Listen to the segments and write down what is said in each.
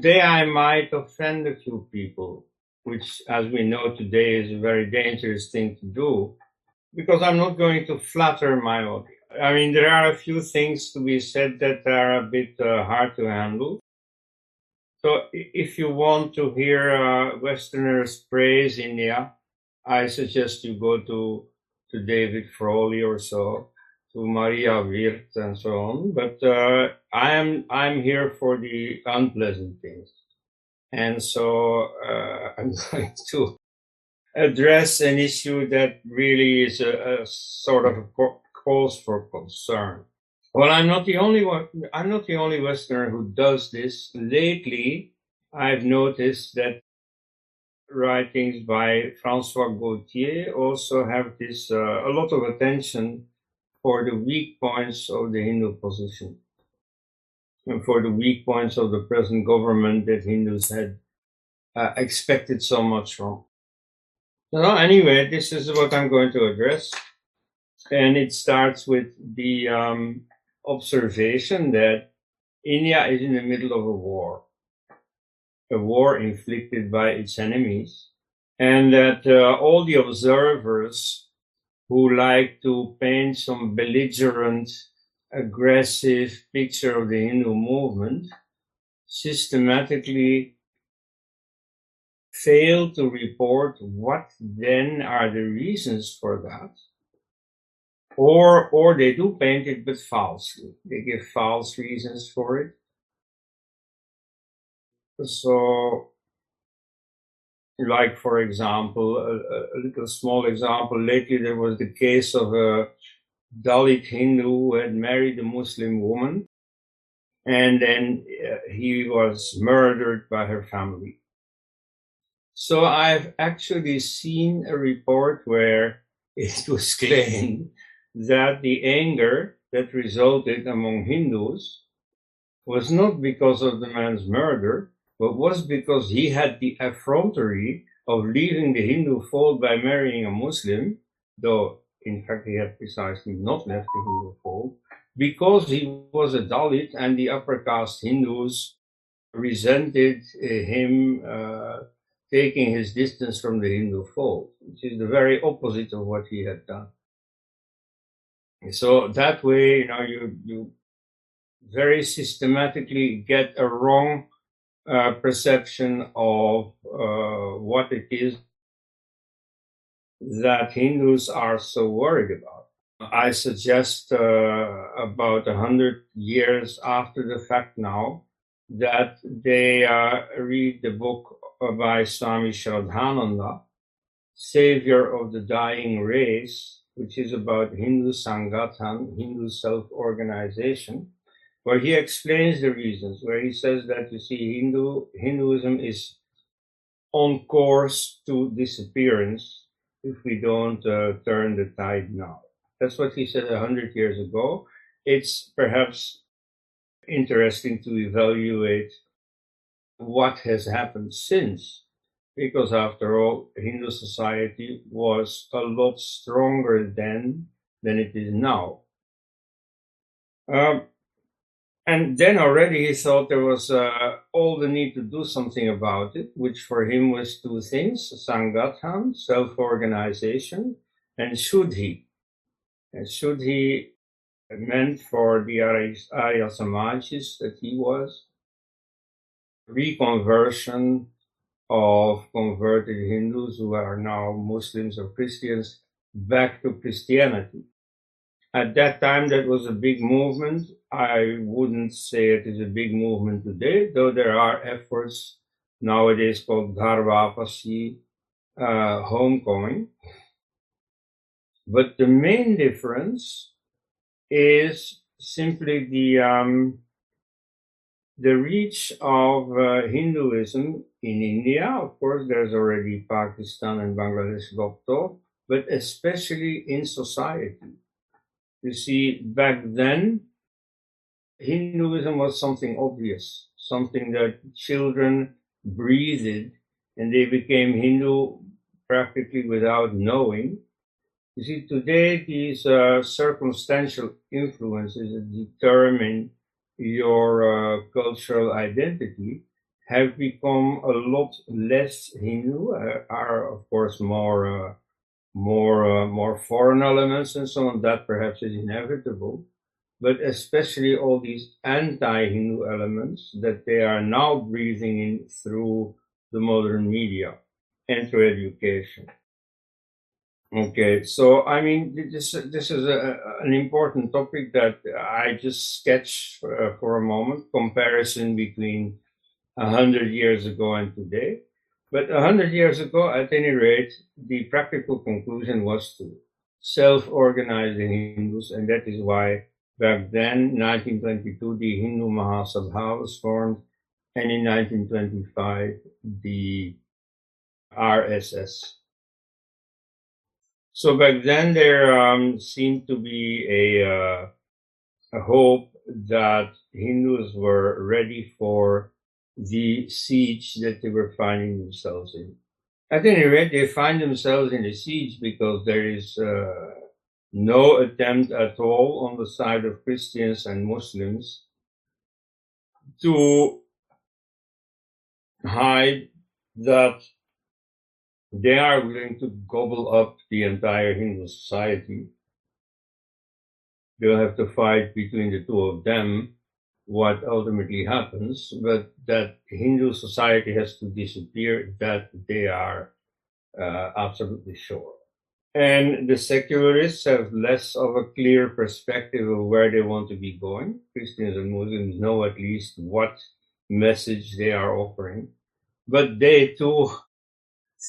today I might offend a few people, which, as we know today, is a very dangerous thing to do, because I'm not going to flatter my audience. I mean, there are a few things to be said that are a bit uh, hard to handle. So, if you want to hear uh, Westerners praise India, I suggest you go to to David Frawley or so, to Maria Wirth and so on. But uh, I am I'm here for the unpleasant things, and so uh, I'm going to address an issue that really is a, a sort of a calls for concern. Well, I'm not the only one. I'm not the only Westerner who does this. Lately, I've noticed that writings by Francois Gautier also have this uh, a lot of attention for the weak points of the Hindu position. And for the weak points of the present government that Hindus had uh, expected so much from. So anyway, this is what I'm going to address, and it starts with the um, observation that India is in the middle of a war, a war inflicted by its enemies, and that uh, all the observers who like to paint some belligerent, aggressive picture of the Hindu movement systematically fail to report what then are the reasons for that or or they do paint it but falsely. They give false reasons for it. So like for example a, a, little small example lately there was the case of a dalit hindu who had married a muslim woman and then uh, he was murdered by her family. So i've actually seen a report where it was claimed that the anger that resulted among hindus was not because of the man's murder but was because he had the effrontery of leaving the Hindu fold by marrying a Muslim, though in fact he had precisely not left the Hindu fold, because he was a Dalit and the upper caste Hindus resented uh, him uh, taking his distance from the Hindu fold, which is the very opposite of what he had done. So that way, you know, you, you very systematically get a wrong uh, perception of uh, what it is that Hindus are so worried about. I suggest uh, about a hundred years after the fact now that they uh, read the book by Swami Shraddhananda, Savior of the Dying Race, which is about Hindu Sangathan, Hindu self-organization where he explains the reasons, where he says that you see Hindu Hinduism is on course to disappearance if we don't uh, turn the tide now. That's what he said a hundred years ago. It's perhaps interesting to evaluate what has happened since, because after all, Hindu society was a lot stronger then than it is now. Um, and then already he thought there was uh, all the need to do something about it, which for him was two things Sangathan, self organization, and Shuddhi. And Shuddhi meant for the Arya Samajis that he was reconversion of converted Hindus who are now Muslims or Christians back to Christianity. At that time, that was a big movement. I wouldn't say it is a big movement today, though there are efforts nowadays called Ghar Wapsi, uh, homecoming. But the main difference is simply the um, the reach of uh, Hinduism in India. Of course, there's already Pakistan and Bangladesh off, but especially in society. You see, back then, Hinduism was something obvious, something that children breathed, and they became Hindu practically without knowing. You see, today these uh, circumstantial influences that determine your uh, cultural identity have become a lot less Hindu, uh, are of course more, uh, more, uh, more foreign elements and so on. That perhaps is inevitable, but especially all these anti-Hindu elements that they are now breathing in through the modern media and through education. Okay, so I mean, this this is a, an important topic that I just sketched for, uh, for a moment. Comparison between a hundred years ago and today. But a hundred years ago, at any rate, the practical conclusion was to self-organize the Hindus, and that is why back then, 1922, the Hindu Mahasabha was formed, and in 1925, the RSS. So back then, there um, seemed to be a, uh, a hope that Hindus were ready for the siege that they were finding themselves in. At any rate, they find themselves in a siege because there is uh, no attempt at all on the side of Christians and Muslims to hide that they are willing to gobble up the entire Hindu society. They'll have to fight between the two of them what ultimately happens, but that Hindu society has to disappear, that they are uh, absolutely sure. And the secularists have less of a clear perspective of where they want to be going. Christians and Muslims know at least what message they are offering, but they too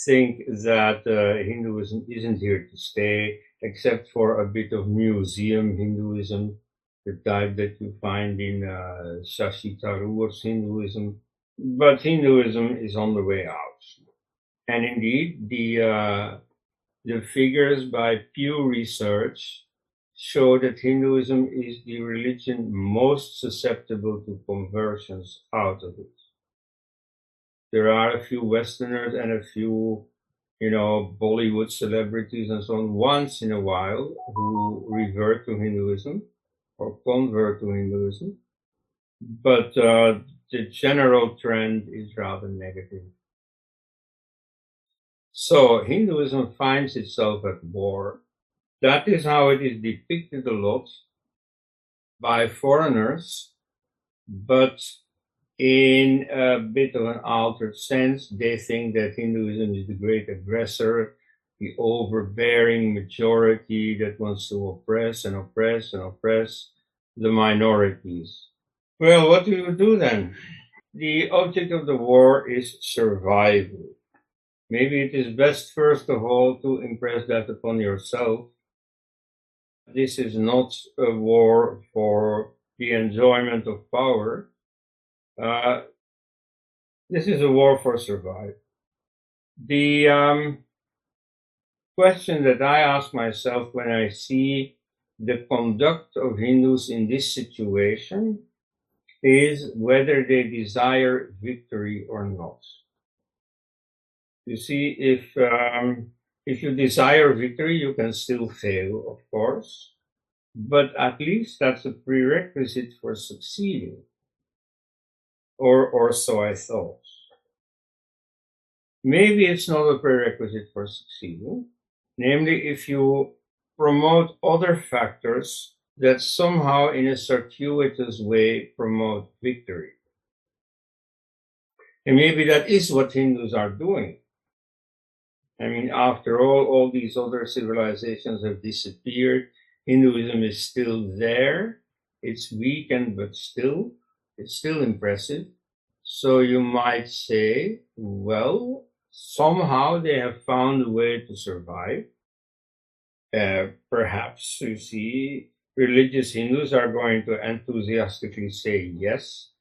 think that uh, Hinduism isn't here to stay, except for a bit of museum Hinduism the type that you find in uh, Tharoor's Hinduism. But Hinduism is on the way out. And indeed, the, uh, the figures by Pew Research show that Hinduism is the religion most susceptible to conversions out of it. There are a few Westerners and a few, you know, Bollywood celebrities and so on once in a while who revert to Hinduism or convert to Hinduism, but uh, the general trend is rather negative. So Hinduism finds itself at war. That is how it is depicted a lot by foreigners, but in a bit of an altered sense, they think that Hinduism is the great aggressor the overbearing majority that wants to oppress and oppress and oppress the minorities. Well, what do you do then? The object of the war is survival. Maybe it is best, first of all, to impress that upon yourself. This is not a war for the enjoyment of power. Uh, this is a war for survival. The um, question that I ask myself when I see the conduct of Hindus in this situation is whether they desire victory or not. You see, if um, if you desire victory, you can still fail, of course, but at least that's a prerequisite for succeeding, or or so I thought. Maybe it's not a prerequisite for succeeding, namely if you promote other factors that somehow in a circuitous way promote victory. And maybe that is what Hindus are doing. I mean, after all, all these other civilizations have disappeared. Hinduism is still there. It's weakened, but still, it's still impressive. So you might say, well, somehow they have found a way to survive. Uh, perhaps you see, religious Hindus are going to enthusiastically say yes,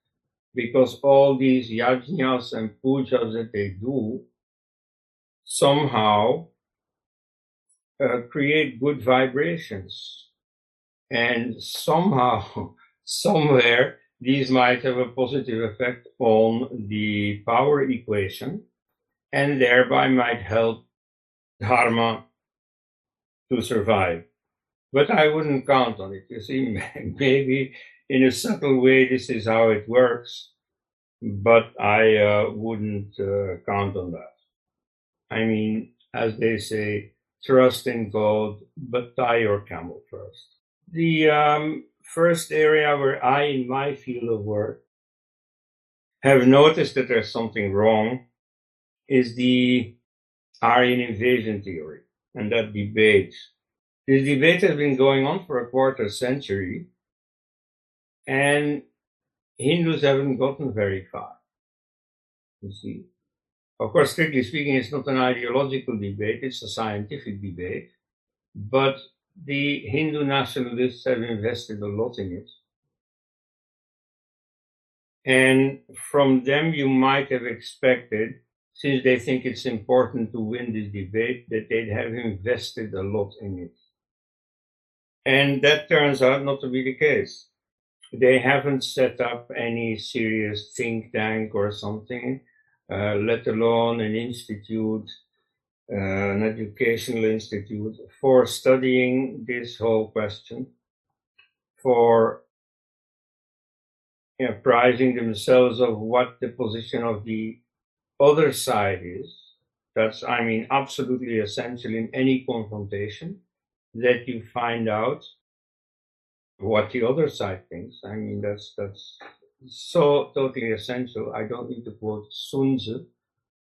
because all these yajnas and pujas that they do somehow uh, create good vibrations. And somehow, somewhere, these might have a positive effect on the power equation and thereby might help dharma to survive. But I wouldn't count on it. You see, maybe in a subtle way, this is how it works. but I uh, wouldn't uh, count on that. I mean, as they say, trust in God, but tie your camel first. The um, first area where I, in my field of work, have noticed that there's something wrong is the Aryan invasion theory and that debate. This debate has been going on for a quarter century, and Hindus haven't gotten very far. You see, of course, strictly speaking, it's not an ideological debate, it's a scientific debate. But the Hindu nationalists have invested a lot in it. And from them, you might have expected, since they think it's important to win this debate, that they'd have invested a lot in it. And that turns out not to be the case. They haven't set up any serious think tank or something uh, let alone an institute, uh, an educational institute for studying this whole question, for you know, prizing themselves of what the position of the other side is. That's, I mean, absolutely essential in any confrontation that you find out what the other side thinks. I mean, that's, that's so totally essential. I don't need to quote Sun Tzu,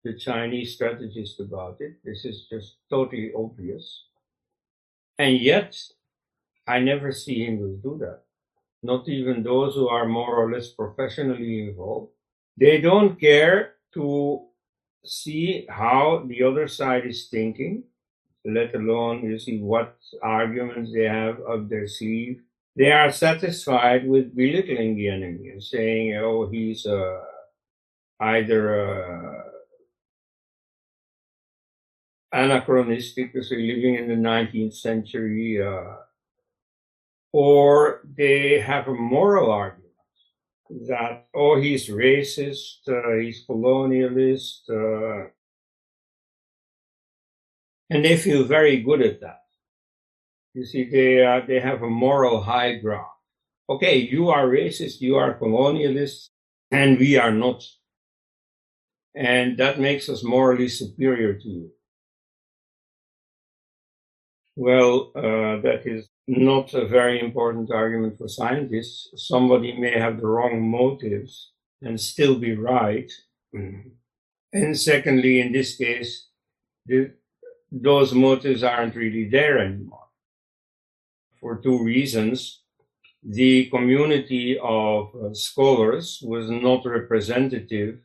the Chinese strategist, about it. This is just totally obvious. And yet, I never see Hindus do that. Not even those who are more or less professionally involved. They don't care to see how the other side is thinking, let alone you see what arguments they have up their sleeve. They are satisfied with belittling the enemy and saying, oh, he's uh, either uh, anachronistic, we're living in the 19th century, uh, or they have a moral argument that, oh, he's racist, uh, he's colonialist, uh, and they feel very good at that. You see, they uh, they have a moral high ground. Okay, you are racist, you are colonialist, and we are not. And that makes us morally superior to you. Well, uh, that is not a very important argument for scientists. Somebody may have the wrong motives and still be right. Mm-hmm. And secondly, in this case, the, those motives aren't really there anymore for two reasons. The community of uh, scholars was not representative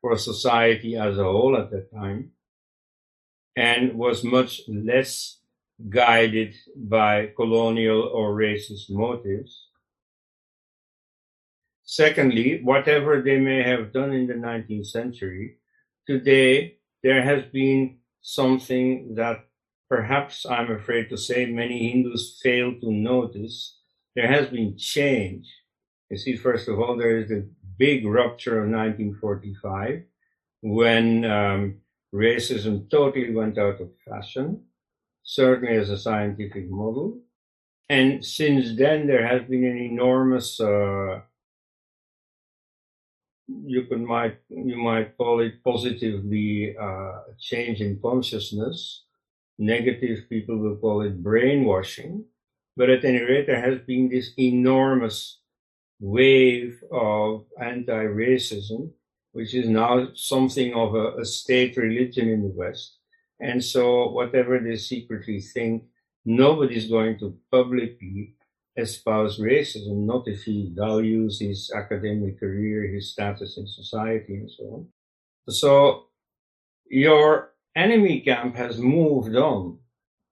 for society as a whole at that time and was much less guided by colonial or racist motives. Secondly, whatever they may have done in the 19th century, today there has been something that perhaps I'm afraid to say many Hindus fail to notice, there has been change. You see, first of all, there is the big rupture of 1945 when um, racism totally went out of fashion, certainly as a scientific model. And since then, there has been an enormous, uh, you could might you might call it positively uh, change in consciousness negative people will call it brainwashing. But at any rate, there has been this enormous wave of anti racism, which is now something of a, a, state religion in the West. And so, whatever they secretly think, nobody's going to publicly espouse racism, not if he values his academic career, his status in society, and so on. So, your enemy camp has moved on.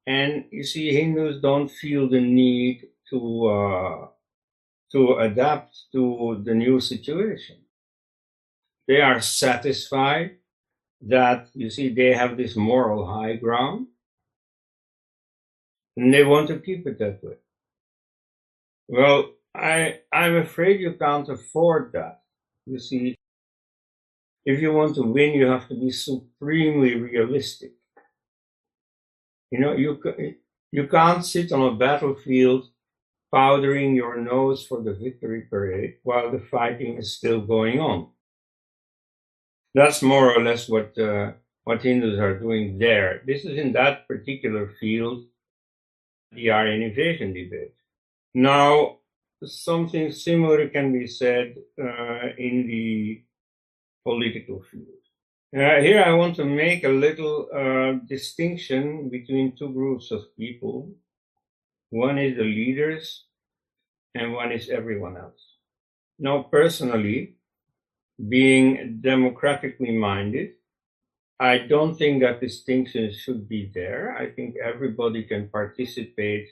And you see, Hindus don't feel the need to, uh, to adapt to the new situation. They are satisfied that, you see, they have this moral high ground and they want to keep it that way. Well, I, I'm afraid you can't afford that. You see, if you want to win, you have to be supremely realistic. You know, you, you can't sit on a battlefield powdering your nose for the victory parade while the fighting is still going on. That's more or less what uh, what Hindus are doing there. This is in that particular field, the Aryan invasion debate. Now, something similar can be said uh, in the political field. Uh, here I want to make a little uh, distinction between two groups of people. One is the leaders and one is everyone else. Now, personally, being democratically minded, I don't think that distinction should be there. I think everybody can participate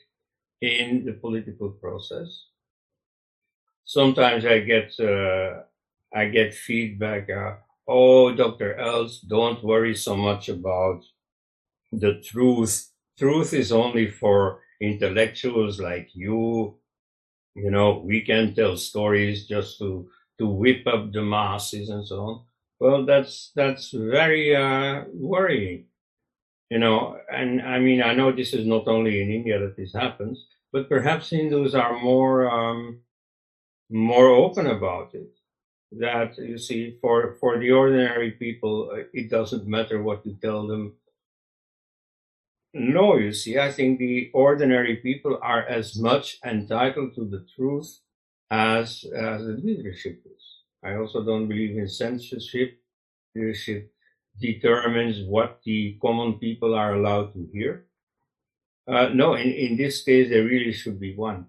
in the political process. Sometimes I get uh, I get feedback. Uh, oh, Dr. Els, don't worry so much about the truth. Truth is only for intellectuals like you. You know, we can tell stories just to to whip up the masses and so on. Well, that's that's very uh, worrying, you know. And I mean, I know this is not only in India that this happens, but perhaps Hindus are more um, more open about it. That you see, for for the ordinary people, uh, it doesn't matter what you tell them. No, you see, I think the ordinary people are as much entitled to the truth as as the leadership is. I also don't believe in censorship. Leadership determines what the common people are allowed to hear. Uh, no, in, in this case, there really should be one.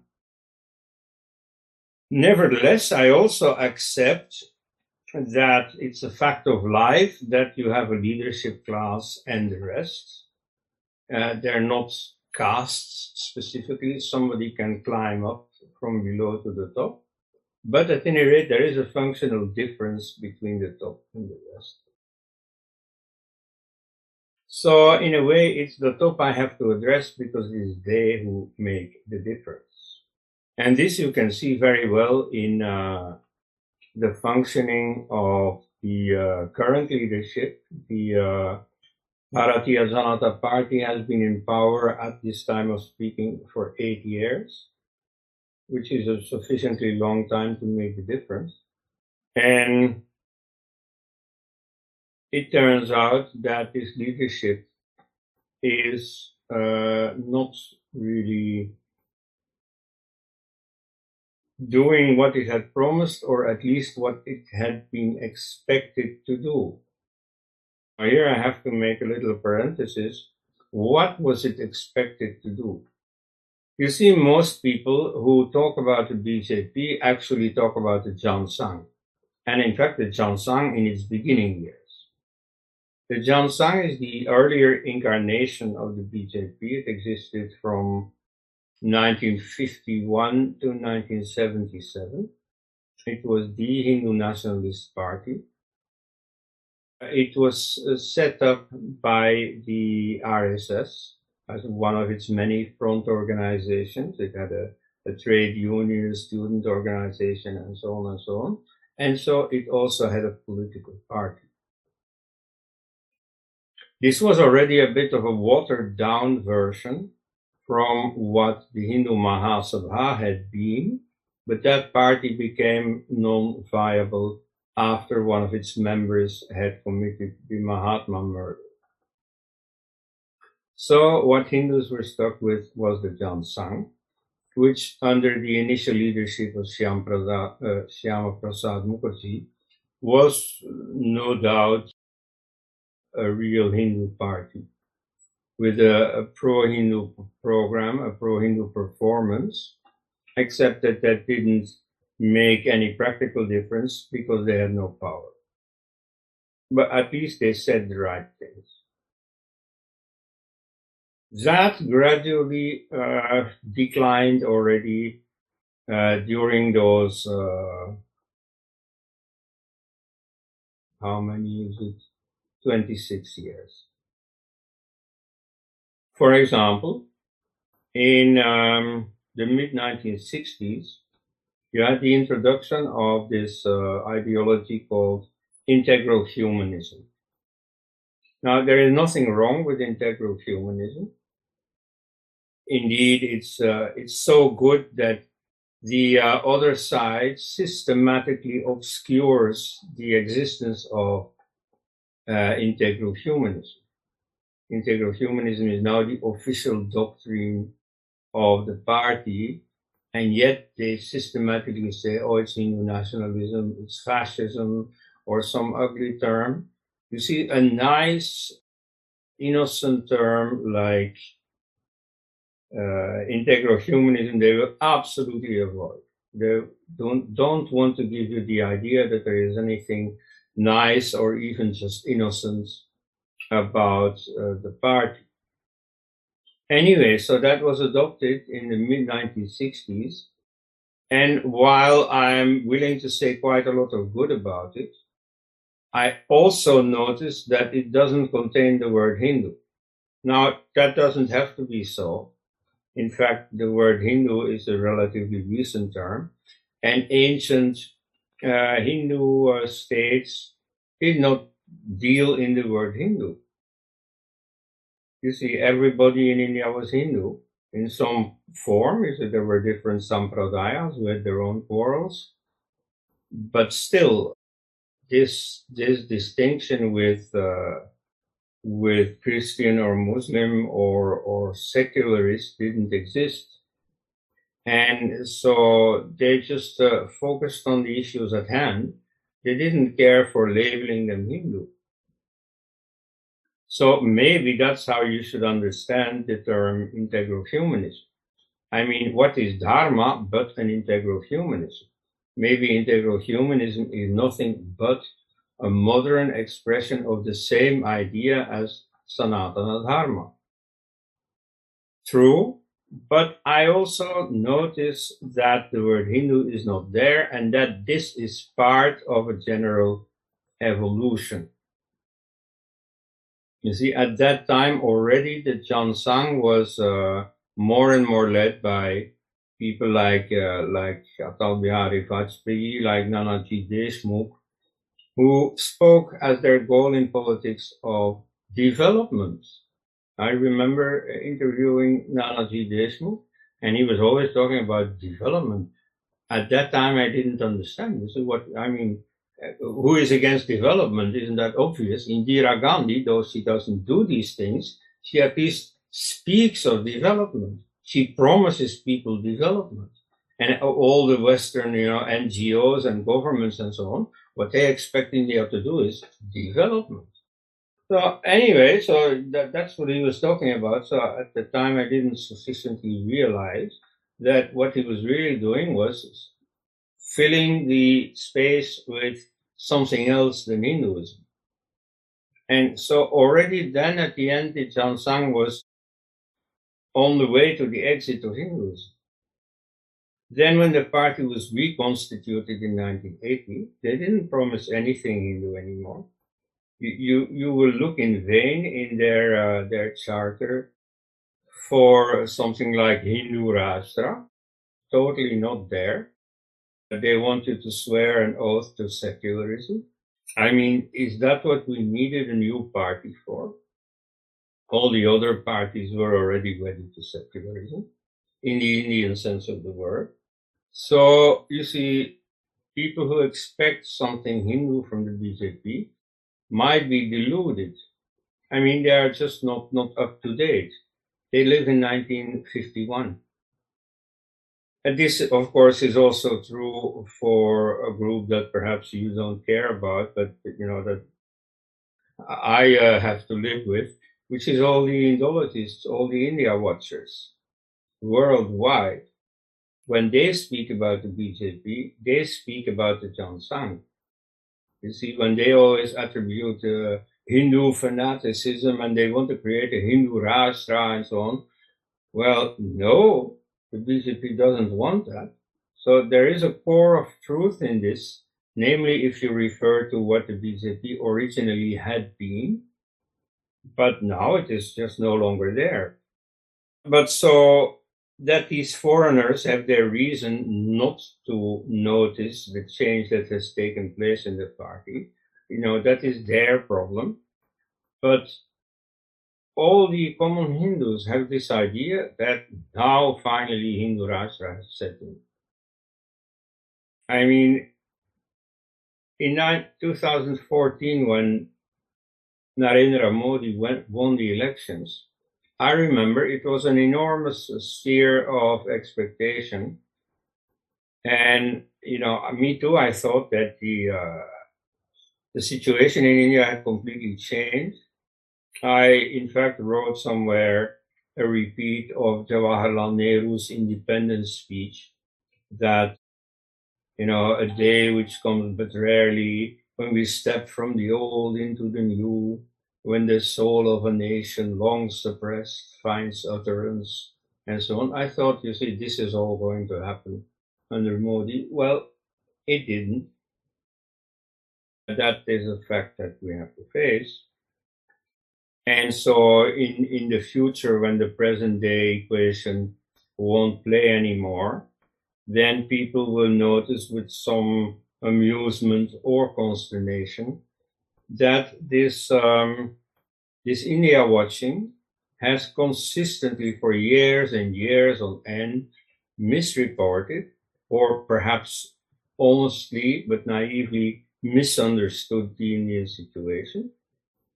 Nevertheless, I also accept that it's a fact of life that you have a leadership class and the rest. Uh, they're not castes specifically. Somebody can climb up from below to the top. But at any rate, there is a functional difference between the top and the rest. So in a way, it's the top I have to address because it is they who make the difference. And this you can see very well in uh, the functioning of the uh, current leadership. The uh, Bharatiya Janata Party has been in power at this time of speaking for eight years which is a sufficiently long time to make a difference. And it turns out that this leadership is uh, not really doing what it had promised, or at least what it had been expected to do. Now, here I have to make a little parenthesis. What was it expected to do? You see, most people who talk about the BJP actually talk about the Jan Sangh, and in fact, the Jan Sangh in its beginning years. The Jan Sangh is the earlier incarnation of the BJP. It existed from 1951 to 1977. It was the Hindu nationalist party. It was uh, set up by the RSS, as one of its many front organizations. It had a, a trade union, student organization, and so on and so on. And so it also had a political party. This was already a bit of a watered down version from what the Hindu Mahasabha had been, but that party became non-viable after one of its members had committed the Mahatma murder. So what Hindus were stuck with was the Jan Sangh, which under the initial leadership of Shyam Prasad, uh, Prasad Mukherjee was no doubt a real Hindu party with a, a pro-Hindu program, a pro-Hindu performance, except that that didn't make any practical difference because they had no power. But at least they said the right things. That gradually uh, declined already uh, during those, uh, how many is it? 26 years. For example, in um, the mid 1960s, you had the introduction of this uh, ideology called integral humanism. Now, there is nothing wrong with integral humanism indeed it's uh, it's so good that the uh, other side systematically obscures the existence of uh, integral humanism. Integral humanism is now the official doctrine of the party, and yet they systematically say, oh, it's Hindu nationalism, it's fascism, or some ugly term. You see, a nice, innocent term like uh, integral humanism, they will absolutely avoid. They don't, don't want to give you the idea that there is anything nice or even just innocent about uh, the party. Anyway, so that was adopted in the mid 1960s. And while I'm willing to say quite a lot of good about it, I also noticed that it doesn't contain the word Hindu. Now, that doesn't have to be so. In fact, the word Hindu is a relatively recent term, and ancient uh, Hindu uh, states did not deal in the word Hindu. You see, everybody in India was Hindu in some form. You see, there were different sampradayas had their own quarrels, but still, this this distinction with uh, with Christian or Muslim or, or secularist didn't exist. And so they just uh, focused on the issues at hand. They didn't care for labeling them Hindu. So maybe that's how you should understand the term integral humanism. I mean, what is Dharma but an integral humanism? Maybe integral humanism is nothing but a modern expression of the same idea as Sanatana Dharma. True, but I also notice that the word Hindu is not there and that this is part of a general evolution. You see, at that time already the Jan Sangh was uh, more and more led by people like uh, like Atal Bihari Vajpayee, like Nanaji Deshmukh, who spoke as their goal in politics of development. I remember interviewing Nanaji Deshmukh, and he was always talking about development. At that time, I didn't understand. This is what I mean. Who is against development? Isn't that obvious? Indira Gandhi, though she doesn't do these things, she at least speaks of development. She promises people development. And all the Western, you know, NGOs and governments and so on what they're expect India to do is development. So anyway, so that, that's what he was talking about. So at the time, I didn't sufficiently realize that what he was really doing was filling the space with something else than Hinduism. And so already then at the end, the Jan Sangh was on the way to the exit of Hinduism. Then, when the party was reconstituted in 1980, they didn't promise anything Hindu anymore. You, you, you will look in vain in their, uh, their charter for something like Hindu Rashtra. Totally not there. They wanted to swear an oath to secularism. I mean, is that what we needed a new party for? All the other parties were already ready to secularism in the Indian sense of the word. So you see, people who expect something Hindu from the BJP might be deluded. I mean, they are just not, not up to date. They live in 1951. And this, of course, is also true for a group that perhaps you don't care about, but you know that I uh, have to live with, which is all the Indologists, all the India watchers worldwide when they speak about the BJP, they speak about the Jan Sangh. You see, when they always attribute uh, Hindu fanaticism and they want to create a Hindu Rashtra and so on, well, no, the BJP doesn't want that. So there is a core of truth in this, namely if you refer to what the BJP originally had been, but now it is just no longer there. But so that these foreigners have their reason not to notice the change that has taken place in the party. You know, that is their problem. But all the common Hindus have this idea that now finally Hindu Rashtra has set in. I mean, in 2014, when Narendra Modi won the elections, I remember it was an enormous sphere of expectation. And, you know, me too, I thought that the, uh, the situation in India had completely changed. I, in fact, wrote somewhere a repeat of Jawaharlal Nehru's independence speech that, you know, a day which comes but rarely when we step from the old into the new, when the soul of a nation long suppressed finds utterance, and so on. I thought, you see, this is all going to happen under Modi. Well, it didn't. That is a fact that we have to face. And so in, in the future, when the present day equation won't play anymore, then people will notice with some amusement or consternation that this, um, this India watching has consistently for years and years on end misreported or perhaps honestly but naively misunderstood the Indian situation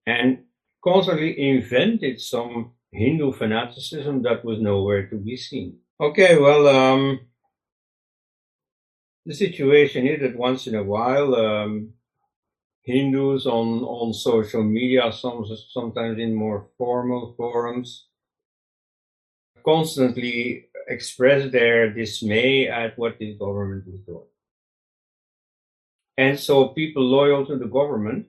and constantly invented some Hindu fanaticism that was nowhere to be seen. Okay, well, um, the situation is that once in a while, um, Hindus on, on social media, some, sometimes in more formal forums, constantly express their dismay at what the government is doing. And so people loyal to the government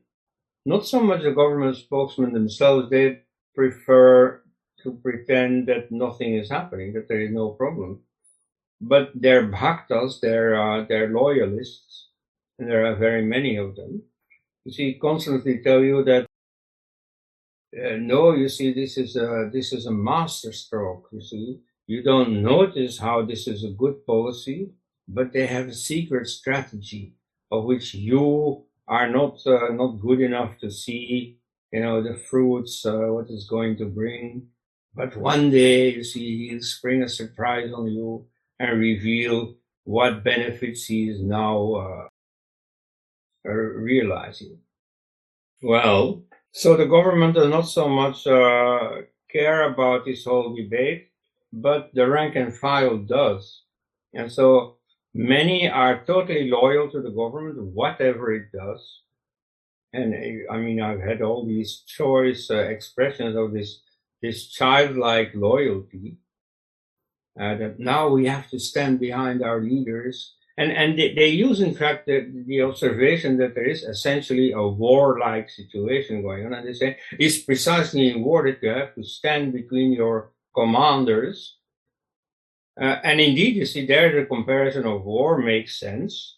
not so much the government spokesmen themselves, they prefer to pretend that nothing is happening, that there is no problem. But their bhaktas, their, uh, their loyalists, and there are very many of them, you see, constantly tell you that uh, no, you see, this is a this is a master stroke. You see, you don't notice how this is a good policy, but they have a secret strategy of which you are not uh, not good enough to see you know the fruits uh, what is going to bring but one day you see he'll spring a surprise on you and reveal what benefits he is now uh, realizing well so the government does not so much uh, care about this whole debate but the rank and file does and so Many are totally loyal to the government, whatever it does. And uh, I mean, I've had all these choice uh, expressions of this this childlike loyalty. Uh, that now we have to stand behind our leaders, and and they, they use, in fact, the, the observation that there is essentially a warlike situation going on, and they say it's precisely in war that you have to stand between your commanders uh, and indeed, you see there the comparison of war makes sense.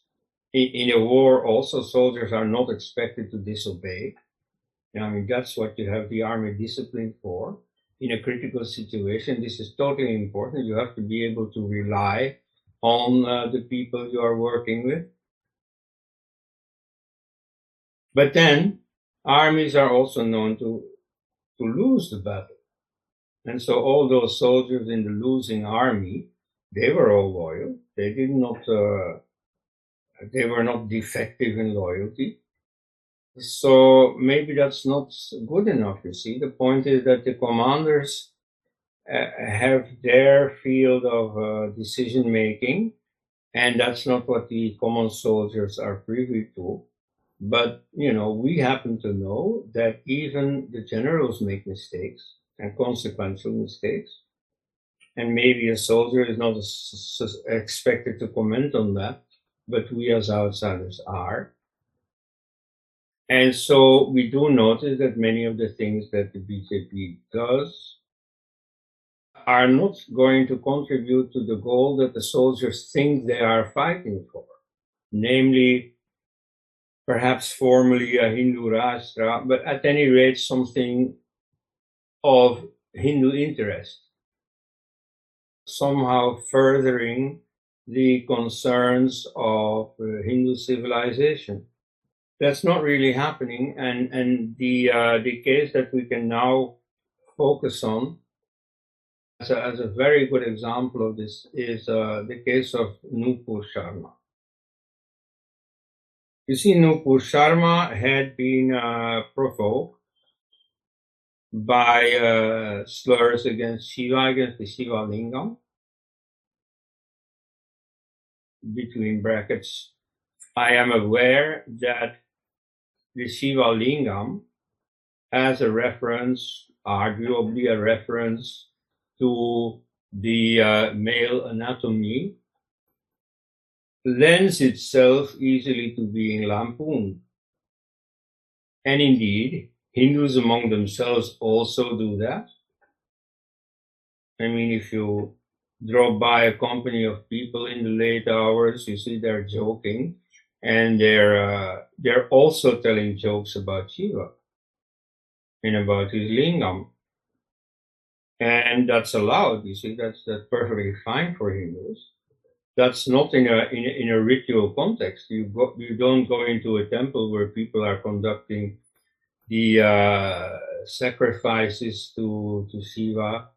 In, in, a war, also soldiers are not expected to disobey. I mean, that's what you have the army disciplined for. In a critical situation, this is totally important. You have to be able to rely on uh, the people you are working with. But then, armies are also known to, to lose the battle. And so all those soldiers in the losing army, they were all loyal. They did not, uh, they were not defective in loyalty. So maybe that's not good enough, you see. The point is that the commanders have their field of uh, decision making, and that's not what the common soldiers are privy to. But, you know, we happen to know that even the generals make mistakes and consequential mistakes. And maybe a soldier is not expected to comment on that, but we as outsiders are. And so we do notice that many of the things that the BJP does are not going to contribute to the goal that the soldiers think they are fighting for, namely perhaps formally a Hindu Rashtra, but at any rate something of Hindu interest, somehow furthering the concerns of uh, Hindu civilization. That's not really happening, and and the uh, the case that we can now focus on as a, as a very good example of this is uh, the case of Nupur Sharma. You see, Nupur Sharma had been uh, provoked by uh, slurs against Shiva, against the Shiva Lingam. Between brackets, I am aware that the Shiva Lingam has a reference, arguably a reference to the uh, male anatomy, lends itself easily to being lampooned. And indeed, Hindus among themselves also do that. I mean, if you drop by a company of people in the late hours, you see they're joking, and they're uh, they're also telling jokes about Shiva and about his lingam, and that's allowed. You see, that's that's perfectly fine for Hindus. That's not in a in a, in a ritual context. You go, you don't go into a temple where people are conducting the uh, sacrifices to to Shiva,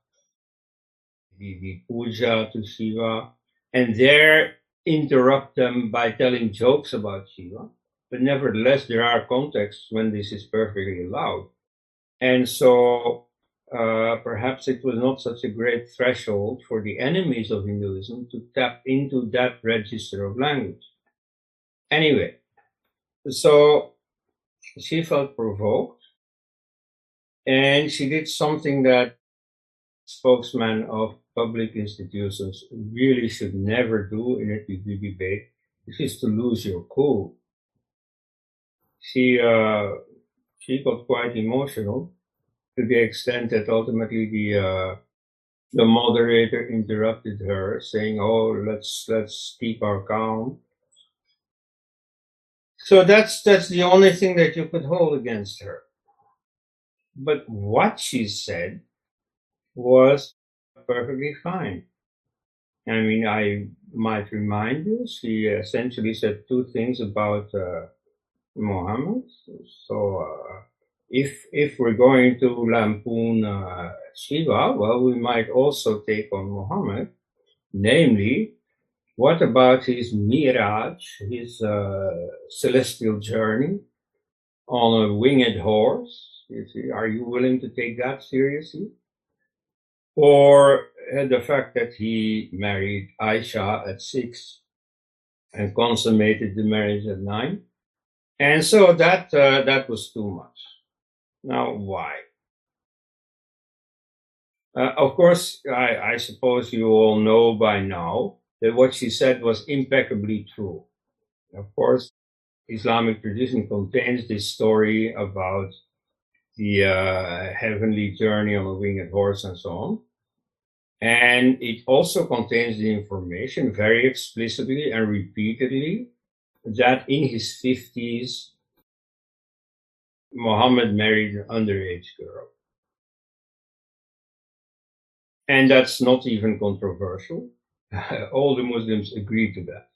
the, the puja to Shiva, and there interrupt them by telling jokes about Shiva. But nevertheless, there are contexts when this is perfectly allowed. And so uh, perhaps it was not such a great threshold for the enemies of Hinduism to tap into that register of language. Anyway, so she felt provoked and she did something that spokesman of public institutions really should never do in a TV debate, which is to lose your cool. She, uh, she got quite emotional to the extent that ultimately the, uh, the moderator interrupted her saying, Oh, let's, let's keep our calm. So that's, that's the only thing that you could hold against her. But what she said was perfectly fine. I mean, I might remind you, she essentially said two things about uh, Muhammad. So, uh, if if we're going to lampoon uh, Shiva, well, we might also take on Muhammad, namely, what about his miraj, his uh, celestial journey on a winged horse? You see, are you willing to take that seriously? Or uh, the fact that he married Aisha at six and consummated the marriage at nine. And so that uh, that was too much. Now, why? Uh, of course, I, I suppose you all know by now that what she said was impeccably true. Of course, Islamic tradition contains this story about the uh, heavenly journey on a winged horse and so on. And it also contains the information very explicitly and repeatedly that in his 50s, Muhammad married an underage girl. And that's not even controversial. All the Muslims agree to that.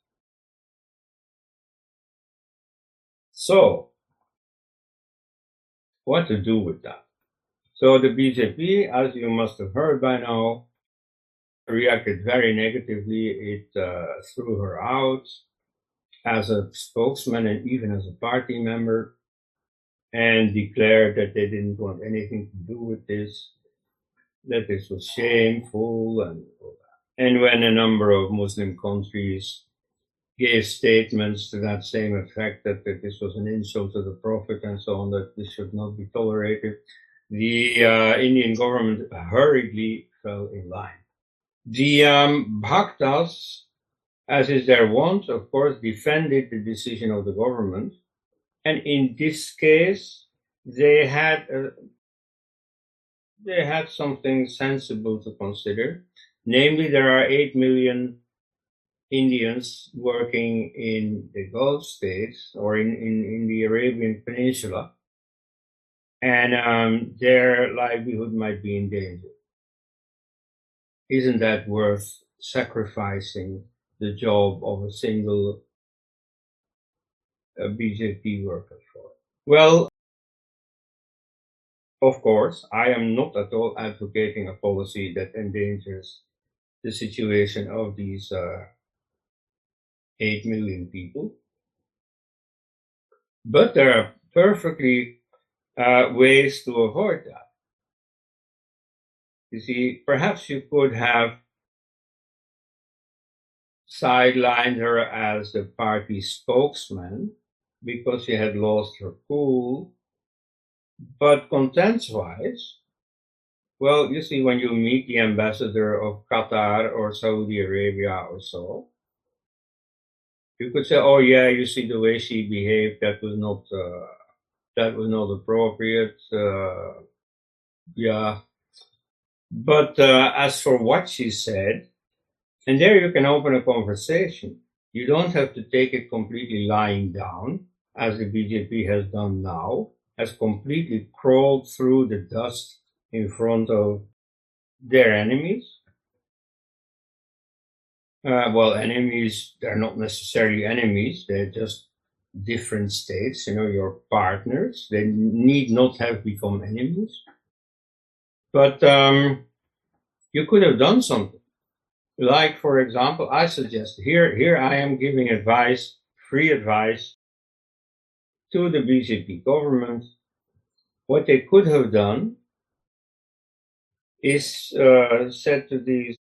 So, what to do with that? So the BJP, as you must have heard by now, reacted very negatively. It uh, threw her out as a spokesman and even as a party member and declared that they didn't want anything to do with this, that this was shameful and and when a number of Muslim countries gave statements to that same effect that, that this was an insult to the Prophet and so on, that this should not be tolerated, the uh, Indian government hurriedly fell in line. The um, Bhaktas, as is their wont, of course, defended the decision of the government. And in this case, they had uh, they had something sensible to consider. Namely, there are 8 million Indians working in the Gulf states or in, in, in the Arabian Peninsula, and um, their livelihood might be in danger isn't that worth sacrificing the job of a single BJP worker for? Well, of course, I am not at all advocating a policy that endangers the situation of these uh, 8 million people. But there are perfectly uh, ways to avoid that. You see, perhaps you could have sidelined her as the party spokesman because she had lost her cool. But contents wise, well, you see, when you meet the ambassador of Qatar or Saudi Arabia or so, you could say, "Oh yeah, you see the way she behaved. That was not uh, that was not appropriate." Uh, yeah, but uh, as for what she said, and there you can open a conversation. You don't have to take it completely lying down, as the BJP has done now, has completely crawled through the dust in front of their enemies. Uh, well, enemies, they're not necessarily enemies, they're just different states, you know, your partners. They need not have become enemies. But um, you could have done something. Like, for example, I suggest here, here I am giving advice, free advice to the BJP government. What they could have done is uh, said to these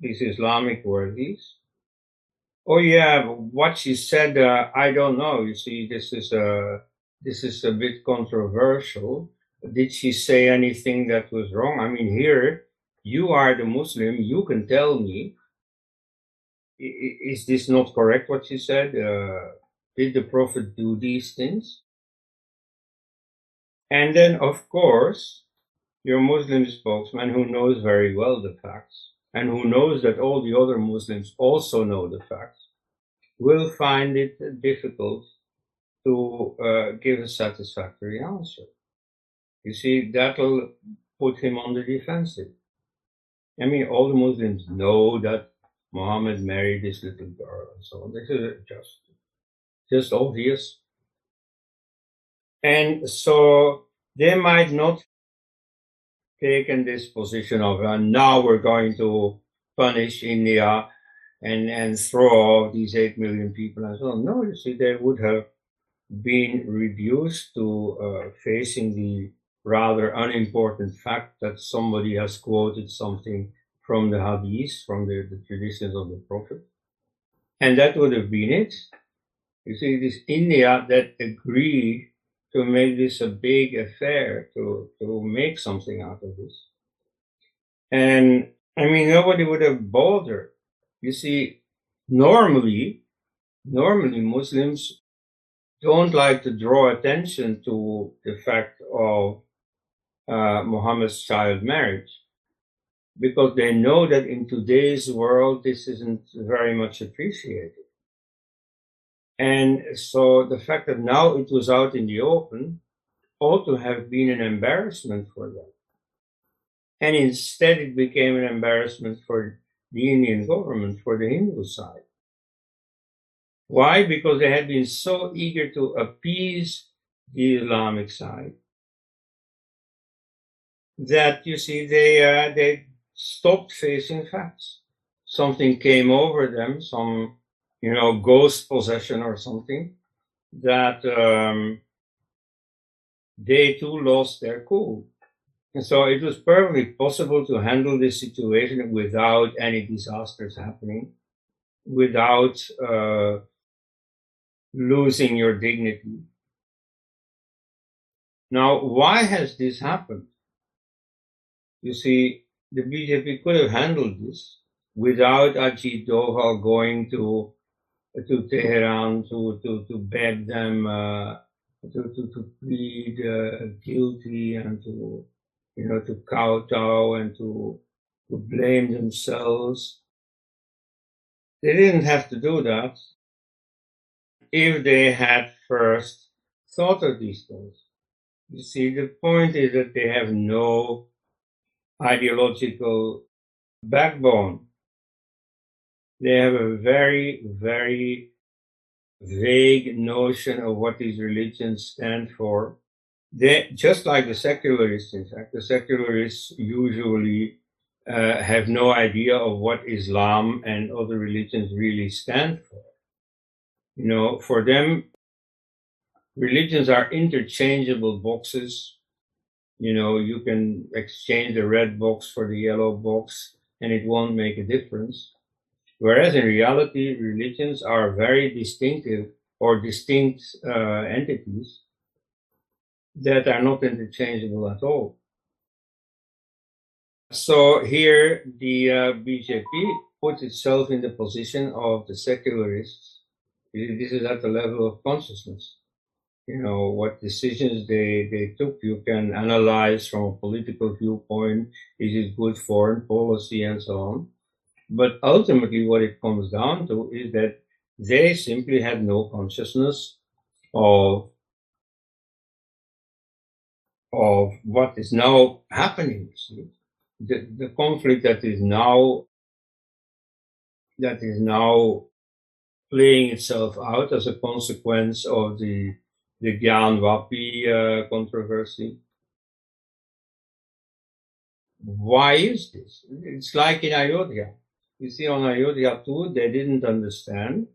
these Islamic worthies, "Oh yeah, what she said, uh, I don't know. You see, this is a this is a bit controversial. Did she say anything that was wrong? I mean, here you are the Muslim. You can tell me. Is this not correct? What you said? Uh, did the Prophet do these things? And then, of course, your Muslim spokesman who knows very well the facts and who knows that all the other Muslims also know the facts will find it difficult to uh, give a satisfactory answer. You see, that'll put him on the defensive. I mean, all the Muslims know that Muhammad married this little girl and so on. This is just, just obvious. And so they might not taken this position of uh, now we're going to punish India and and throw off these eight million people and so on. No, you see, they would have been reduced to uh, facing the rather unimportant fact that somebody has quoted something from the hadith, from the, the traditions of the Prophet. And that would have been it. You see, it is India that agreed to make this a big affair, to, to make something out of this. And I mean, nobody would have bothered. You see, normally, normally Muslims don't like to draw attention to the fact of uh, Muhammad's child marriage because they know that in today's world this isn't very much appreciated. And so the fact that now it was out in the open ought to have been an embarrassment for them. And instead it became an embarrassment for the Indian government, for the Hindu side. Why? Because they had been so eager to appease the Islamic side that you see they uh, they stopped facing facts. Something came over them, some you know, ghost possession or something, that um, they too lost their cool. And so it was perfectly possible to handle this situation without any disasters happening, without uh, losing your dignity. Now, why has this happened? You see, the BJP could have handled this without Ajit Doval going to to Tehran to, to, to beg them uh, to, to, to plead uh, guilty and to, you know, to kowtow and to, to blame themselves. They didn't have to do that if they had first thought of these things. You see, the point is that they have no ideological backbone they have a very, very vague notion of what these religions stand for. They, just like the secularists, in fact, the secularists usually uh, have no idea of what Islam and other religions really stand for. You know, for them, religions are interchangeable boxes You know, you can exchange the red box for the yellow box and it won't make a difference. Whereas in reality, religions are very distinctive or distinct uh, entities that are not interchangeable at all. So here the uh, BJP puts itself in the position of the secularists. This is at the level of consciousness. You know, what decisions they, they took, you can analyze from a political viewpoint. Is it good foreign policy and so on? But ultimately, what it comes down to is that they simply had no consciousness of of what is now happening. The, the conflict that is now that is now playing itself out as a consequence of the the Gyanvapi uh, controversy. Why is this? It's like in Ayodhya. You see, on Ayodhya too, they didn't understand,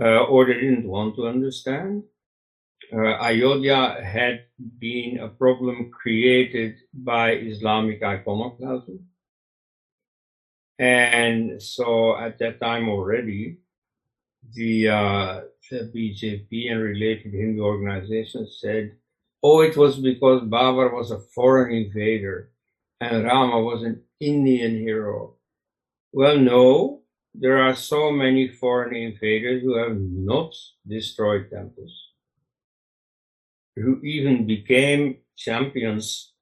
uh, or they didn't want to understand. Uh, Ayodhya had been a problem created by Islamic iconoclasm. And so at that time already, the, uh, the BJP and related Hindu organizations said, oh, it was because Babur was a foreign invader and Rama was an Indian hero. Well, no, there are so many foreign invaders who have not destroyed temples, who even became champions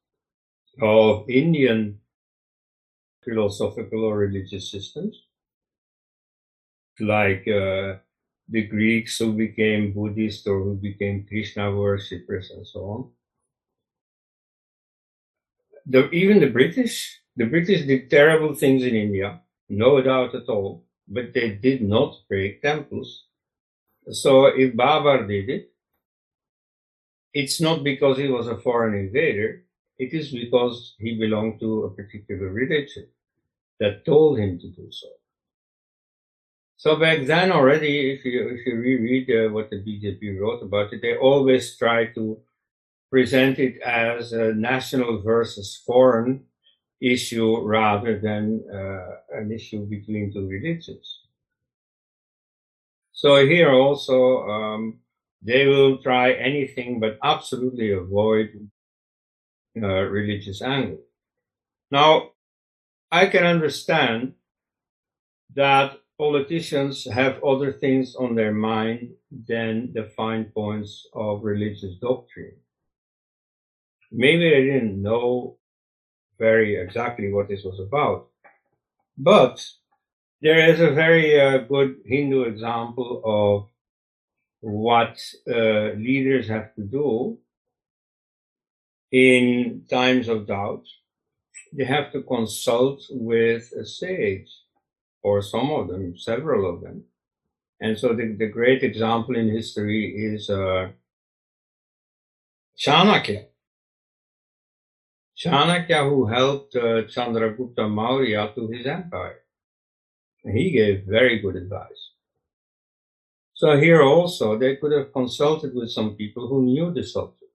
of Indian philosophical or religious systems, like uh, the Greeks who became Buddhist or who became Krishna worshippers and so on. The, even the British, the British did terrible things in India no doubt at all. But they did not break temples. So if Babur did it, it's not because he was a foreign invader. It is because he belonged to a particular religion that told him to do so. So back then already, if you, if you reread uh, what the BJP wrote about it, they always try to present it as a national versus foreign issue rather than uh, an issue between two religions. So here also, um, they will try anything but absolutely avoid uh, religious angle. Now, I can understand that politicians have other things on their mind than the fine points of religious doctrine. Maybe they didn't know very exactly what this was about. But there is a very uh, good Hindu example of what uh, leaders have to do in times of doubt. They have to consult with a sage, or some of them, several of them. And so the, the great example in history is uh, Chanakya. Chanakya, who helped uh, Chandragupta Maurya to his empire. He gave very good advice. So here also, they could have consulted with some people who knew the subject.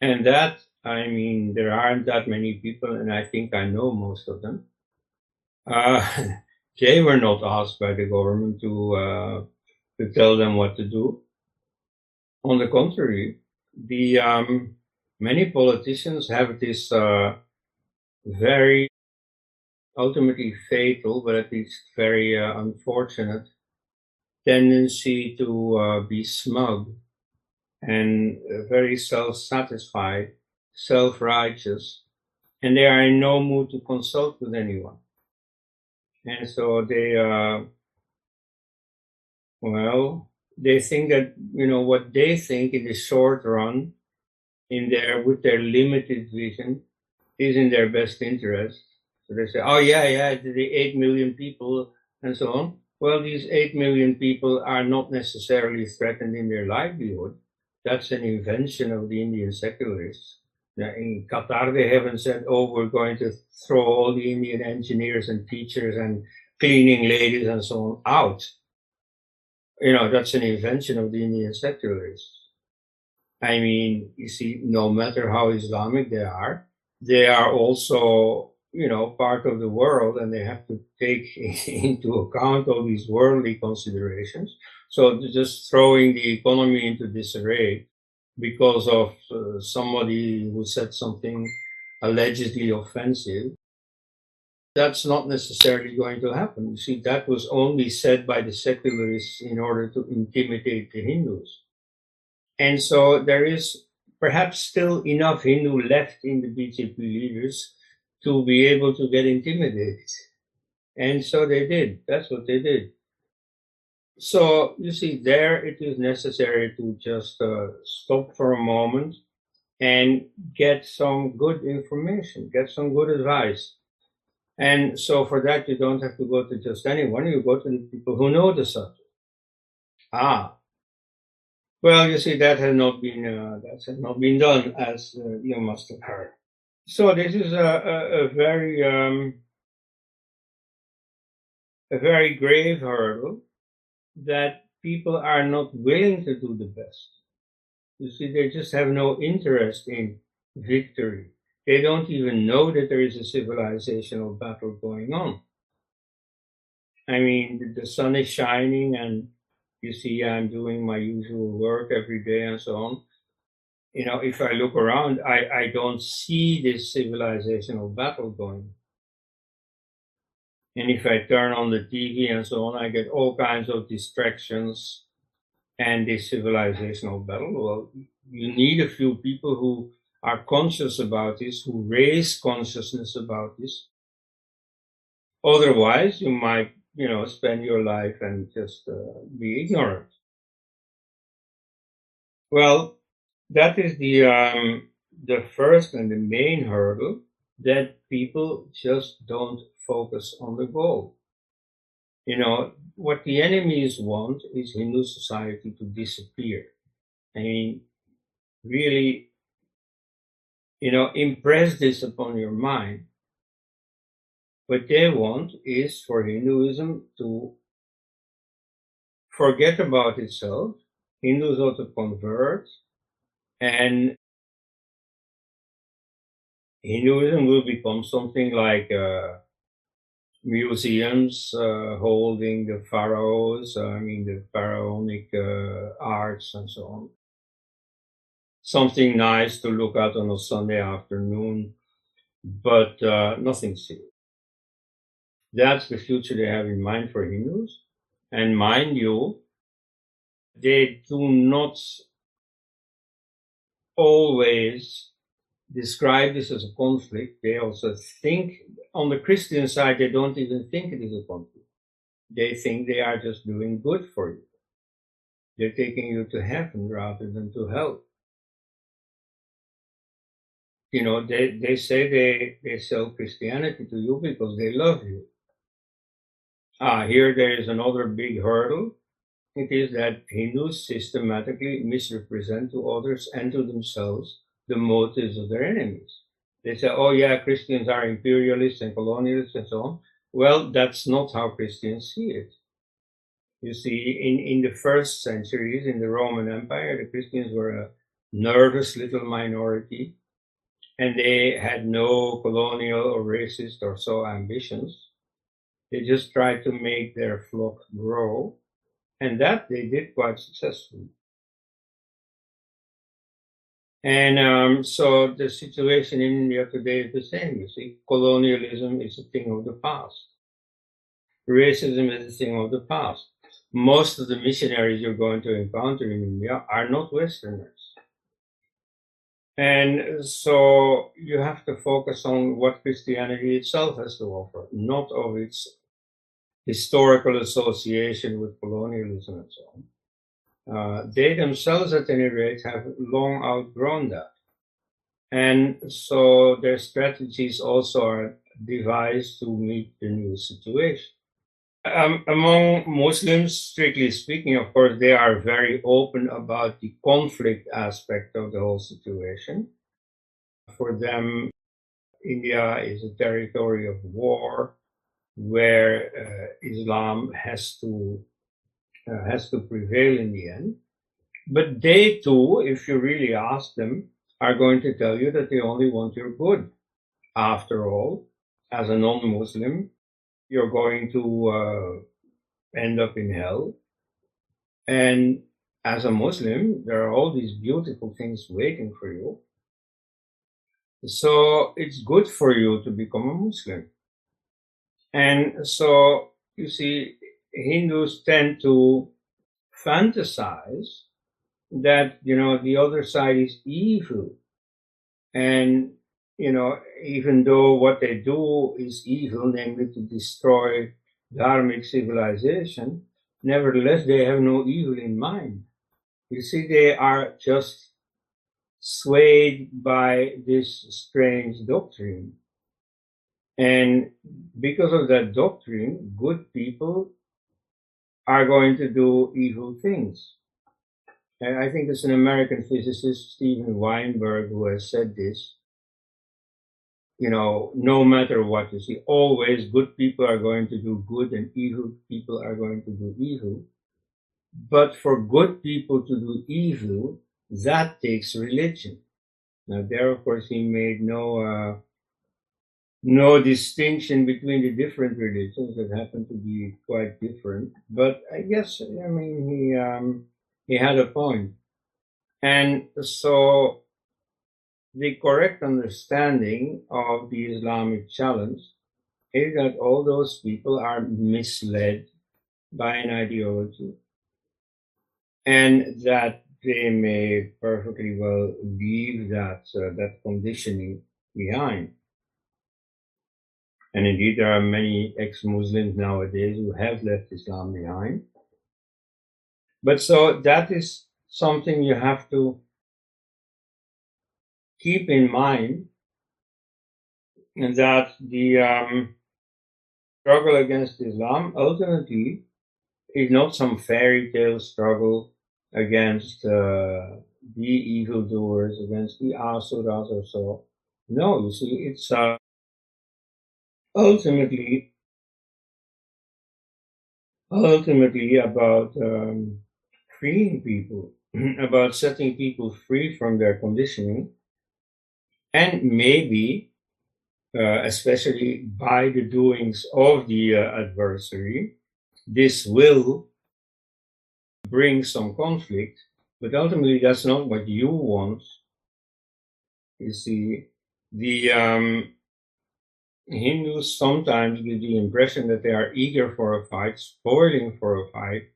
And that, I mean, there aren't that many people, and I think I know most of them. Uh, they were not asked by the government to, uh, to tell them what to do. On the contrary, the, um, many politicians have this uh, very ultimately fatal, but at least very uh, unfortunate tendency to uh, be smug and very self-satisfied, self-righteous, and they are in no mood to consult with anyone. And so they, uh, well, they think that, you know, what they think in the short run in their with their limited vision is in their best interest. So they say, oh yeah, yeah, the eight million people and so on. Well, these eight million people are not necessarily threatened in their livelihood. That's an invention of the Indian secularists. In Qatar, they haven't said, oh, we're going to throw all the Indian engineers and teachers and cleaning ladies and so on out. You know, that's an invention of the Indian secularists. I mean, you see, no matter how Islamic they are, they are also, you know, part of the world and they have to take into account all these worldly considerations. So just throwing the economy into disarray because of uh, somebody who said something allegedly offensive, that's not necessarily going to happen. You see, that was only said by the secularists in order to intimidate the Hindus. And so there is perhaps still enough Hindu left in the BJP leaders to be able to get intimidated. And so they did. That's what they did. So you see, there it is necessary to just uh, stop for a moment and get some good information, get some good advice. And so for that, you don't have to go to just anyone, you go to the people who know the subject. Ah, well, you see, that has not been uh, that has not been done, as uh, you must have heard. So this is a, a, a very um, a very grave hurdle that people are not willing to do the best. You see, they just have no interest in victory. They don't even know that there is a civilizational battle going on. I mean, the sun is shining and you see I'm doing my usual work every day and so on. You know, if I look around, I, I don't see this civilizational battle going. And if I turn on the TV and so on, I get all kinds of distractions and this civilizational battle. Well, you need a few people who are conscious about this, who raise consciousness about this. Otherwise, you might you know, spend your life and just uh, be ignorant. Well, that is the um, the first and the main hurdle that people just don't focus on the goal. You know, what the enemies want is Hindu society to disappear. I mean, really, you know, impress this upon your mind what they want is for Hinduism to forget about itself. Hindus ought to convert and Hinduism will become something like uh, museums uh, holding the pharaohs, uh, I mean the pharaonic uh, arts and so on. Something nice to look at on a Sunday afternoon, but uh, nothing serious. That's the future they have in mind for Hindus. And mind you, they do not always describe this as a conflict. They also think, on the Christian side, they don't even think it is a conflict. They think they are just doing good for you. They're taking you to heaven rather than to hell. You know, they, they say they, they sell Christianity to you because they love you. Ah, here there is another big hurdle. It is that Hindus systematically misrepresent to others and to themselves the motives of their enemies. They say, oh yeah, Christians are imperialists and colonialists and so on. Well, that's not how Christians see it. You see, in, in the first centuries in the Roman Empire, the Christians were a nervous little minority and they had no colonial or racist or so ambitions. They just tried to make their flock grow, and that they did quite successfully. And um, so the situation in India today is the same. You see, colonialism is a thing of the past. Racism is a thing of the past. Most of the missionaries you're going to encounter in India are not Westerners. And so you have to focus on what Christianity itself has to offer, not of its historical association with colonialism and so on. Uh, they themselves, at any rate, have long outgrown that. And so their strategies also are devised to meet the new situation. Um, among Muslims, strictly speaking, of course, they are very open about the conflict aspect of the whole situation. For them, India is a territory of war where uh, Islam has to uh, has to prevail in the end. But they too, if you really ask them, are going to tell you that they only want your good. After all, as a non-Muslim, you're going to uh, end up in hell. And as a Muslim, there are all these beautiful things waiting for you. So it's good for you to become a Muslim. And so, you see, Hindus tend to fantasize that, you know, the other side is evil. And, you know, even though what they do is evil, namely to destroy dharmic civilization, nevertheless, they have no evil in mind. You see, they are just swayed by this strange doctrine. And because of that doctrine, good people are going to do evil things. And I think it's an American physicist, Steven Weinberg, who has said this. You know, no matter what you see, always good people are going to do good and evil people are going to do evil. But for good people to do evil, that takes religion. Now there, of course, he made no, uh, no distinction between the different religions that happen to be quite different. But I guess, I mean, he, um, he had a point. And so the correct understanding of the Islamic challenge is that all those people are misled by an ideology and that they may perfectly well leave that uh, that conditioning behind. And indeed, there are many ex-Muslims nowadays who have left Islam behind. But so that is something you have to keep in mind that the um, struggle against Islam ultimately is not some fairy tale struggle against uh, the evildoers, against the asuras or so. No, you see, it's uh, ultimately ultimately about um, freeing people, about setting people free from their conditioning, and maybe, uh, especially by the doings of the uh, adversary, this will bring some conflict, but ultimately that's not what you want. You see, the um, Hindus sometimes give the impression that they are eager for a fight, spoiling for a fight.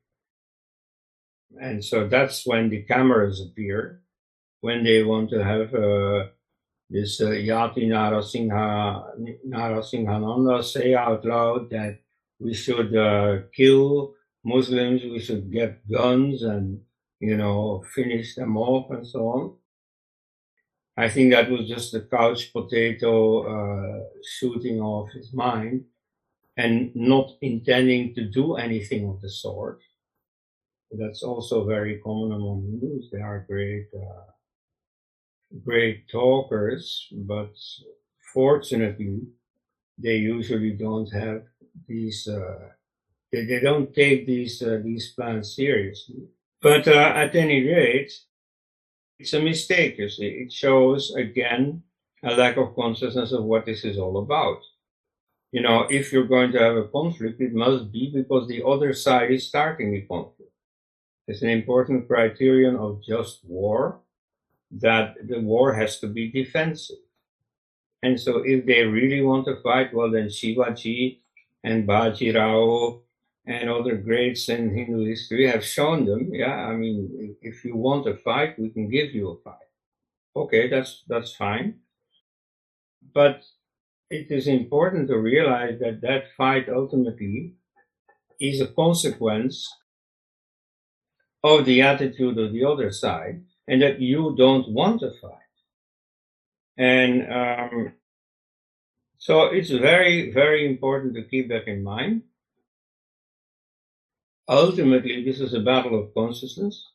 And so that's when the cameras appear, when they want to have uh, this uh, Yati Narasingha, Narasinghananda say out loud that we should uh, kill Muslims, we should get guns and, you know, finish them off and so on. I think that was just a couch potato uh, shooting off his mind and not intending to do anything of the sort. That's also very common among Hindus. They are great, uh, great talkers, but fortunately, they usually don't have these uh, they, they don't take these uh, these plans seriously. But uh, at any rate, it's a mistake. You see, it shows again a lack of consciousness of what this is all about. You know, if you're going to have a conflict, it must be because the other side is starting the conflict. It's an important criterion of just war that the war has to be defensive. And so if they really want to fight, well, then Shivaji and Bajirao and other greats in Hindu history have shown them, yeah, I mean, if you want a fight, we can give you a fight. Okay, that's, that's fine. But it is important to realize that that fight ultimately is a consequence of the attitude of the other side and that you don't want a fight. And um, so it's very, very important to keep that in mind. Ultimately, this is a battle of consciousness.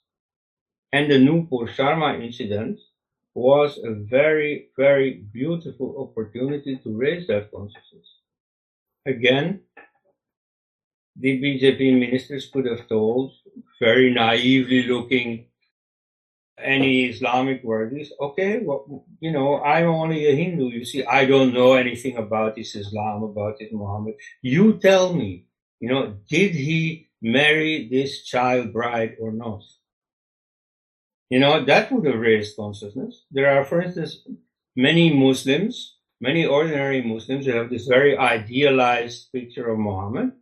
And the Nupur Sharma incident was a very, very beautiful opportunity to raise that consciousness. Again, the BJP ministers could have told very naively looking any Islamic worldviews. Okay, well, you know, I'm only a Hindu. You see, I don't know anything about this Islam, about this Muhammad. You tell me, you know, did he marry this child bride or not? You know, that would have raised consciousness. There are, for instance, many Muslims, many ordinary Muslims who have this very idealized picture of Muhammad.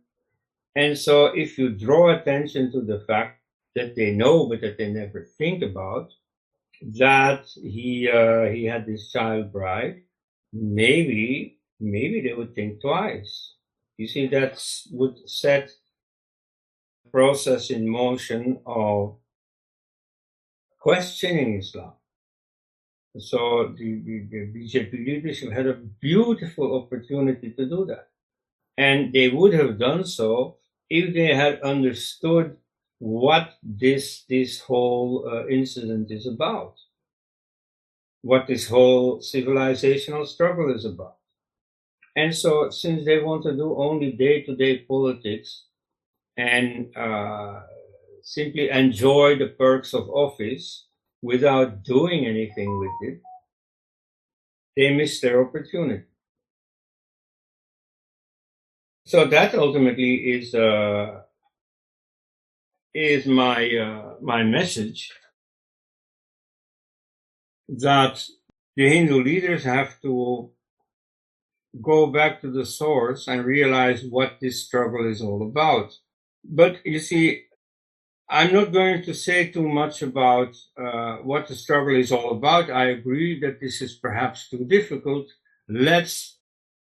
And so if you draw attention to the fact that they know but that they never think about, that he uh, he had this child bride, maybe maybe they would think twice. You see, that would set process in motion of questioning Islam. So the, the, the BJP leadership had a beautiful opportunity to do that. And they would have done so if they had understood what this this whole uh, incident is about, what this whole civilizational struggle is about. And so, since they want to do only day-to-day politics and uh, simply enjoy the perks of office without doing anything with it, they miss their opportunity. So that ultimately is uh, is my uh, my message that the Hindu leaders have to go back to the source and realize what this struggle is all about. But you see, I'm not going to say too much about uh, what the struggle is all about. I agree that this is perhaps too difficult. Let's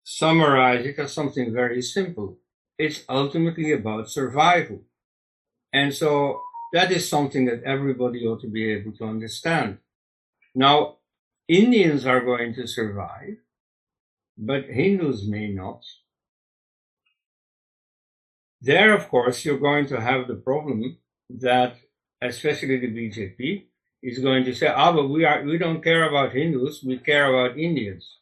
summarize it as something very simple. It's ultimately about survival. And so that is something that everybody ought to be able to understand. Now, Indians are going to survive, but Hindus may not. There, of course, you're going to have the problem that, especially the BJP, is going to say, ah, but we are, we don't care about Hindus, we care about Indians.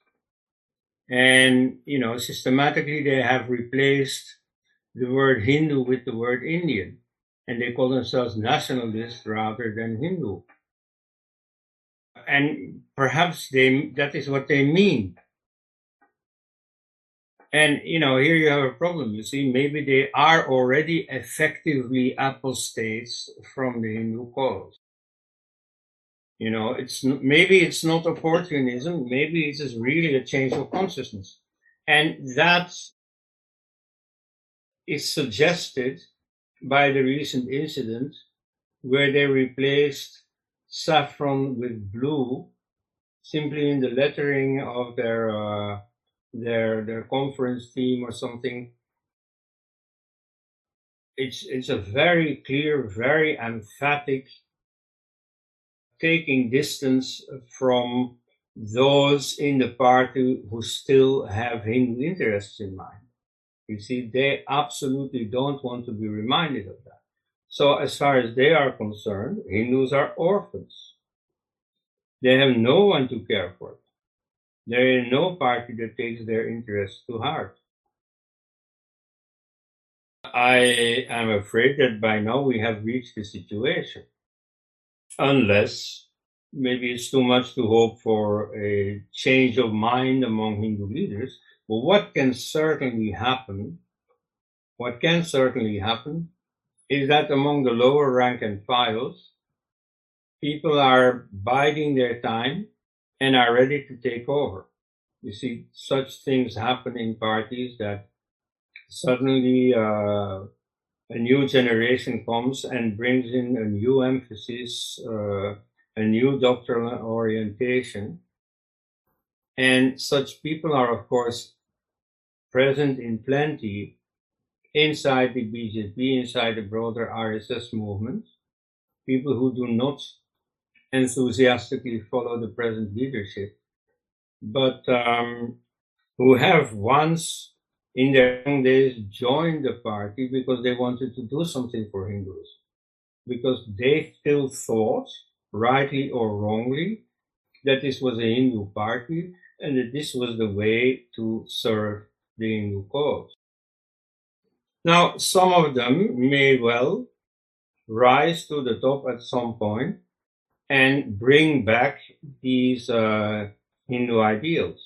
And, you know, systematically they have replaced the word Hindu with the word Indian and they call themselves nationalists rather than Hindu. And perhaps they, that is what they mean. And, you know, here you have a problem. You see, maybe they are already effectively apostates from the Hindu cause. You know, it's, maybe it's not opportunism. Maybe it is really a change of consciousness. And that is suggested by the recent incident where they replaced saffron with blue simply in the lettering of their uh, their their conference theme or something it's it's a very clear very emphatic taking distance from those in the party who still have Hindu interests in mind you see, they absolutely don't want to be reminded of that. So as far as they are concerned, Hindus are orphans. They have no one to care for. There is no party that takes their interests to heart. I am afraid that by now we have reached the situation. Unless maybe it's too much to hope for a change of mind among Hindu leaders, but what can certainly happen, what can certainly happen, is that among the lower rank and files, people are biding their time and are ready to take over. You see, such things happen in parties that suddenly uh, a new generation comes and brings in a new emphasis, uh, a new doctrinal orientation. And such people are, of course, present in plenty inside the BJP, inside the broader RSS movement, people who do not enthusiastically follow the present leadership, but um, who have once in their young days joined the party because they wanted to do something for Hindus, because they still thought, rightly or wrongly, that this was a Hindu party and that this was the way to serve the Hindu cause. Now, some of them may well rise to the top at some point, and bring back these uh, Hindu ideals.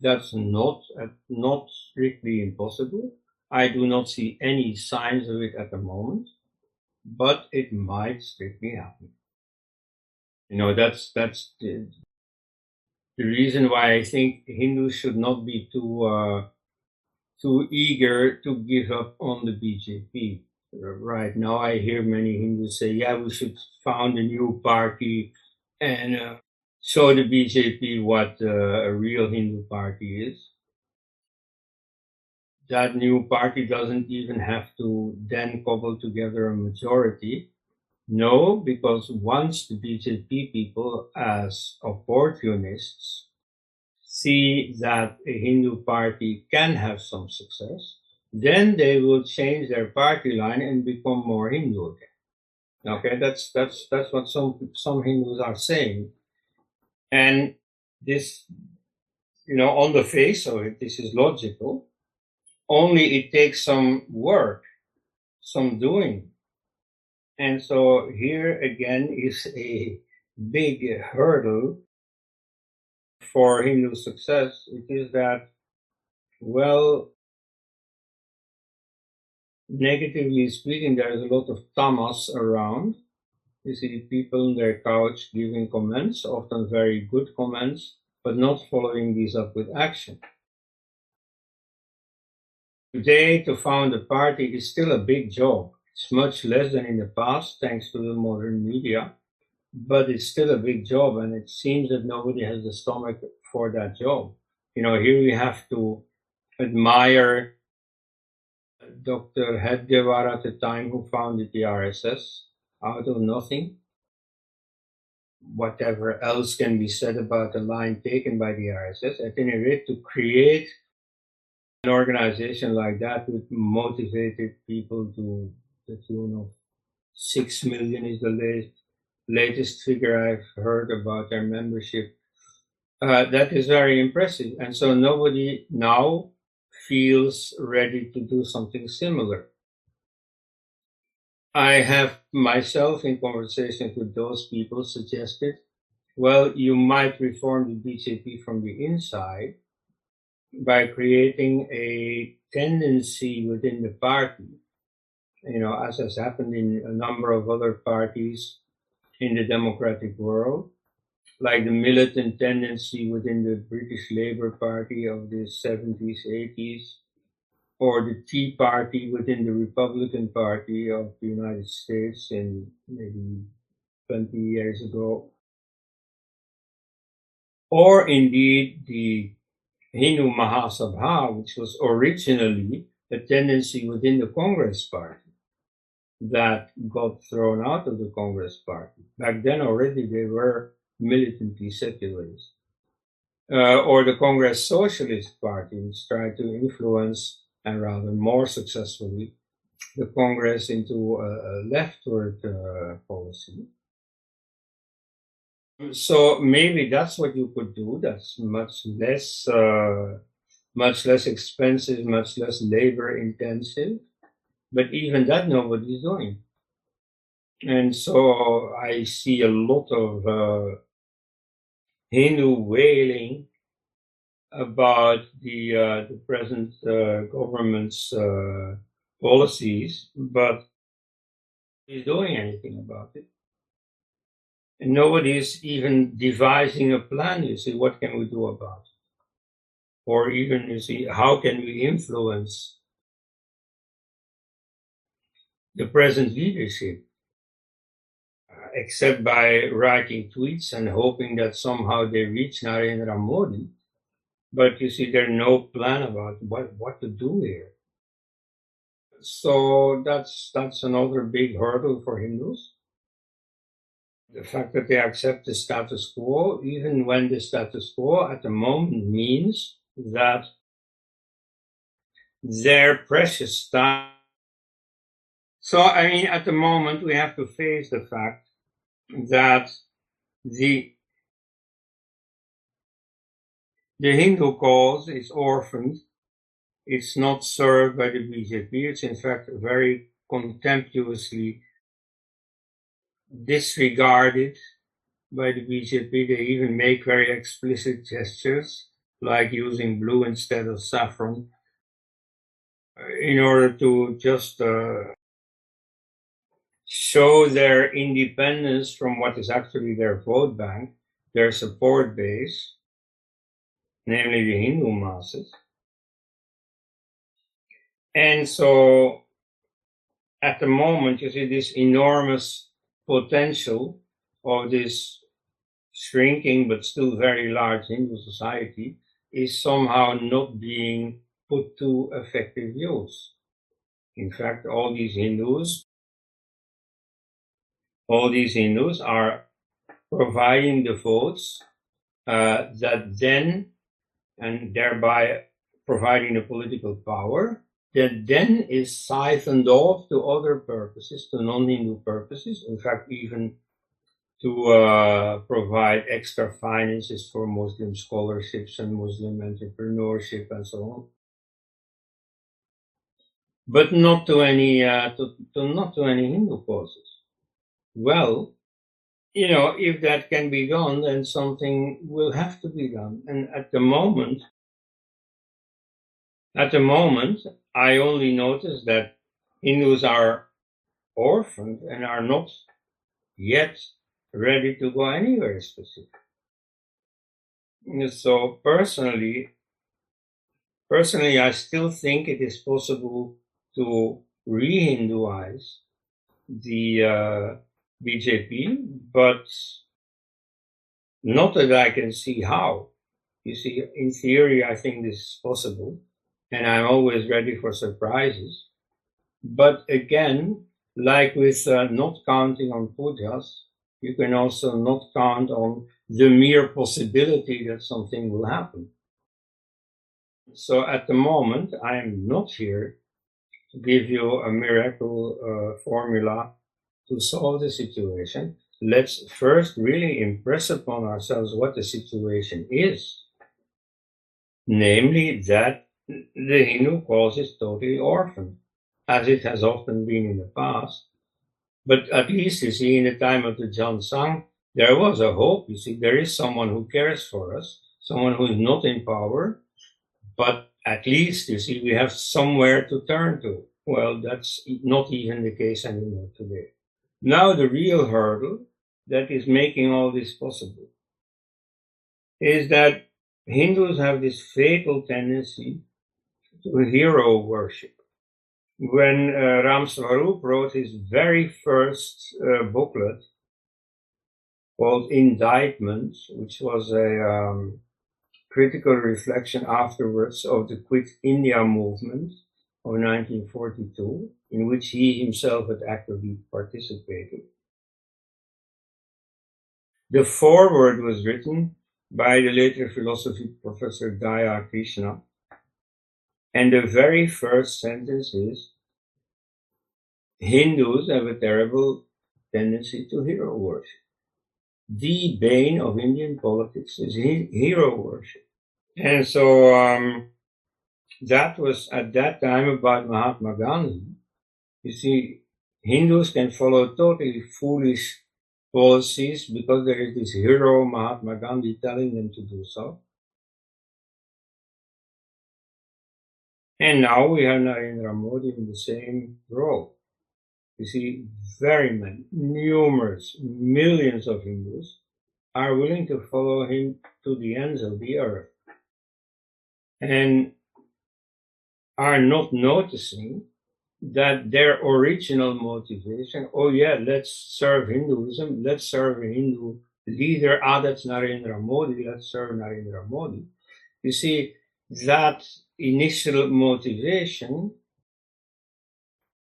That's not uh, not strictly impossible. I do not see any signs of it at the moment, but it might strictly happen. You know, that's that's the, the reason why I think Hindus should not be too uh, too eager to give up on the BJP. Right now, I hear many Hindus say, "Yeah, we should found a new party and uh, show the BJP what uh, a real Hindu party is. That new party doesn't even have to then cobble together a majority. No, because once the BJP people, as opportunists, see that a Hindu party can have some success, then they will change their party line and become more Hindu again. Okay, that's that's that's what some some Hindus are saying, and this, you know, on the face of it, this is logical. Only it takes some work, some doing, and so here again is a big hurdle for Hindu success. It is that, well, negatively speaking, there is a lot of tamas around. You see people on their couch giving comments, often very good comments, but not following these up with action. Today, to found a party is still a big job. It's much less than in the past, thanks to the modern media, but it's still a big job, and it seems that nobody has the stomach for that job. You know, here we have to admire Dr. Hedgewar at the time who founded the RSS out of nothing. Whatever else can be said about the line taken by the RSS, at any rate, to create an organization like that with motivated people to the tune of six million is the latest, latest figure I've heard about their membership. Uh, that is very impressive. And so nobody now feels ready to do something similar. I have myself in conversations with those people suggested, well, you might reform the BJP from the inside by creating a tendency within the party, you know, as has happened in a number of other parties in the democratic world, like the militant tendency within the British Labour Party of the 70s, 80s, or the Tea Party within the Republican Party of the United States in maybe 20 years ago, or indeed the Hindu Mahasabha, which was originally a tendency within the Congress Party that got thrown out of the Congress Party. Back then already they were militantly secularist. Uh, or the Congress Socialist Party, which tried to influence, and rather more successfully, the Congress into a, leftward uh, policy. So maybe that's what you could do. That's much less, uh, much less expensive, much less labor intensive. But even that, nobody's doing. And so I see a lot of uh, Hindu wailing about the uh, the present uh, government's uh, policies, but is doing anything about it. And nobody is even devising a plan. You see, what can we do about it? Or even, you see, how can we influence the present leadership? Except by writing tweets and hoping that somehow they reach Narendra Modi. But you see, there's no plan about what, what to do here. So that's that's another big hurdle for Hindus. The fact that they accept the status quo, even when the status quo at the moment means that their precious time. So, I mean, at the moment, we have to face the fact that the the Hindu cause is orphaned. It's not served by the BJP. It's in fact very contemptuously disregarded by the BJP. They even make very explicit gestures, like using blue instead of saffron, in order to just uh, show their independence from what is actually their vote bank, their support base, namely the Hindu masses. And so at the moment, you see this enormous potential of this shrinking but still very large Hindu society is somehow not being put to effective use. In fact, all these Hindus, all these Hindus are providing the votes uh, that then, and thereby providing the political power that then is siphoned off to other purposes, to non-Hindu purposes. In fact, even to uh, provide extra finances for Muslim scholarships and Muslim entrepreneurship and so on. But not to any, uh, to, to not to any Hindu causes. Well, you know, if that can be done, then something will have to be done. And at the moment, at the moment, I only notice that Hindus are orphaned and are not yet ready to go anywhere specific. So personally, personally, I still think it is possible to re-Hinduize the uh, BJP, but not that I can see how. You see, in theory, I think this is possible and I'm always ready for surprises. But again, like with uh, not counting on pujas, you can also not count on the mere possibility that something will happen. So at the moment, I am not here to give you a miracle uh, formula to solve the situation. Let's first really impress upon ourselves what the situation is. Namely, that the Hindu cause is totally orphaned, as it has often been in the past. But at least you see, in the time of the Jan Sangh, there was a hope. You see, there is someone who cares for us, someone who is not in power, but at least you see, we have somewhere to turn to. Well, that's not even the case anymore today. Now, the real hurdle that is making all this possible is that Hindus have this fatal tendency to hero worship. When uh, Ram Swarup wrote his very first uh, booklet called Indictment, which was a um, critical reflection afterwards of the Quit India movement of 1942, in which he himself had actively participated. The foreword was written by the later philosophy professor Daya Krishna, and the very first sentence is Hindus have a terrible tendency to hero worship. The bane of Indian politics is hero worship. And so um, that was at that time about Mahatma Gandhi. You see, Hindus can follow totally foolish policies because there is this hero Mahatma Gandhi telling them to do so. And now we have Narendra Modi in the same role. You see, very many, numerous, millions of Hindus are willing to follow him to the ends of the earth and are not noticing that their original motivation, oh yeah, let's serve Hinduism, let's serve a Hindu leader, ah, Narendra Modi, let's serve Narendra Modi. You see, that initial motivation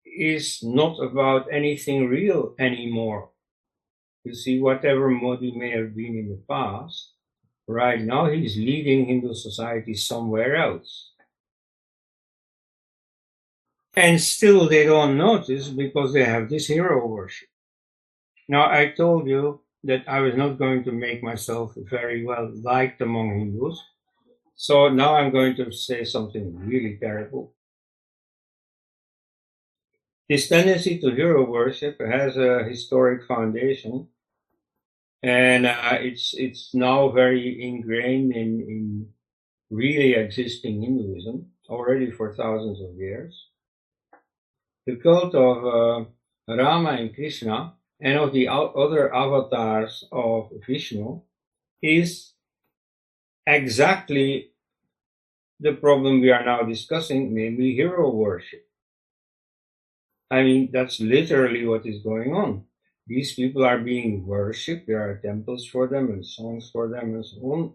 is not about anything real anymore. You see, whatever Modi may have been in the past, right now he's leading Hindu society somewhere else. And still they don't notice because they have this hero worship. Now, I told you that I was not going to make myself very well liked among Hindus so now I'm going to say something really terrible. This tendency to hero worship has a historic foundation and uh, it's it's now very ingrained in in really existing Hinduism already for thousands of years. The cult of uh, Rama and Krishna and of the other avatars of Vishnu is exactly the problem we are now discussing, namely hero worship. I mean, that's literally what is going on. These people are being worshipped. There are temples for them and songs for them and so on.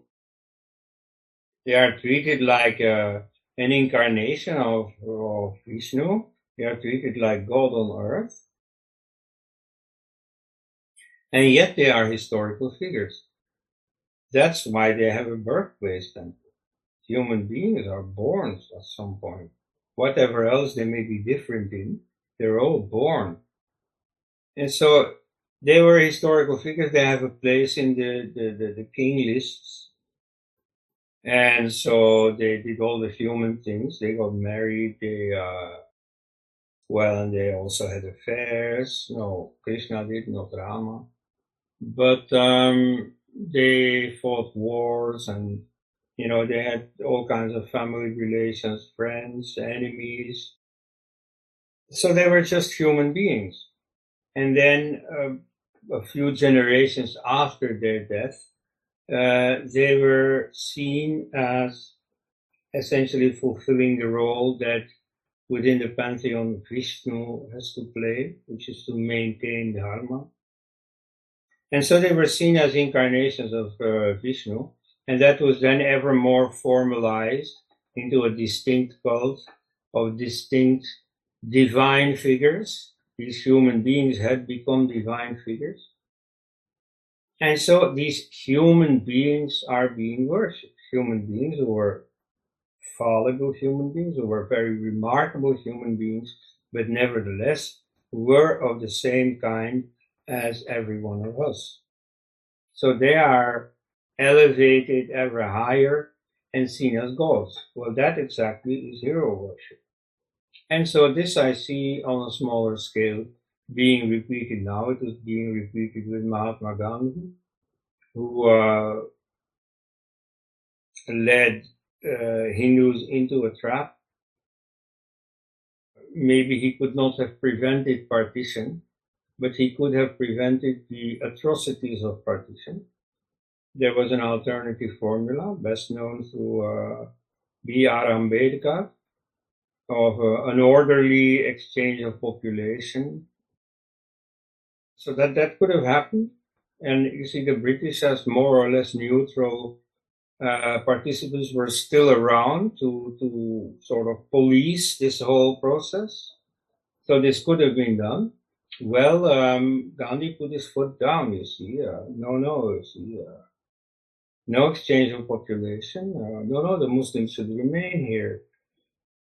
They are treated like uh, an incarnation of, of Vishnu. They are treated like God on earth. And yet they are historical figures. That's why they have a birthplace temple. Human beings are born at some point. Whatever else they may be different in, they're all born. And so they were historical figures. They have a place in the, the, the, the king lists. And so they did all the human things. They got married. They, uh, well, and they also had affairs. No, Krishna did, not Rama. But, um, they fought wars and, you know, they had all kinds of family relations, friends, enemies. So they were just human beings. And then uh, a few generations after their death, uh, they were seen as essentially fulfilling the role that within the pantheon Vishnu has to play, which is to maintain dharma. And so they were seen as incarnations of uh, Vishnu, and that was then ever more formalized into a distinct cult of distinct divine figures. These human beings had become divine figures. And so these human beings are being worshipped. Human beings who were fallible human beings, who were very remarkable human beings, but nevertheless were of the same kind as every one of us. So they are elevated ever higher and seen as gods. Well, that exactly is hero worship. And so this I see on a smaller scale being repeated now. It is being repeated with Mahatma Gandhi, who uh, led uh, Hindus into a trap. Maybe he could not have prevented partition, but he could have prevented the atrocities of partition. There was an alternative formula, best known through uh, B.R. Ambedkar, of uh, an orderly exchange of population. So that that could have happened. And you see, the British, as more or less neutral uh, participants, were still around to to sort of police this whole process. So this could have been done. Well, um, Gandhi put his foot down, you see. Uh, no, no, you see. Uh, no exchange of population. Uh, no, no, the Muslims should remain here.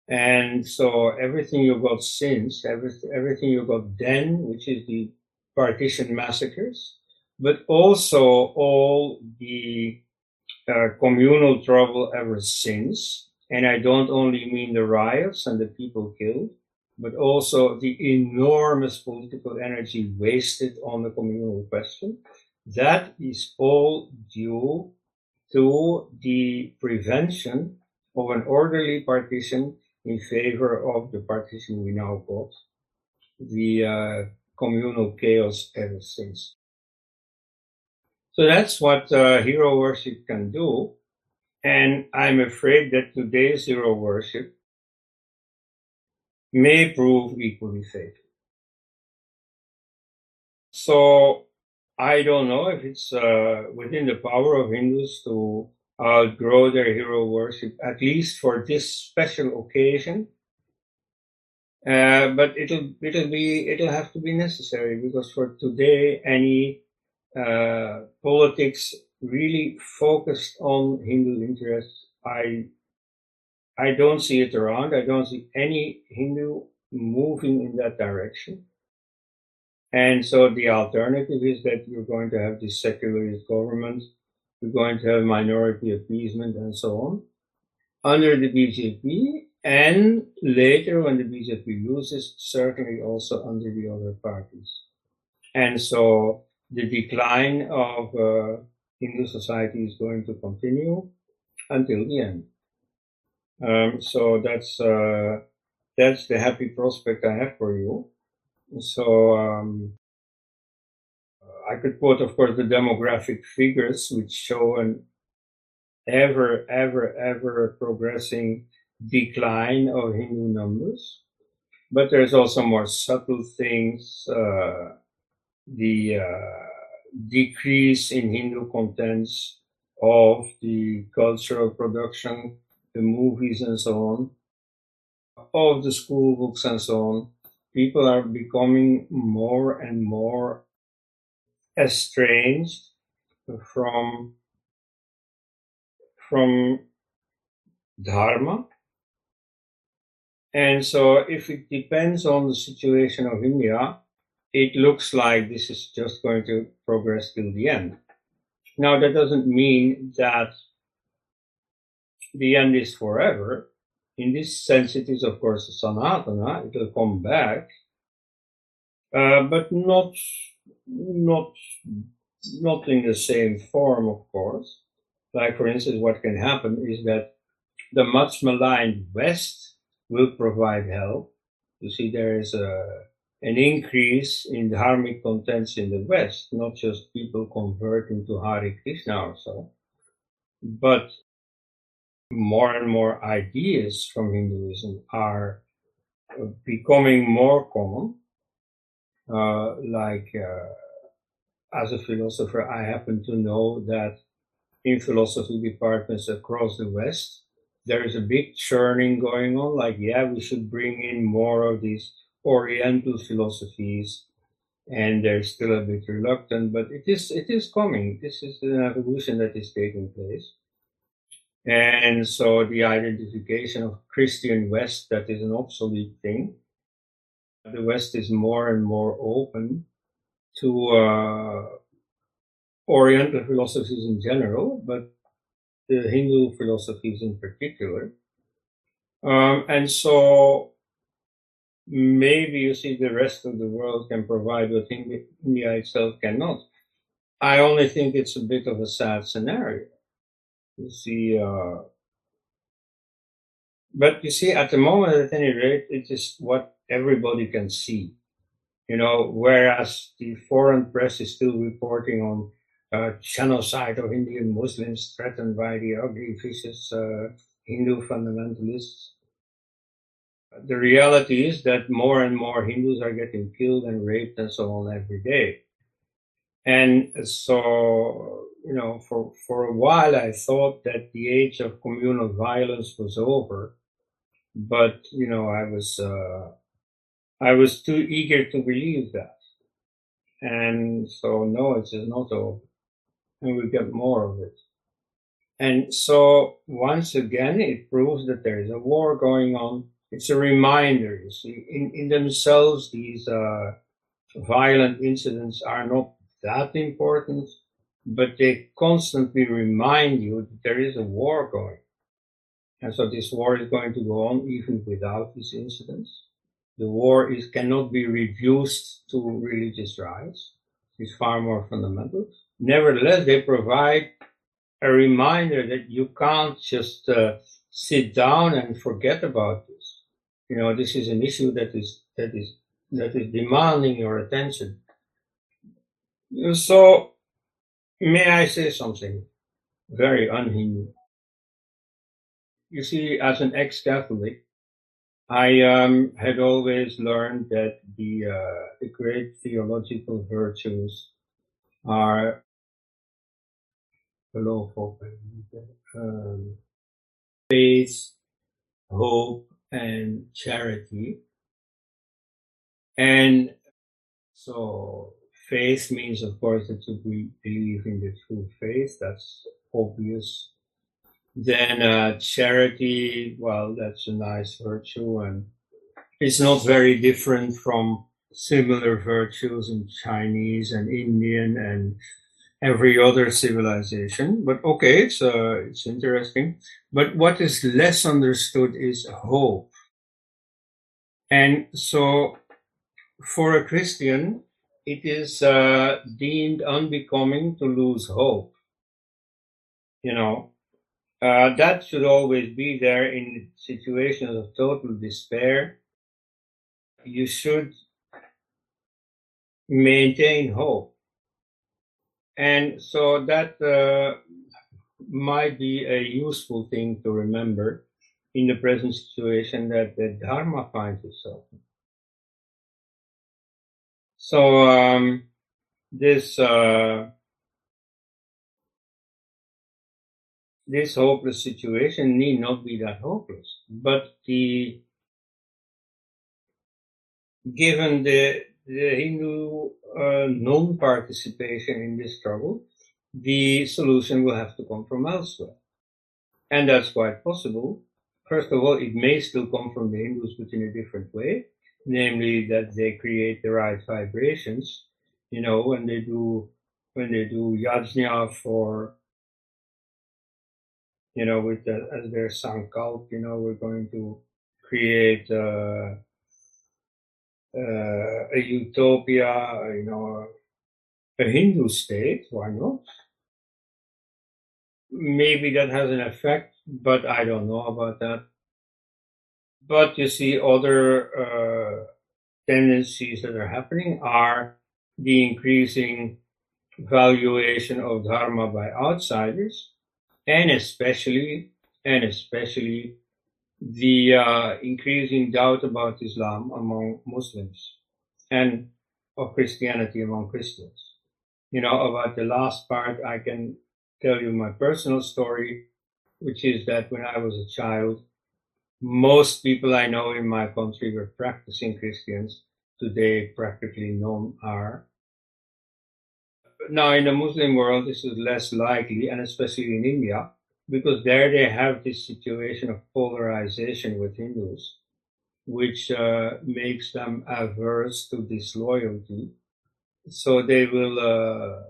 And so everything you got since, everything, everything you got then, which is the partition massacres, but also all the uh, communal trouble ever since. And I don't only mean the riots and the people killed, but also the enormous political energy wasted on the communal question. That is all due to the prevention of an orderly partition in favor of the partition we now got, the uh, communal chaos ever since. So that's what uh, hero worship can do. And I'm afraid that today's hero worship may prove equally fatal. So I don't know if it's uh, within the power of Hindus to outgrow their hero worship, at least for this special occasion. Uh, but it'll it'll be it'll have to be necessary because for today any uh, politics really focused on Hindu interests, I I don't see it around. I don't see any Hindu moving in that direction. And so the alternative is that you're going to have this secularist government, you're going to have minority appeasement and so on under the BJP, and later when the BJP loses, certainly also under the other parties. And so the decline of uh, Hindu society is going to continue until the end. Um, so that's uh, that's the happy prospect I have for you. So um, I could quote, of course, the demographic figures, which show an ever, ever, ever progressing decline of Hindu numbers. But there's also more subtle things. Uh, the uh, decrease in Hindu contents of the cultural production, the movies and so on, of the school books and so on. People are becoming more and more estranged from from dharma and so if it depends on the situation of india it looks like this is just going to progress till the end now that doesn't mean that the end is forever in this sense it is of course a sanatana it will come back uh, but not not not in the same form, of course. Like for instance, what can happen is that the much maligned West will provide help. You see, there is a an increase in dharmic contents in the West, not just people converting to Hare Krishna or so, but more and more ideas from Hinduism are becoming more common uh, like uh, as a philosopher, I happen to know that in philosophy departments across the West, there is a big churning going on. Like, yeah, we should bring in more of these Oriental philosophies, and they're still a bit reluctant, but it is it is coming. This is an evolution that is taking place. And so the identification of Christian West, that is an obsolete thing the West is more and more open to uh, Oriental philosophies in general, but the Hindu philosophies in particular. Um, and so maybe you see the rest of the world can provide what India itself cannot. I only think it's a bit of a sad scenario. You see, uh, but you see, at the moment, at any rate, it is what everybody can see. You know, whereas the foreign press is still reporting on uh, genocide of Indian Muslims threatened by the ugly, vicious uh, Hindu fundamentalists. The reality is that more and more Hindus are getting killed and raped and so on every day. And so, you know, for, for a while I thought that the age of communal violence was over. But, you know, I was, uh, I was too eager to believe that. And so, no, it is not over. And we get more of it. And so, once again, it proves that there is a war going on. It's a reminder, you see, in, in themselves, these uh, violent incidents are not that important, but they constantly remind you that there is a war going. And so this war is going to go on even without these incidents the war is cannot be reduced to religious rights. It's far more fundamental. Nevertheless, they provide a reminder that you can't just uh, sit down and forget about this. You know, this is an issue that is that is that is demanding your attention. So, may I say something very un-Hindu? You see, as an ex-Catholic, I um, had always learned that the, uh, the great theological virtues are um, faith, hope, and charity. And so faith means, of course, that you believe in the true faith. That's obvious. Then uh, charity, well, that's a nice virtue, and it's not very different from similar virtues in Chinese and Indian and every other civilization. But okay, it's uh, it's interesting. But what is less understood is hope. And so, for a Christian, it is uh, deemed unbecoming to lose hope. You know, uh, that should always be there in situations of total despair. You should maintain hope. And so that uh, might be a useful thing to remember in the present situation that the Dharma finds itself. So um, this uh, this hopeless situation need not be that hopeless, but the given the the Hindu non-participation in this struggle, the solution will have to come from elsewhere, and that's quite possible. First of all, it may still come from the Hindus, but in a different way, namely that they create the right vibrations. You know, when they do when they do yajna for you know, with the, as their sankalp, you know, we're going to create uh, uh, a utopia, you know, a Hindu state. Why not? Maybe that has an effect, but I don't know about that. But you see, other uh, tendencies that are happening are the increasing valuation of dharma by outsiders, and especially and especially the uh, increasing doubt about Islam among Muslims and of Christianity among Christians. You know, about the last part, I can tell you my personal story, which is that when I was a child, most people I know in my country were practicing Christians. Today, practically none are. Now, in the Muslim world, this is less likely, and especially in India, because there they have this situation of polarization with Hindus, which uh, makes them averse to disloyalty. So they will, uh,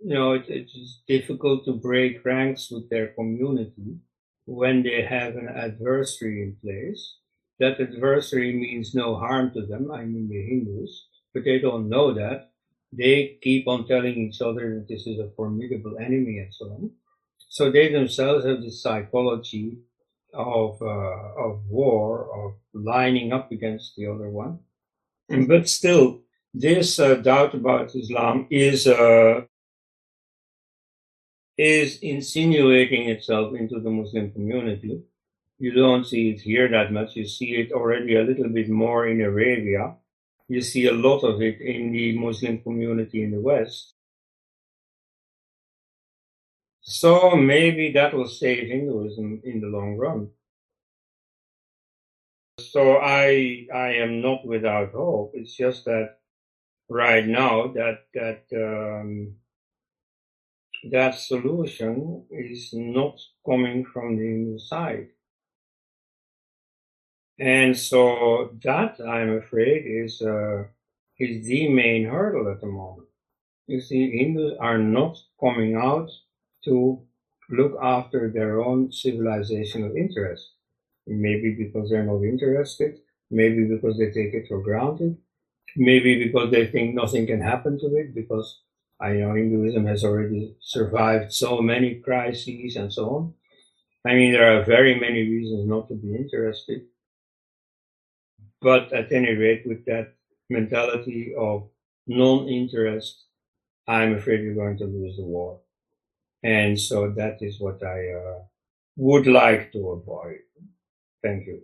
you know, it, it's difficult to break ranks with their community when they have an adversary in place. That adversary means no harm to them, I mean the Hindus, but they don't know that. They keep on telling each other that this is a formidable enemy and so on. So they themselves have this psychology of uh, of war, of lining up against the other one. But still, this uh, doubt about Islam is uh, is insinuating itself into the Muslim community. You don't see it here that much. You see it already a little bit more in Arabia. You see a lot of it in the Muslim community in the West. So maybe that will save Hinduism in the long run. So I I am not without hope. It's just that right now that that um, that solution is not coming from the Hindu side. And so that I'm afraid is uh, is the main hurdle at the moment. You see, Hindus are not coming out to look after their own civilizational interest. Maybe because they're not interested, maybe because they take it for granted, maybe because they think nothing can happen to it, because I know Hinduism has already survived so many crises and so on. I mean, there are very many reasons not to be interested. But at any rate, with that mentality of non-interest, I'm afraid we're going to lose the war. And so that is what I uh, would like to avoid. Thank you.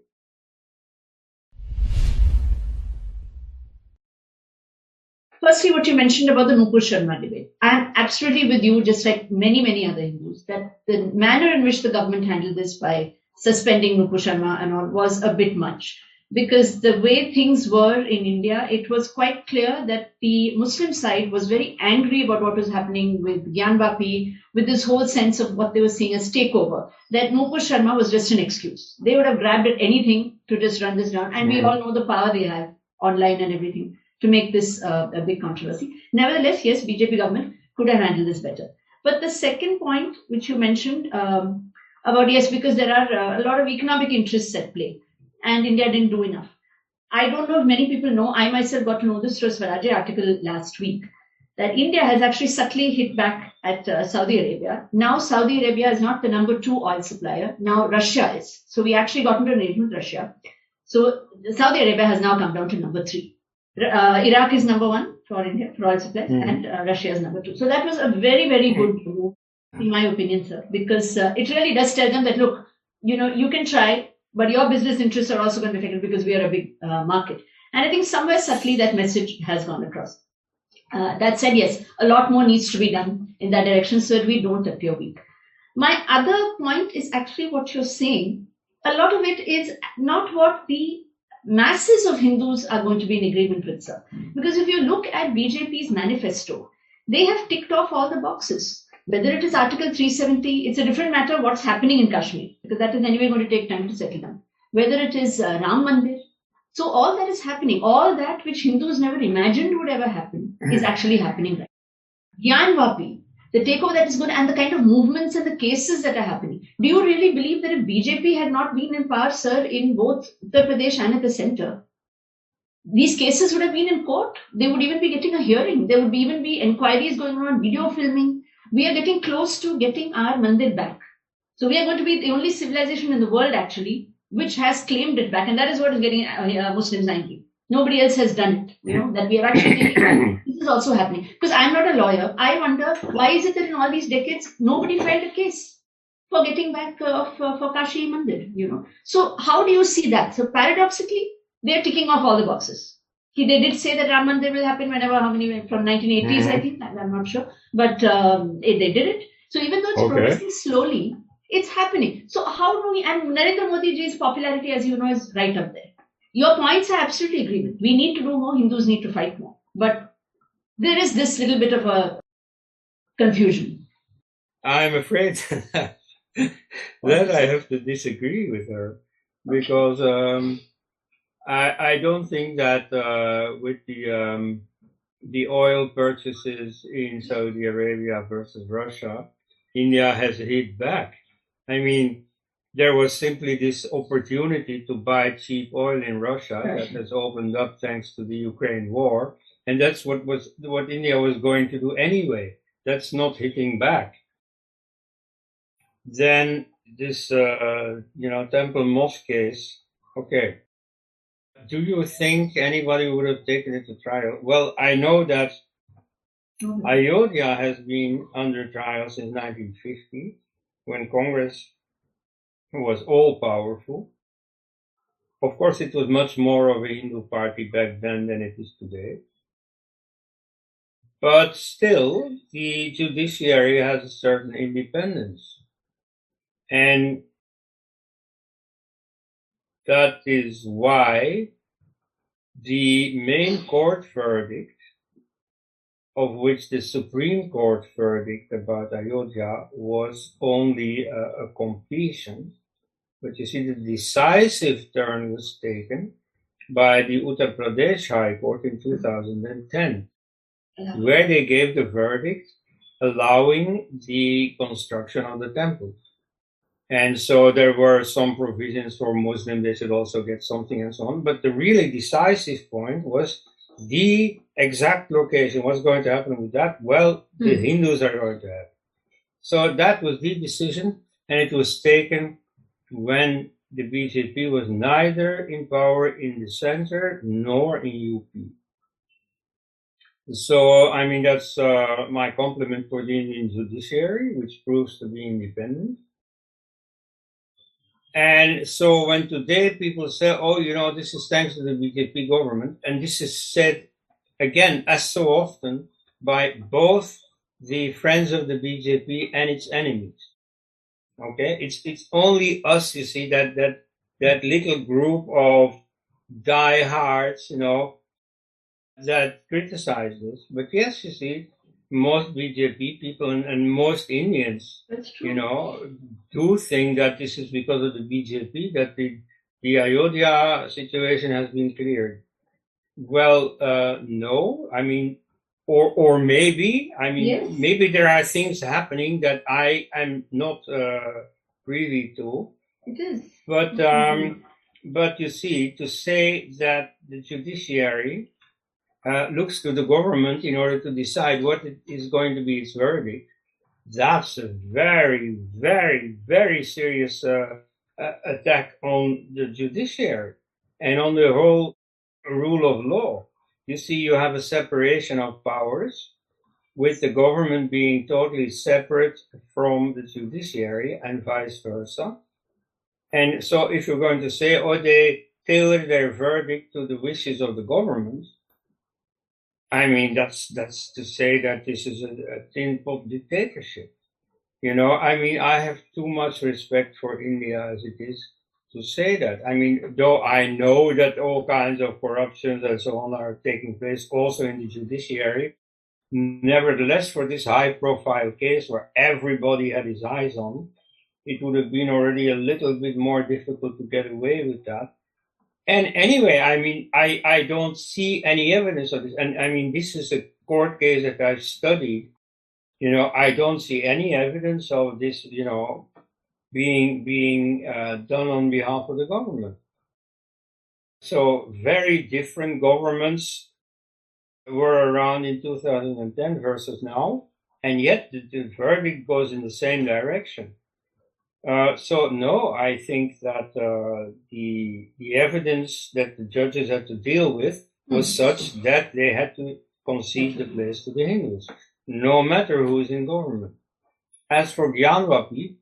Firstly, what you mentioned about the Nupur Sharma debate. I'm absolutely with you, just like many, many other Hindus, that the manner in which the government handled this by suspending Nupur Sharma and all was a bit much because the way things were in India, it was quite clear that the Muslim side was very angry about what was happening with Gyanvapi, with this whole sense of what they were seeing as takeover, that Nupur Sharma was just an excuse. They would have grabbed at anything to just run this down. And mm. we all know the power they have online and everything to make this uh, a big controversy. Nevertheless, yes, BJP government could have handled this better. But the second point, which you mentioned um, about, yes, because there are uh, a lot of economic interests at play and India didn't do enough. I don't know if many people know, I myself got to know this through a Swarajya article last week, that India has actually subtly hit back at uh, Saudi Arabia. Now Saudi Arabia is not the number two oil supplier. Now Russia is. So we actually got into an arrangement with Russia. So Saudi Arabia has now come down to number three. Uh, Iraq is number one for India for oil supplies, Mhm. and uh, Russia is number two. So that was a very very good move, in my opinion, sir, because uh, it really does tell them that look, you know, you can try, but your business interests are also going to be affected because we are a big uh, market. And I think somewhere subtly that message has gone across. Uh, that said, yes, a lot more needs to be done in that direction so that we don't appear weak. My other point is actually what you're saying. A lot of it is not what the masses of Hindus are going to be in agreement with, sir. Because if you look at BJP's manifesto, they have ticked off all the boxes. Whether it is Article 370, it's a different matter what's happening in Kashmir, because that is anyway going to take time to settle down. Whether it is uh, Ram Mandir, so all that is happening, all that which Hindus never imagined would ever happen, is actually happening right. Gyanvapi, the takeover that is going and the kind of movements and the cases that are happening. Do you really believe that if BJP had not been in power, sir, in both Uttar Pradesh and at the center, these cases would have been in court? They would even be getting a hearing. There would be, even be inquiries going on, video filming. We are getting close to getting our mandir back. So we are going to be the only civilization in the world, actually, which has claimed it back, and that is what is getting uh, uh, Muslims angry. Nobody else has done it. You know that we are actually. This is also happening because I'm not a lawyer. I wonder why is it that in all these decades nobody filed a case for getting back uh, for, for Kashi Mandir. You know. So how do you see that? So paradoxically, they are ticking off all the boxes. He, they did say that Ram Mandir will happen whenever, how many, from 1980s, I think, I'm not sure. But um, they did it. So even though it's Okay. progressing slowly, it's happening. So how do we, and Narendra Modi ji's popularity, as you know, is right up there. Your points are absolutely agreement. We need to do more, Hindus need to fight more. But there is this little bit of a confusion. I'm afraid that, that I have to disagree with her because um, I, I don't think that uh, with the um, the oil purchases in Saudi Arabia versus Russia, India has hit back. I mean, there was simply this opportunity to buy cheap oil in Russia that has opened up thanks to the Ukraine war, and that's what was what India was going to do anyway. That's not hitting back then this uh, you know temple mosque case okay do you think anybody would have taken it to trial? Well i know that mm. ayodhya has been under trial since 1950 when congress was all powerful. Of course it was much more of a hindu party back then than it is today. But still the judiciary has a certain independence. And that is why the main court verdict, of which the Supreme Court verdict about Ayodhya was only a, a completion, but you see the decisive turn was taken by the Uttar Pradesh High Court in 2010 where they gave the verdict allowing the construction of the temple. And so there were some provisions for Muslims, they should also get something and so on. But the really decisive point was the exact location. What's going to happen with that? Well, the Hmm. Hindus are going to have. So that was the decision, and it was taken when the BJP was neither in power in the center nor in UP. So, I mean, that's uh, my compliment for the Indian judiciary, which proves to be independent. And so when today people say, oh, you know, this is thanks to the BJP government, and this is said again, as so often, by both the friends of the BJP and its enemies. Okay? It's, it's only us, you see, that, that, that little group of diehards, you know, that criticize this. But yes, you see, most BJP people and, and most Indians, That's true. you know, do think that this is because of the BJP that the, the Ayodhya situation has been cleared. Well, uh, no, I mean, or, or maybe, I mean, Yes. maybe there are things happening that I am not, uh, privy to. It is. But Mhm. um, but you see, to say that the judiciary uh, looks to the government in order to decide what is going to be its verdict, that's a very, very, very serious uh, attack on the judiciary and on the whole rule of law. You see, you have a separation of powers, with the government being totally separate from the judiciary and vice versa. And so if you're going to say, oh, they tailor their verdict to the wishes of the government, I mean, that's, that's to say that this is a, a tin pot dictatorship. You know, I mean, I have too much respect for India as it is to say that. I mean, though I know that all kinds of corruptions and so on are taking place also in the judiciary, nevertheless, for this high profile case where everybody had his eyes on, it would have been already a little bit more difficult to get away with that. And anyway, I mean, I, I don't see any evidence of this. And I mean, this is a court case that I've studied. You know, I don't see any evidence of this, you know, being, being uh, done on behalf of the government. So very different governments were around in 2010 versus now. And yet the, the verdict goes in the same direction. Uh, so no, I think that uh, the the evidence that the judges had to deal with was mm-hmm. such that they had to concede the place to the Hindus, no matter who is in government. As for Gyanvapi,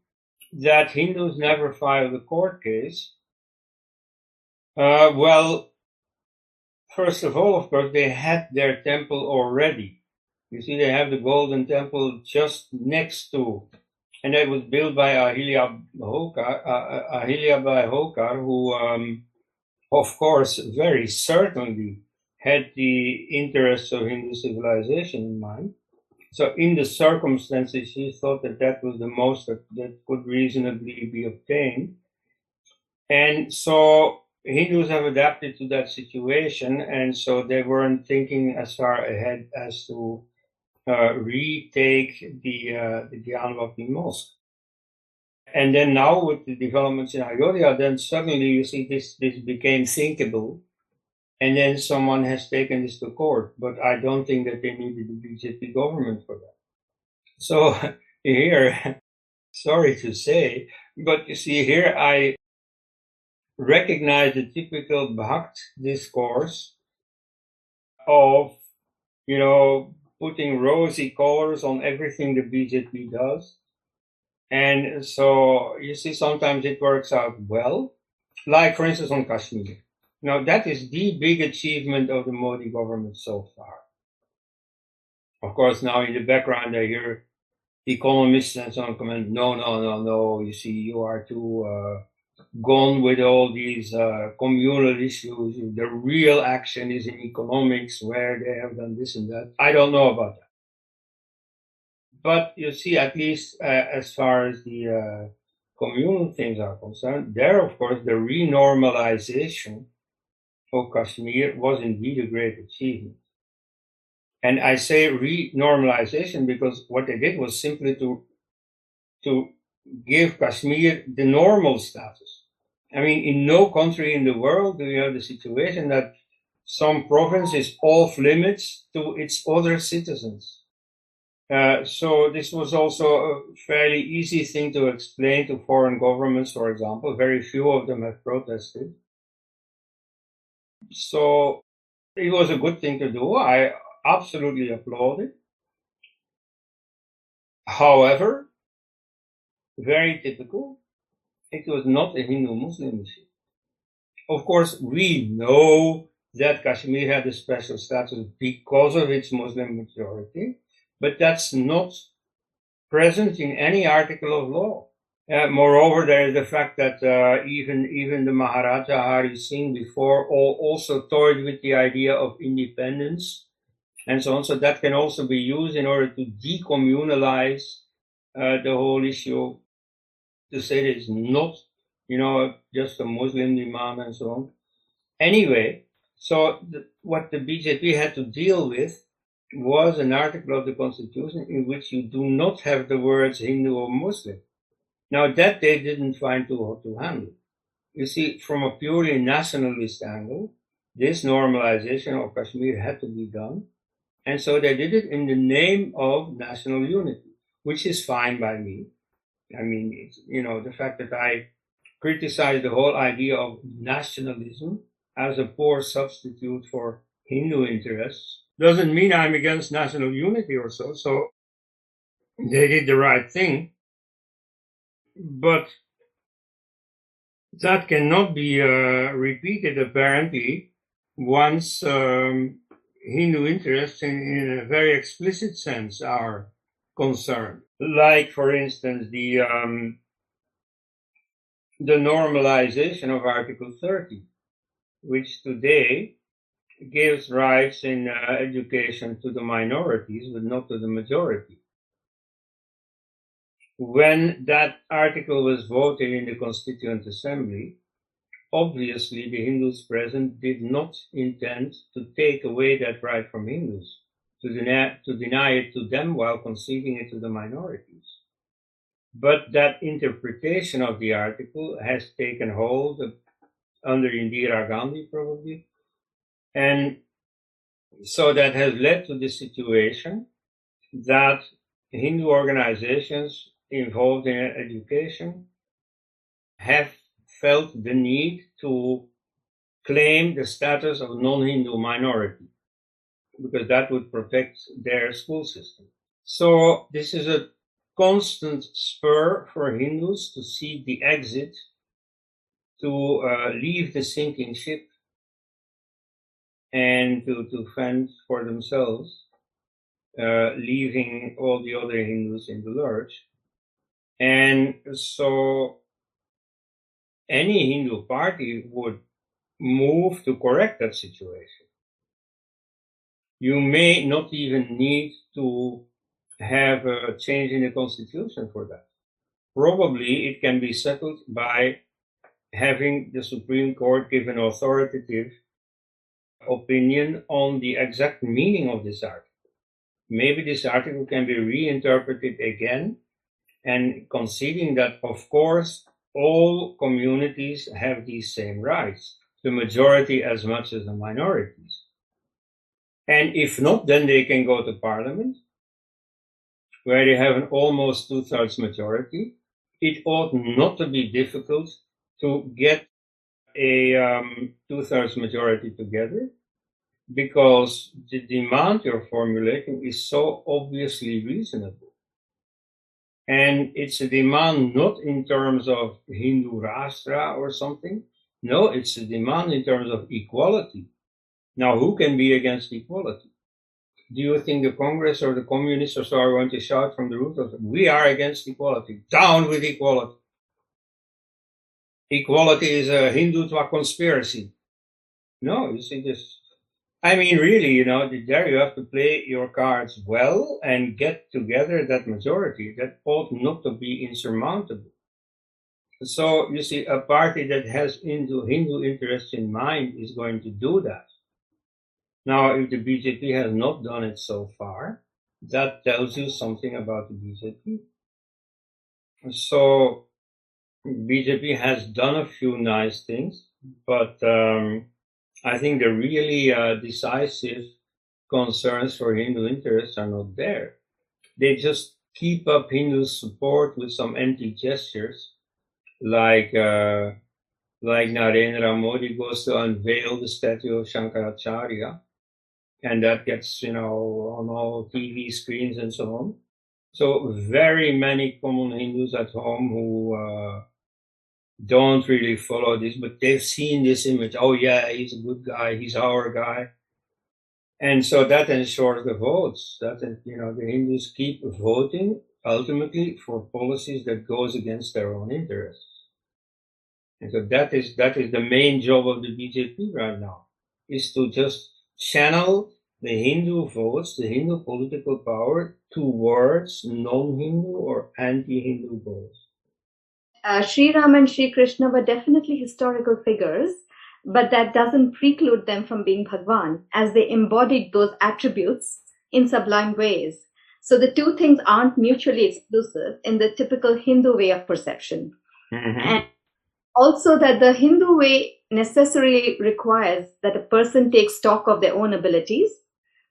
that Hindus never filed a court case. Uh, well, first of all, of course, they had their temple already. You see, they have the Golden Temple just next to and it was built by Ahilya Holkar, uh, Ahilyabai Holkar, who, um, of course, very certainly had the interests of Hindu civilization in mind. So, in the circumstances, he thought that that was the most that could reasonably be obtained. And so, Hindus have adapted to that situation, and so they weren't thinking as far ahead as to uh, retake the uh, the Gyanvapi mosque. And then now with the developments in Ayodhya, then suddenly you see this this became thinkable, and then someone has taken this to court. But I don't think that they needed the BJP government for that. So here, sorry to say, but you see here I recognize the typical Bhakt discourse of, you know, putting rosy colors on everything the BJP does. And so you see, sometimes it works out well, like for instance on Kashmir. Now that is the big achievement of the Modi government so far. Of course, now in the background I hear economists and so on comment, no, no, no, no, you see, you are too, uh, gone with all these uh, communal issues. The real action is in economics, where they have done this and that. I don't know about that. But you see, at least uh, as far as the uh, communal things are concerned, there, of course, the renormalization of Kashmir was indeed a great achievement. And I say renormalization because what they did was simply to to give Kashmir the normal status. I mean, in no country in the world do you have the situation that some province is off limits to its other citizens. Uh, so this was also a fairly easy thing to explain to foreign governments, for example. Very few of them have protested. So it was a good thing to do. I absolutely applaud it. However, very typical. It was not a Hindu Muslim issue. Of course, we know that Kashmir had a special status because of its Muslim majority, but that's not present in any article of law. Uh, moreover, there is the fact that uh, even even the Maharaja Hari Singh before all, also toyed with the idea of independence and so on. So that can also be used in order to decommunalize uh, the whole issue to say it's not, you know, just a Muslim demand and so on. Anyway, so the, what the BJP had to deal with was an article of the constitution in which you do not have the words Hindu or Muslim. Now that they didn't find too hard to handle. You see, from a purely nationalist angle, this normalization of Kashmir had to be done. And so they did it in the name of national unity, which is fine by me. I mean, you know, the fact that I criticize the whole idea of nationalism as a poor substitute for Hindu interests doesn't mean I'm against national unity or so. So they did the right thing. But that cannot be uh, repeated apparently once um, Hindu interests in, in, a very explicit sense are concerned. Like, for instance, the um, the normalization of Article 30, which today gives rights in uh, education to the minorities, but not to the majority. When that article was voted in the Constituent Assembly, obviously the Hindus present did not intend to take away that right from Hindus, to deny, to deny it to them while conceding it to the minorities. But that interpretation of the article has taken hold under Indira Gandhi probably, and so that has led to the situation that Hindu organizations involved in education have felt the need to claim the status of non-Hindu minority because that would protect their school system. So this is a constant spur for Hindus to see the exit to uh, leave the sinking ship and to, to fend for themselves, uh, leaving all the other Hindus in the lurch. And so any Hindu party would move to correct that situation. You may not even need to have a change in the constitution for that. Probably it can be settled by having the Supreme Court give an authoritative opinion on the exact meaning of this article. Maybe this article can be reinterpreted again and conceding that, of course, all communities have these same rights, the majority as much as the minorities. And if not, then they can go to parliament, where they have an almost two thirds majority. It ought not to be difficult to get a um, two thirds majority together because the demand you're formulating is so obviously reasonable. And it's a demand not in terms of Hindu Rashtra or something. No, it's a demand in terms of equality. Now, who can be against equality? Do you think the Congress or the communists or so are going to shout from the roof of we are against equality? Down with equality. Equality is a Hindutva conspiracy. No, you see this I mean, really, you know, there you have to play your cards well and get together that majority. That ought not to be insurmountable. So you see, a party that has Hindu, Hindu interests in mind is going to do that. Now, if the BJP has not done it so far, that tells you something about the BJP. So BJP has done a few nice things, but um, I think the really uh, decisive concerns for Hindu interests are not there. They just keep up Hindu support with some empty gestures, like uh, like Narendra Modi goes to unveil the statue of Shankaracharya, and that gets you know on all TV screens and so on. So very many common Hindus at home who uh, don't really follow this, but they've seen this image. Oh yeah, he's a good guy. He's our guy. And so that ensures the votes that, you know, the Hindus keep voting ultimately for policies that goes against their own interests. And so that is, that is the main job of the BJP right now, is to just channel the Hindu votes, the Hindu political power towards non-Hindu or anti-Hindu votes uh, Sri Ram and Sri Krishna were definitely historical figures, but that doesn't preclude them from being Bhagwan, as they embodied those attributes in sublime ways. So the two things aren't mutually exclusive in the typical Hindu way of perception. Mm-hmm. And Also, that the Hindu way necessarily requires that a person take stock of their own abilities,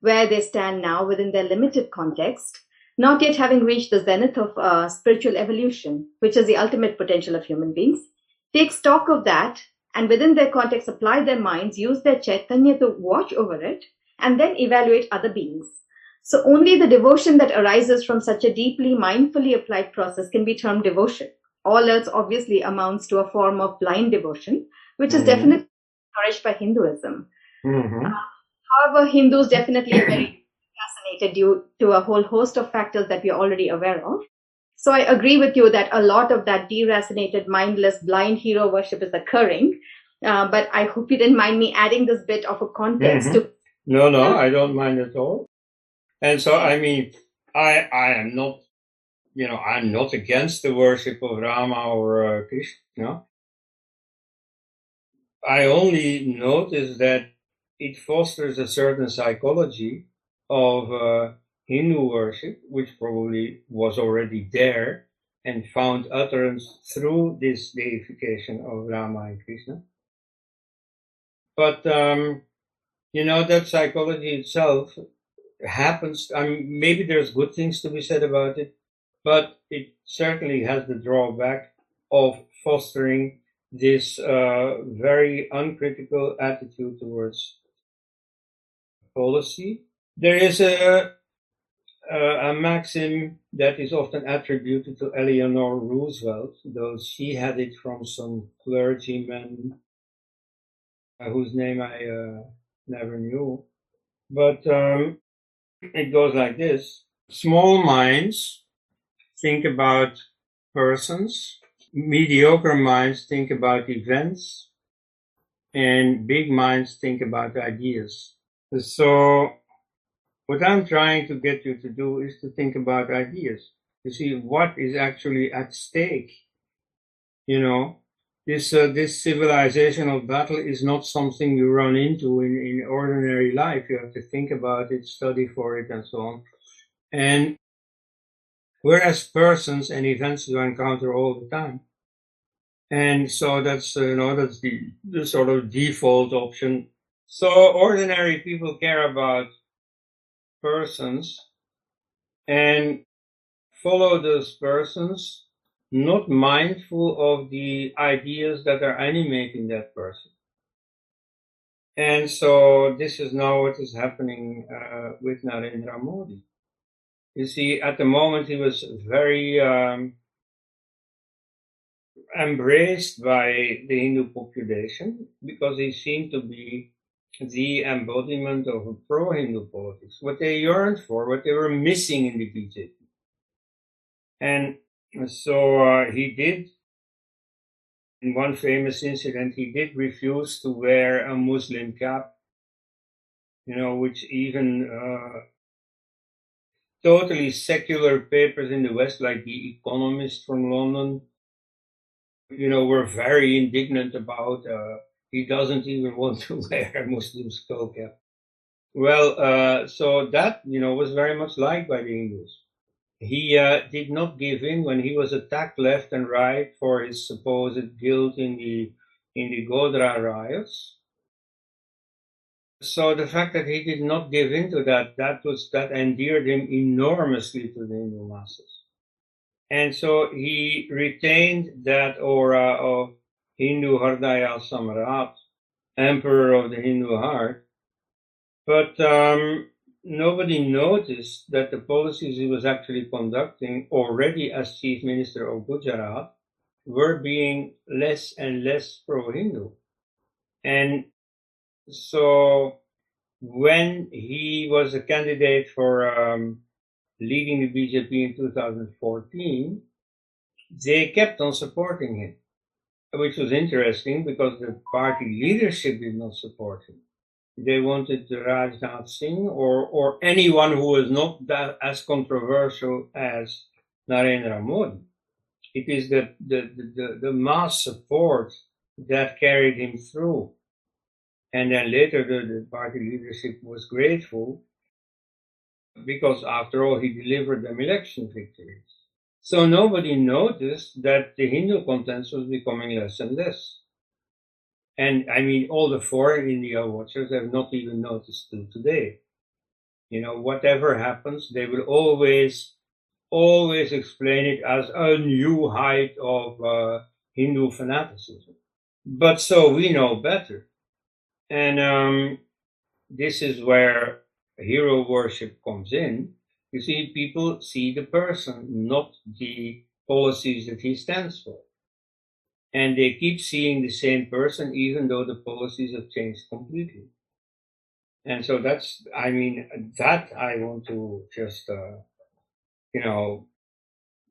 where they stand now within their limited context, not yet having reached the zenith of uh, spiritual evolution, which is the ultimate potential of human beings. Take stock of that and within their context apply their minds, use their chaitanya to watch over it, and then evaluate other beings. So only the devotion that arises from such a deeply mindfully applied process can be termed devotion. All else obviously amounts to a form of blind devotion, which is mm-hmm. definitely encouraged by Hinduism. Mm-hmm. Uh, however, Hindus definitely are very fascinated due to a whole host of factors that we are already aware of. So I agree with you that a lot of that deracinated, mindless, blind hero worship is occurring. Uh, but I hope you didn't mind me adding this bit of a context mm-hmm. to. No, no, I don't mind at all. And so, I mean, I, I am not, you know, I'm not against the worship of Rama or uh, Krishna. I only notice that it fosters a certain psychology of uh, Hindu worship, which probably was already there and found utterance through this deification of Rama and Krishna. But, um, you know, that psychology itself happens. I mean, maybe there's good things to be said about it, but it certainly has the drawback of fostering this uh, very uncritical attitude towards policy. There is a, a, a maxim that is often attributed to Eleanor Roosevelt, though she had it from some clergyman whose name I uh, never knew. But um, it goes like this. Small minds think about persons, mediocre minds think about events, and big minds think about ideas. So what I'm trying to get you to do is to think about ideas, to see what is actually at stake. You know, this uh, this civilizational battle is not something you run into in, in ordinary life. You have to think about it, study for it, and so on. And whereas persons and events you encounter all the time. And so that's uh, you know that's the, the sort of default option. So ordinary people care about persons and follow those persons not mindful of the ideas that are animating that person. And so this is now what is happening uh, with Narendra Modi. You see, at the moment he was very um, embraced by the Hindu population because he seemed to be the embodiment of a pro-Hindu politics, what they yearned for, what they were missing in the BJP. And so uh, he did, in one famous incident, he did refuse to wear a Muslim cap, you know, which even uh, totally secular papers in the West, like The Economist from London, you know, were very indignant about. Uh, he doesn't even want to wear a Muslim skull cap. Well, uh, so that, you know, was very much liked by the Hindus he uh, did not give in when he was attacked left and right for his supposed guilt in the in the Godhra riots. So the fact that he did not give in to that, that was that endeared him enormously to the Hindu masses. And so he retained that aura of Hindu Hridaya Samrat, emperor of the Hindu heart. But um, nobody noticed that the policies he was actually conducting already as chief minister of Gujarat were being less and less pro-Hindu. And so when he was a candidate for um, leading the BJP in 2014, they kept on supporting him, which was interesting because the party leadership did not support him they wanted Rajnath Singh or, or anyone who was not that as controversial as Narendra Modi. It is the, the, the, the, mass support that carried him through. And then later the, the party leadership was grateful because after all he delivered them election victories. So nobody noticed that the Hindu content was becoming less and less. And I mean, all the foreign India watchers have not even noticed till today. You know, whatever happens, they will always, always explain it as a new height of uh, Hindu fanaticism. But so we know better. And um, this is where hero worship comes in. You see, people see the person, not the policies that he stands for. And they keep seeing the same person even though the policies have changed completely. And so that's, I mean, that I want to just, uh, you know,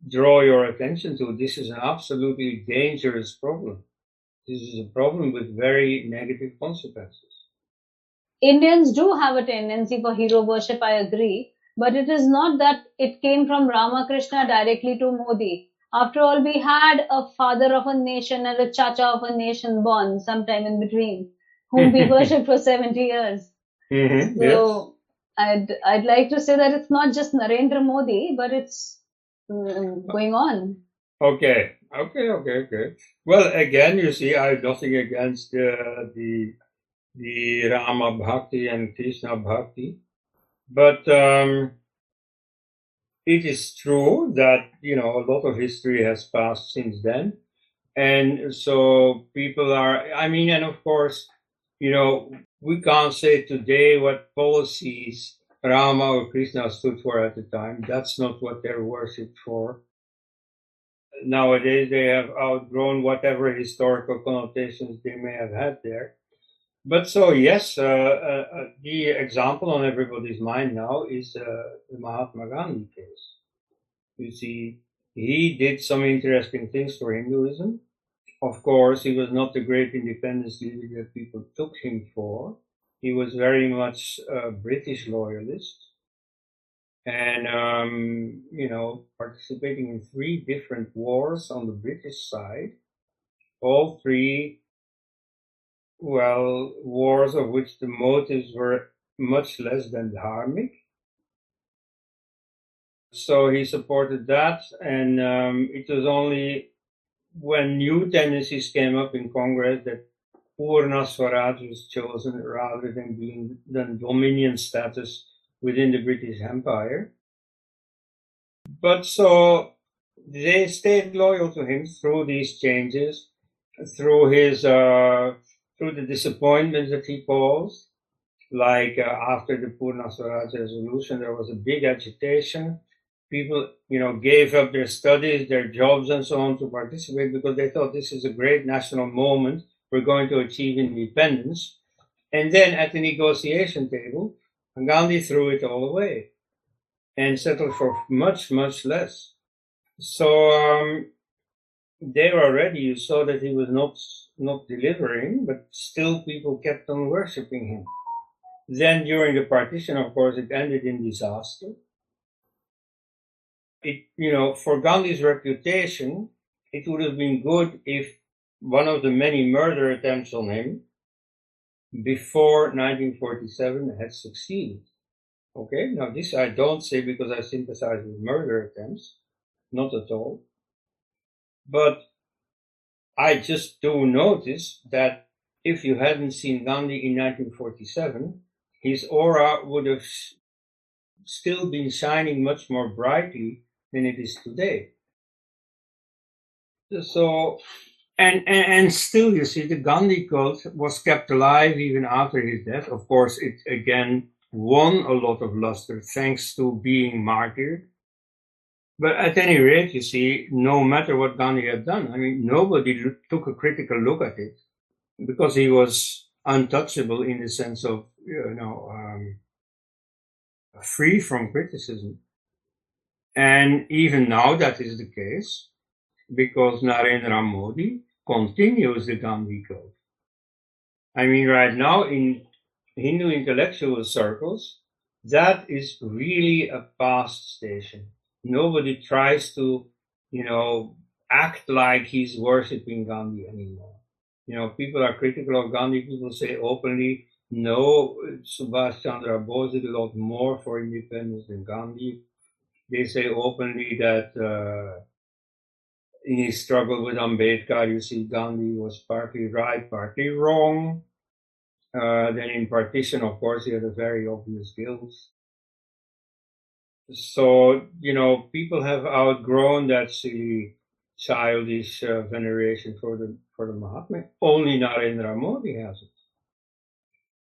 draw your attention to. This is an absolutely dangerous problem. This is a problem with very negative consequences. Indians do have a tendency for hero worship, I agree. But it is not that it came from Ramakrishna directly to Modi. After all, we had a father of a nation and a chacha of a nation born sometime in between, whom we worshipped for 70 years. Mm-hmm. So Yes. I'd I'd like to say that it's not just Narendra Modi, but it's mm, going on. Okay, okay, okay, okay. Well, again, you see, I have nothing against uh, the the Rama Bhakti and Krishna Bhakti, but um, it is true that you know a lot of history has passed since then, and so people are. I mean, and of course, you know, we can't say today what policies Rama or Krishna stood for at the time. That's not what they're worshipped for nowadays they have outgrown whatever historical connotations they may have had there. But so yes, uh, uh, uh, the example on everybody's mind now is uh, the Mahatma Gandhi case. You see, he did some interesting things for Hinduism. Of course, he was not the great independence leader that people took him for. He was very much a British loyalist and um, you know participating in three different wars on the British side, all three, well, wars of which the motives were much less than dharmic. So he supported that, and um, it was only when new tendencies came up in Congress that Purna Swaraj was chosen rather than being than dominion status within the British Empire. But so they stayed loyal to him through these changes, through his uh, through the disappointments that he caused. Like uh, after the Purna Swaraj resolution, there was a big agitation. People, you know, gave up their studies, their jobs, and so on to participate because they thought this is a great national moment. We're going to achieve independence. And then at the negotiation table, Gandhi threw it all away and settled for much, much less. So um, there already you saw that he was not not delivering, but still people kept on worshipping him. Then during the partition, of course, it ended in disaster. It, you know, for Gandhi's reputation, it would have been good if one of the many murder attempts on him before 1947 had succeeded. Okay, now this I don't say because I sympathize with murder attempts, not at all. But I just do notice that if you hadn't seen Gandhi in 1947, his aura would have still been shining much more brightly than it is today. So, and, and, and still, you see, the Gandhi cult was kept alive even after his death. Of course, it again won a lot of luster thanks to being martyred. But at any rate, you see, no matter what Gandhi had done, I mean, nobody took a critical look at it because he was untouchable in the sense of, you know, um, free from criticism. And even now that is the case because Narendra Modi continues the Gandhi cult. I mean, right now in Hindu intellectual circles, that is really a past station. Nobody tries to, you know, act like he's worshipping Gandhi anymore. You know, people are critical of Gandhi. People say openly, no, Subhash Chandra Bose did a lot more for independence than Gandhi. they say openly that uh, in his struggle with Ambedkar, you see Gandhi was partly right, partly wrong. Uh, then in partition, of course, he had a very obvious guilt. So, you know, people have outgrown that silly, childish uh, veneration for the, for the Mahatma. Only Narendra Modi has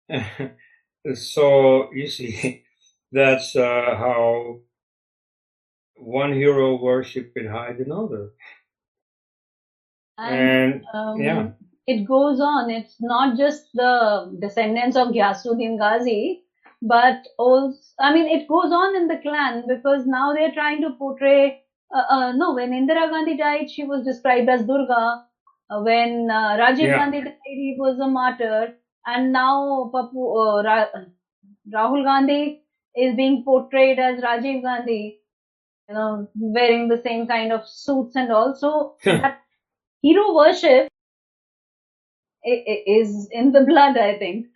it. so, you see, that's uh, how one hero worship can hide another. And, um, yeah. it goes on. It's not just the descendants of Ghiyasuddin Ghazi, but also, I mean, it goes on in the clan because now they're trying to portray. Uh, uh, no, when Indira Gandhi died, she was described as Durga. Uh, when uh, Rajiv yeah. Gandhi died, he was a martyr. And now Pappu, uh, Ra- Rahul Gandhi is being portrayed as Rajiv Gandhi, you know, wearing the same kind of suits and also that hero worship is in the blood, I think.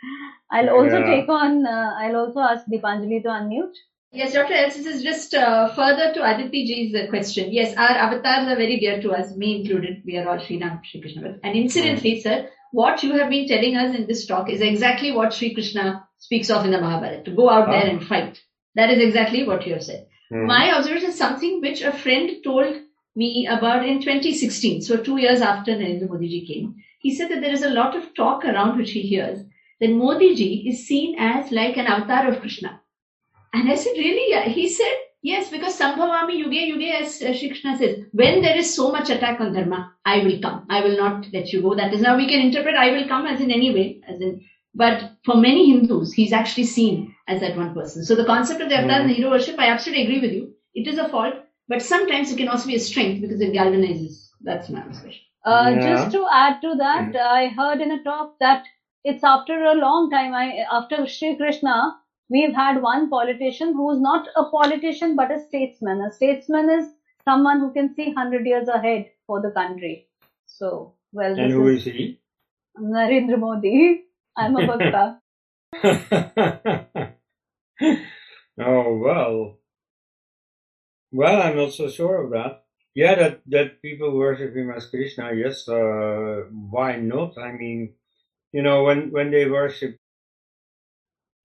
I'll also yeah. take on, uh, I'll also ask Deepanjali to unmute. Yes, Dr. Elst, this is just uh, further to Aditi ji's uh, question. Yes, our avatars are very dear to us, me included. We are all Sri Ram, Sri Krishna. And incidentally, mm. sir, what you have been telling us in this talk is exactly what Sri Krishna speaks of in the Mahabharata, to go out oh. there and fight. That is exactly what you have said. Mm. My observation is something which a friend told me about in 2016, so two years after Narendra Modi ji came. He said that there is a lot of talk around which he hears that Modi ji is seen as like an avatar of Krishna. And I said, really? He said, yes, because Sambhavami Yuge Yuge, as Shri Krishna says, when there is so much attack on Dharma, I will come. I will not let you go. That is how we can interpret I will come as in any way, as in but for many Hindus, he's actually seen as that one person. So the concept of the avatar and the hero worship, I absolutely agree with you. It is a fault, but sometimes it can also be a strength because it galvanizes. That's my observation. Uh, yeah. Just to add to that, I heard in a talk that it's after a long time, I, after Sri Krishna, we've had one politician who's not a politician but a statesman. A statesman is someone who can see 100 years ahead for the country. So, well, and who is, is he? Narendra Modi. I'm a bhakta. oh, well. Well, I'm not so sure of that. Yeah, that, that people worship him as Krishna, yes, uh, why not? I mean, you know, when, when they worship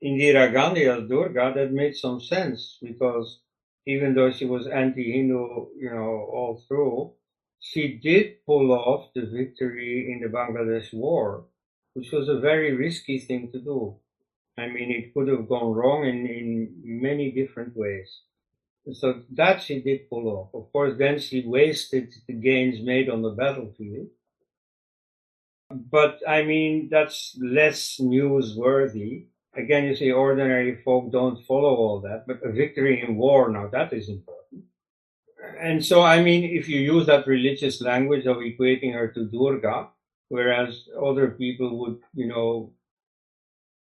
Indira Gandhi as Durga, that made some sense because even though she was anti-Hindu, you know, all through, she did pull off the victory in the Bangladesh war which was a very risky thing to do. I mean, it could have gone wrong in, in many different ways. So that she did pull off. Of course, then she wasted the gains made on the battlefield. But I mean, that's less newsworthy. Again, you see, ordinary folk don't follow all that, but a victory in war, now that is important. And so, I mean, if you use that religious language of equating her to Durga, whereas other people would, you know,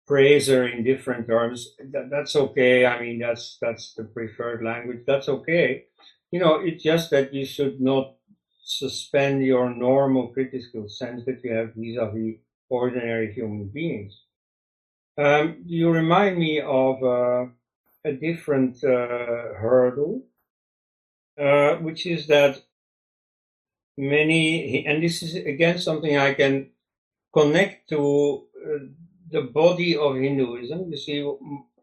praise her in different terms. That, that's okay. I mean, that's that's the preferred language. That's okay. You know, it's just that you should not suspend your normal critical sense that you have vis-a-vis ordinary human beings. Um, you remind me of uh, a different uh, hurdle, uh, which is that many, and this is again something I can connect to uh, the body of Hinduism. You see,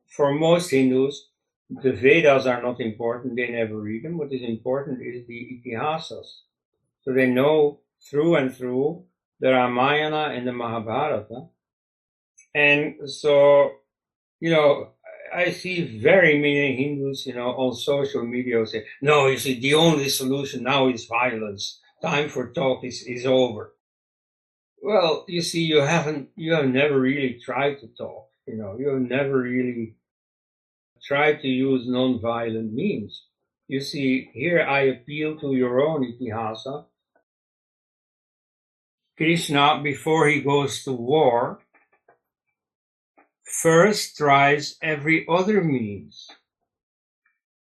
for most Hindus, the Vedas are not important. They never read them. What is important is the Itihasas. So they know through and through the Ramayana and the Mahabharata. And so, you know, I see very many Hindus, you know, on social media say, no, you see, the only solution now is violence time for talk is, is over. Well, you see, you haven't, you have never really tried to talk. You know, you have never really tried to use non-violent means. You see, here I appeal to your own itihasa. Krishna, before he goes to war, first tries every other means,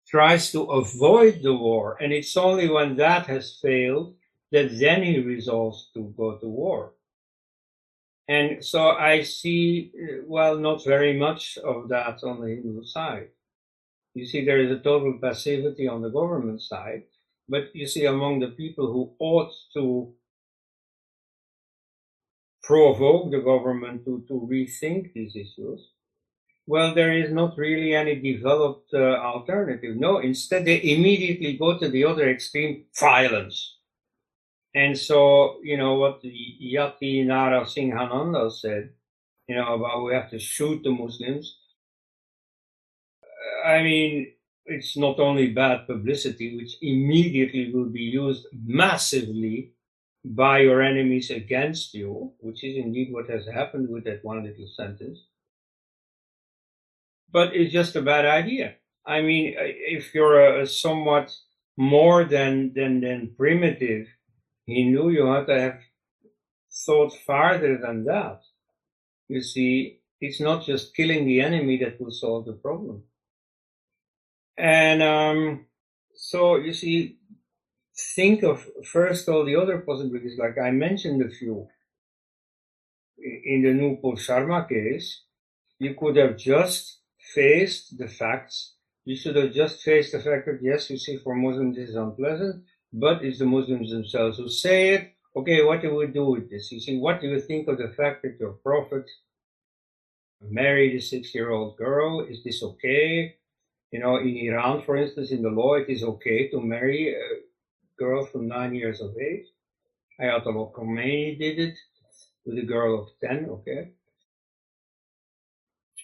tries to avoid the war, and it's only when that has failed that then he resolves to go to war. And so I see, well, not very much of that on the Hindu side. You see, there is a total passivity on the government side, but you see, among the people who ought to provoke the government to, to rethink these issues, well, there is not really any developed uh, alternative. No, instead they immediately go to the other extreme, violence. And so, you know, what the Yati Narasinghananda said, you know, about we have to shoot the Muslims. I mean, it's not only bad publicity, which immediately will be used massively by your enemies against you, which is indeed what has happened with that one little sentence. But it's just a bad idea. I mean, if you're a somewhat more than, than, than primitive Hindu, you have to have thought farther than that. You see, it's not just killing the enemy that will solve the problem. And um, so you see, think of first all the other possibilities, like I mentioned a few. In the Nupur Sharma case, you could have just faced the facts. You should have just faced the fact that yes, you see, for Muslims this is unpleasant, but it's the Muslims themselves who say it. Okay, what do we do with this? You see, what do you think of the fact that your prophet married a six-year-old girl? Is this okay? You know, in Iran, for instance, in the law, it is okay to marry a girl from nine years of age. Ayatollah Khomeini did it with a girl of 10, okay?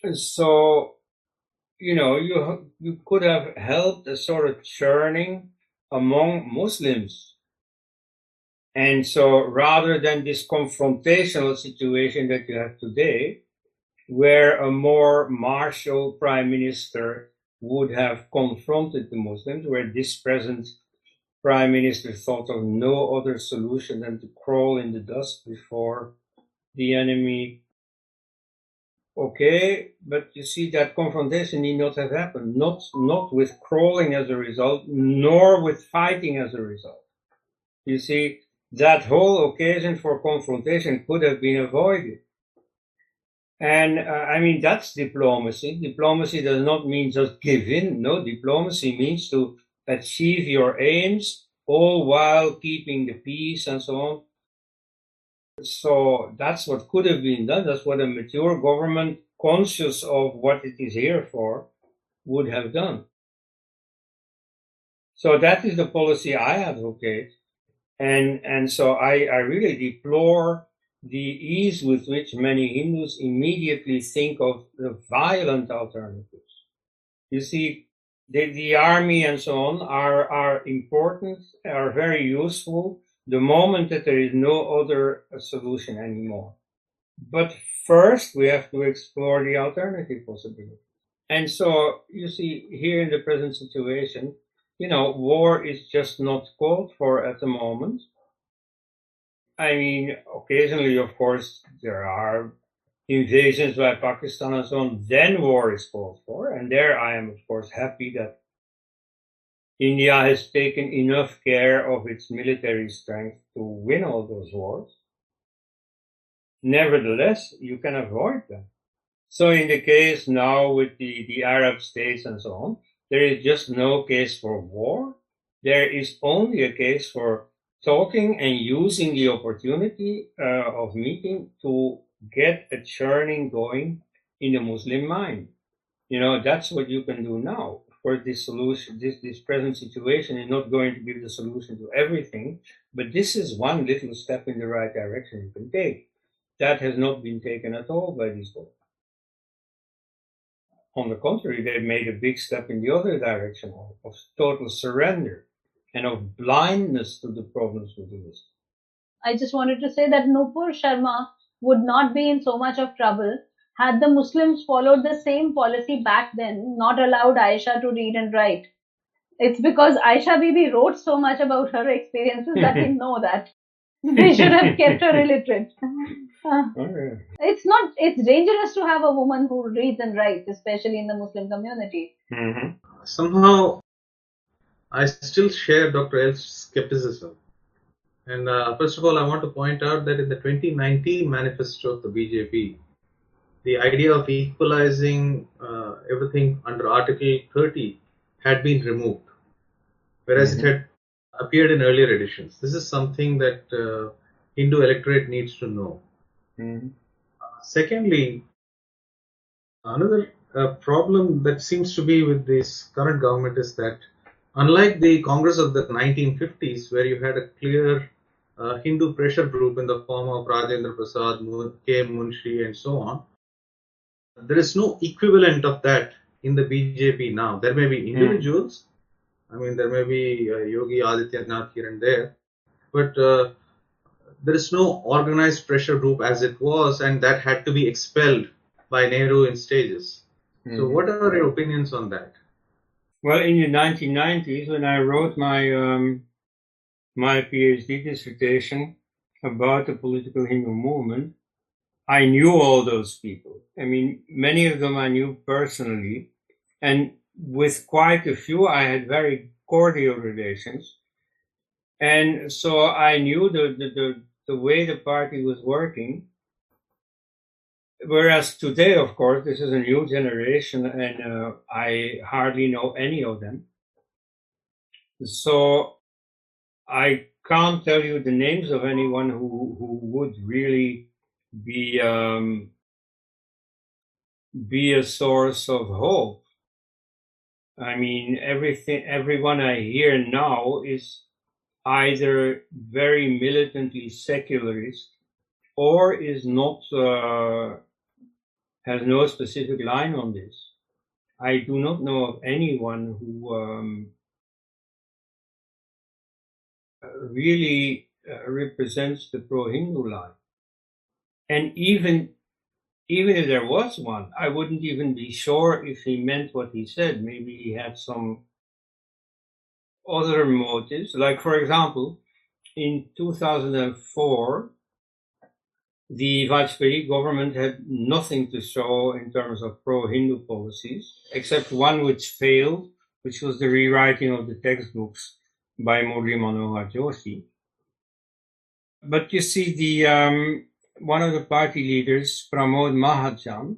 And so, you know, you, you could have helped a sort of churning among Muslims. And so rather than this confrontational situation that you have today, where a more martial prime minister would have confronted the Muslims, where this present prime minister thought of no other solution than to crawl in the dust before the enemy Okay, but you see that confrontation need not have happened, not, not with crawling as a result, nor with fighting as a result. You see, that whole occasion for confrontation could have been avoided. And uh, I mean, that's diplomacy. Diplomacy does not mean just give in. No, diplomacy means to achieve your aims all while keeping the peace and so on. So that's what could have been done. That's what a mature government conscious of what it is here for would have done. So that is the policy I advocate. And, and so I, I really deplore the ease with which many Hindus immediately think of the violent alternatives. You see, the, the army and so on are, are important, are very useful, the moment that there is no other uh, solution anymore. But first, we have to explore the alternative possibility. And so, you see, here in the present situation, you know, war is just not called for at the moment. I mean, occasionally, of course, there are invasions by Pakistan and so on, then war is called for. And there I am, of course, happy that India has taken enough care of its military strength to win all those wars. Nevertheless, you can avoid them. So in the case now with the, the Arab states and so on, there is just no case for war. There is only a case for talking and using the opportunity uh, of meeting to get a churning going in the Muslim mind. You know, that's what you can do now for this solution, this, this present situation is not going to give the solution to everything, but this is one little step in the right direction you can take. That has not been taken at all by these people. On the contrary, they've made a big step in the other direction of, of total surrender and of blindness to the problems with the. I just wanted to say that Nupur Sharma would not be in so much of trouble had the Muslims followed the same policy back then, not allowed Aisha to read and write. It's because Aisha Bibi wrote so much about her experiences that we know that. They should have kept her illiterate. Uh, it's not, it's dangerous to have a woman who reads and writes, especially in the Muslim community. Mm-hmm. Somehow, I still share Dr. Elst's skepticism. And uh, first of all, I want to point out that in the 2019 manifesto of the BJP, the idea of equalizing uh, everything under Article 30 had been removed, whereas Mhm. it had appeared in earlier editions. This is something that uh, Hindu electorate needs to know. Mhm. Secondly, another uh, problem that seems to be with this current government is that, unlike the Congress of the 1950s, where you had a clear uh, Hindu pressure group in the form of Rajendra Prasad, K. Munshi, and so on, there is no equivalent of that in the BJP now. There may be individuals, I mean, there may be uh, Yogi Adityanath here and there, but uh, there is no organized pressure group as it was, and that had to be expelled by Nehru in stages. So, Mhm. what are your opinions on that? Well, in the 1990s, when I wrote my um, my PhD dissertation about the political Hindu movement, I knew all those people. I mean, many of them I knew personally, and with quite a few, I had very cordial relations. And so I knew the, the, the, the way the party was working. Whereas today, of course, this is a new generation and uh, I hardly know any of them. So I can't tell you the names of anyone who, who would really be, um, be a source of hope. I mean, everything, everyone I hear now is either very militantly secularist or is not, uh, has no specific line on this. I do not know of anyone who, um, really uh, represents the pro-Hindu line. And even even if there was one, I wouldn't even be sure if he meant what he said. Maybe he had some other motives. Like, for example, in 2004, the Vajpayee government had nothing to show in terms of pro-Hindu policies, except one which failed, which was the rewriting of the textbooks by Murli Manohar Joshi. But you see, the um, one of the party leaders, Pramod Mahajan,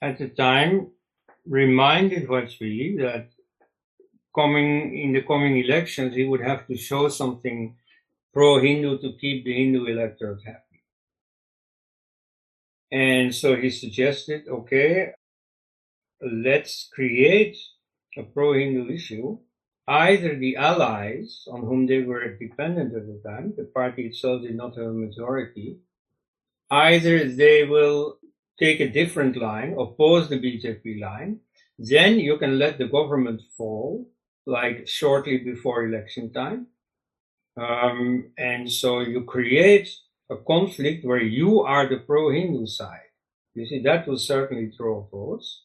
at the time reminded Vajpayee that coming in the coming elections, he would have to show something pro-Hindu to keep the Hindu electorate happy. And so he suggested, okay, let's create a pro-Hindu issue. Either the allies on whom they were dependent at the time, the party itself did not have a majority, either they will take a different line, oppose the BJP line, then you can let the government fall, like shortly before election time. Um, and so you create a conflict where you are the pro-Hindu side. You see, that will certainly draw votes.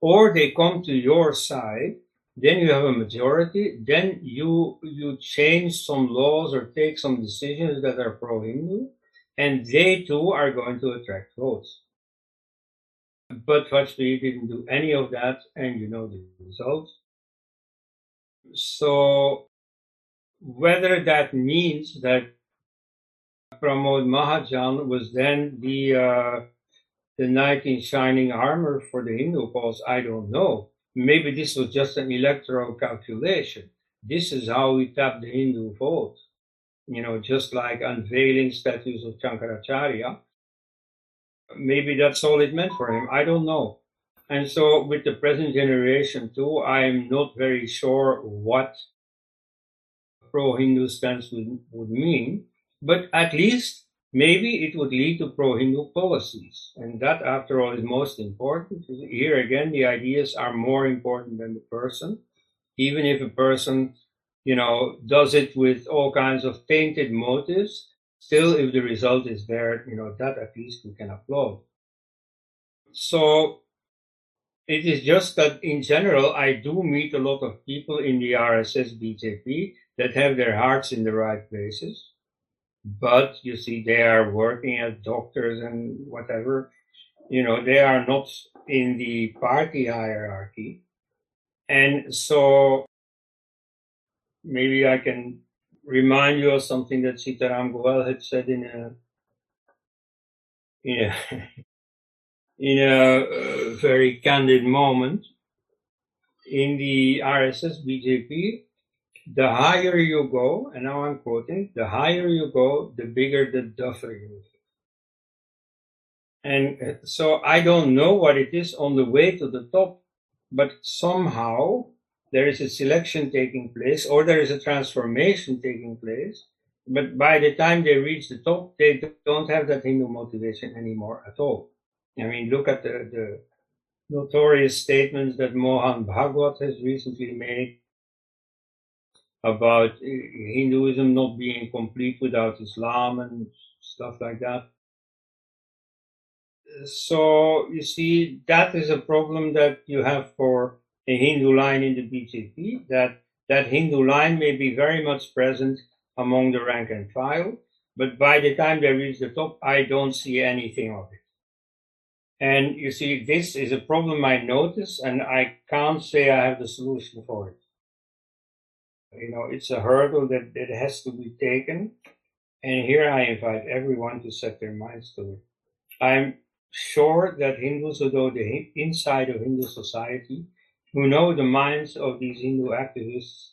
Or they come to your side, then you have a majority, then you, you change some laws or take some decisions that are pro-Hindu, and they too are going to attract votes. But Vajpayee didn't do any of that, and you know the result. So whether that means that Pramod Mahajan was then the uh, the knight in shining armor for the Hindu cause, I don't know. Maybe this was just an electoral calculation. This is how we tap the Hindu vote. You know, just like unveiling statues of Shankaracharya. Maybe that's all it meant for him. I don't know. And so with the present generation too, I'm not very sure what pro-Hindu stance would, would mean, but at least maybe it would lead to pro-Hindu policies. And that, after all, is most important. Here again, the ideas are more important than the person. Even if a person, you know, does it with all kinds of tainted motives, still, if the result is there, you know, that at least we can applaud. So it is just that in general, I do meet a lot of people in the RSS BJP that have their hearts in the right places. But you see, they are working as doctors and whatever. You know, they are not in the party hierarchy. And so maybe I can remind you of something that Sitaram Goel had said in a in a, in a uh, very candid moment in the RSS BJP, the higher you go, and now I'm quoting, the higher you go, the bigger the duffer you get. And uh, so I don't know what it is on the way to the top, but somehow there is a selection taking place or there is a transformation taking place. But by the time they reach the top, they don't have that Hindu motivation anymore at all. I mean, look at the, the notorious statements that Mohan Bhagwat has recently made about eh, Hinduism not being complete without Islam and stuff like that. So you see, that is a problem that you have for a Hindu line in the BJP, that that Hindu line may be very much present among the rank and file, but by the time they reach the top, I don't see anything of it. And you see, this is a problem I notice, and I can't say I have the solution for it. You know, it's a hurdle that, that has to be taken. And here I invite everyone to set their minds to it. I'm sure that Hindus, although the inside of Hindu society, who know the minds of these Hindu activists,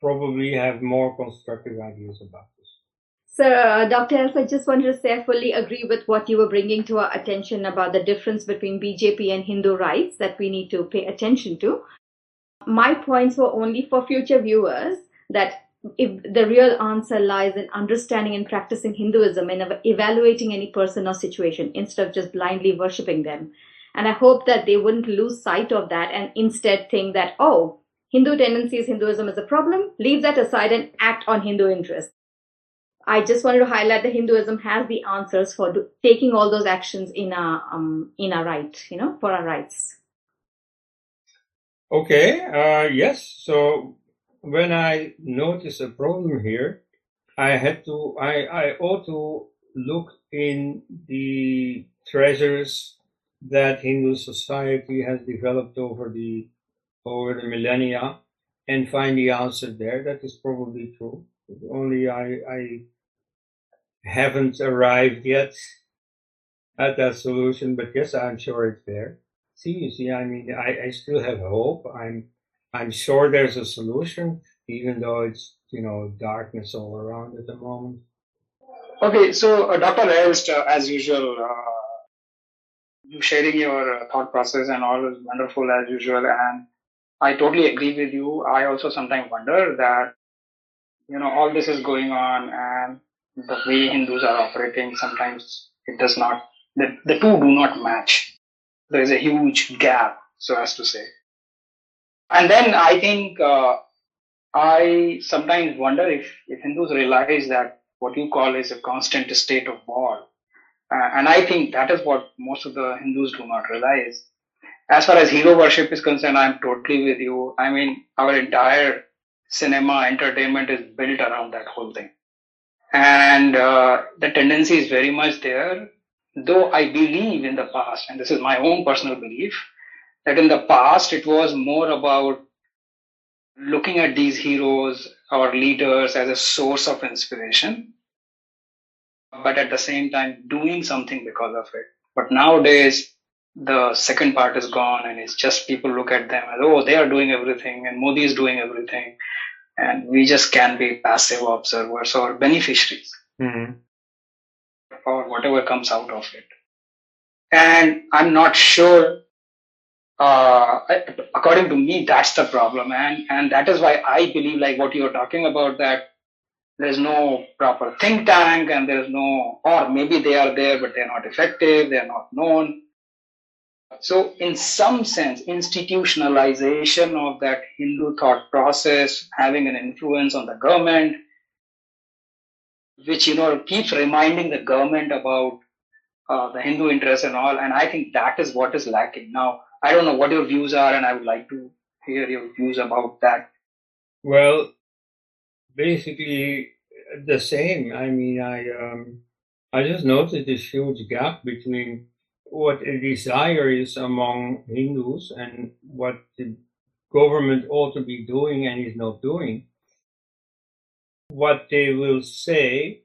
probably have more constructive ideas about this. So, uh, Dr. Elst, I just wanted to say I fully agree with what you were bringing to our attention about the difference between BJP and Hindu rights that we need to pay attention to. My points were only for future viewers that if the real answer lies in understanding and practicing Hinduism and evaluating any person or situation instead of just blindly worshipping them. And I hope that they wouldn't lose sight of that and instead think that, oh, Hindu tendencies, Hinduism is a problem, leave that aside and act on Hindu interests. I just wanted to highlight that Hinduism has the answers for do, taking all those actions in our um, in our right, you know, for our rights. Okay. Uh, yes. So when I notice a problem here, I had to. I I ought to look in the treasures that Hindu society has developed over the over the millennia and find the answer there. That is probably true. Only I, I haven't arrived yet at that solution, but yes, I'm sure it's there. See, I mean, I, I still have hope. I'm, I'm sure there's a solution, even though it's, you know, darkness all around at the moment. Okay, so uh, Dr. Elst, uh, as usual, uh, you sharing your uh, thought process and all is wonderful as usual. And I totally agree with you. I also sometimes wonder that, you know, all this is going on and the way Hindus are operating, sometimes it does not, the, the two do not match. There is a huge gap, so as to say. And then I think, uh, I sometimes wonder if, if Hindus realize that what you call is a constant state of war. Uh, and I think that is what most of the Hindus do not realize as far as hero worship is concerned, I'm totally with you. I mean, our entire cinema entertainment is built around that whole thing. And uh, the tendency is very much there, though I believe in the past, and this is my own personal belief, that in the past it was more about looking at these heroes or leaders as a source of inspiration, but at the same time doing something because of it. But nowadays, the second part is gone and it's just people look at them as oh they are doing everything and modi is doing everything and we just can be passive observers or beneficiaries mm-hmm. Or whatever comes out of it. And i'm not sure uh, according to me that's the problem. And and that is why i believe like what you're talking about that there's no proper think tank and there's no or maybe they are there but they're not effective they're not known. So, in some sense, institutionalization of that Hindu thought process having an influence on the government, which you know keeps reminding the government about uh, the Hindu interest and all. And I think that is what is lacking. Now, I don't know what your views are, and I would like to hear your views about that. Well, basically the same. I mean, I um, I just noticed this huge gap between what a desire is among Hindus and what the government ought to be doing and is not doing. What they will say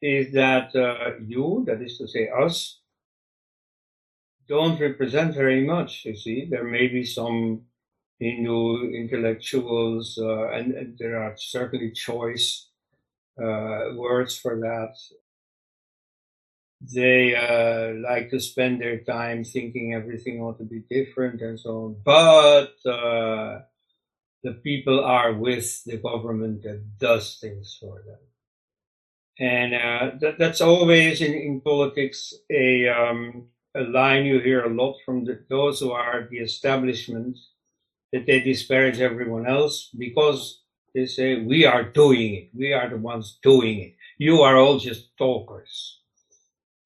is that uh, you, that is to say us, don't represent very much. You see, there may be some Hindu intellectuals, uh, and, and, there are certainly choice uh, words for that. They uh, like to spend their time thinking everything ought to be different and so on. But uh, the people are with the government that does things for them. And uh, that, that's always in, in politics a, um, a line you hear a lot from the, those who are the establishment that they disparage everyone else because they say, we are doing it. We are the ones doing it. You are all just talkers.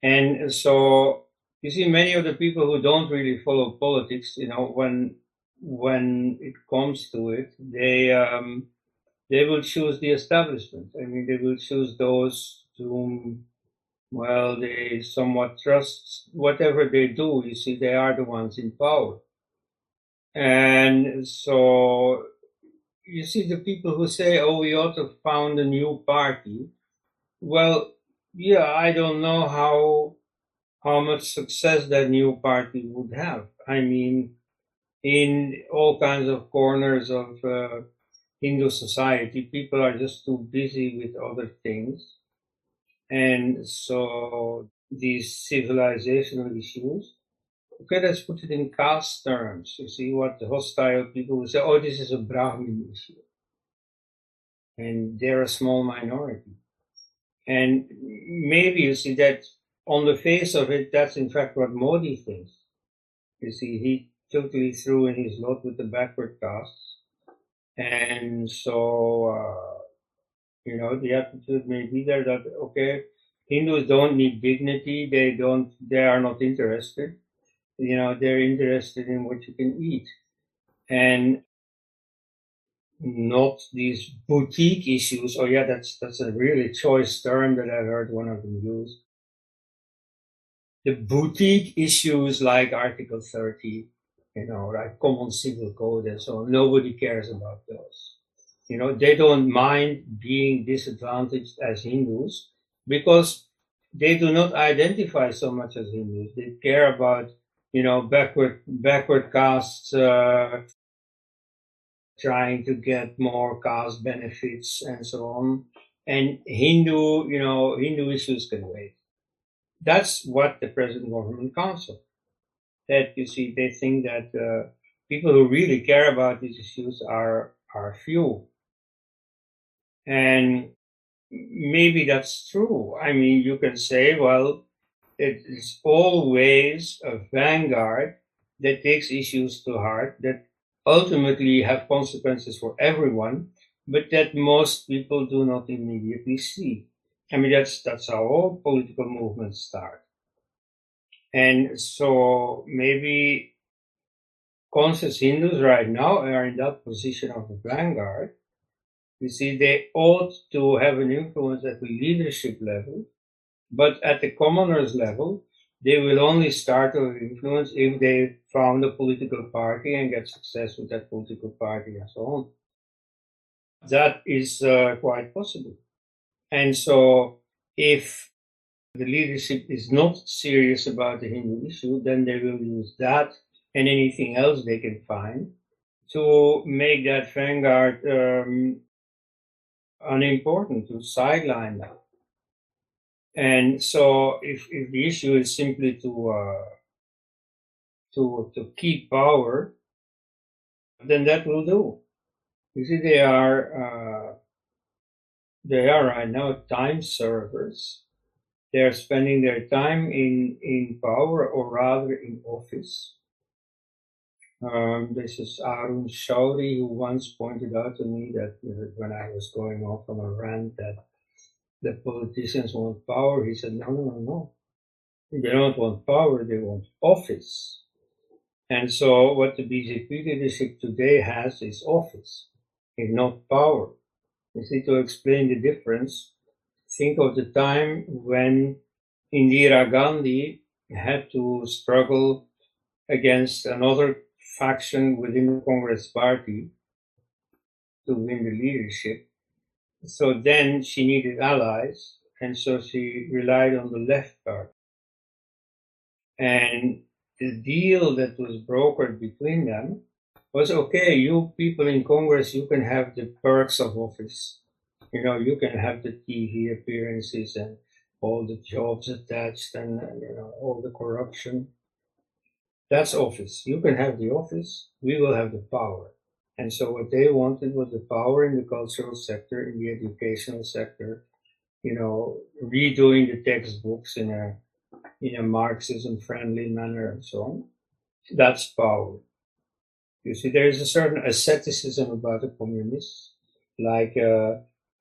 And so you see many of the people who don't really follow politics, you know, when, when it comes to it, they, um, they will choose the establishment. I mean, they will choose those to whom, well, they somewhat trust whatever they do. You see, they are the ones in power. And so you see the people who say, oh, we ought to found a new party. Well, yeah, I don't know how, how much success that new party would have. I mean, in all kinds of corners of uh, Hindu society, people are just too busy with other things. And so these civilizational issues Okay, let's put it in caste terms. You see what the hostile people will say, oh, this is a Brahmin issue. And they're a small minority. And maybe you see that on the face of it, that's in fact what Modi thinks. You see, he totally threw in his lot with the backward castes. And so, uh, you know, the attitude may be there that, okay, Hindus don't need dignity. They don't, they are not interested you know, they're interested in what you can eat and not these boutique issues. Oh yeah, that's, that's a really choice term that I heard one of them use. The boutique issues like Article 30, you know, like common civil code and so on, nobody cares about those. You know, they don't mind being disadvantaged as Hindus because they do not identify so much as Hindus. They care about you know, backward, backward castes, uh, trying to get more caste benefits and so on. And Hindu, you know, Hindu issues can wait. That's what the present government counsel. That you see, they think that uh, people who really care about these issues are are few. And maybe that's true. I mean, you can say, well, it is always a vanguard that takes issues to heart that ultimately have consequences for everyone, but that most people do not immediately see. I mean, that's, that's how all political movements start. And so maybe conscious Hindus right now are in that position of the vanguard. You see, they ought to have an influence at the leadership level but at the commoners level, they will only start to influence if they found a political party and get success with that political party and so on. That is uh, quite possible. And so if the leadership is not serious about the Hindu issue, then they will use that and anything else they can find to make that vanguard um, unimportant, to sideline that. And so if, if the issue is simply to, uh, to, to keep power, then that will do. You see, they are, uh, they are right now time servers. They are spending their time in, in power or rather in office. Um, this is Arun Shourie who once pointed out to me that uh, when I was going off on a rant that the politicians want power. He said, no, no, no, no. They don't want power, they want office. And so what the BJP leadership today has is office, and not power. You see, to explain the difference, think of the time when Indira Gandhi had to struggle against another faction within the Congress party to win the leadership. So then she needed allies. and so she relied on the left party. And the deal that was brokered between them was okay, you people in Congress, you can have the perks of office. You know, you can have the TV appearances and all the jobs attached and, you know, all the corruption. That's office. You can have the office. We will have the power. And so what they wanted was the power in the cultural sector, in the educational sector, you know, redoing the textbooks in a in a Marxism friendly manner and so on. That's power. You see, there is a certain asceticism about the communists, like uh,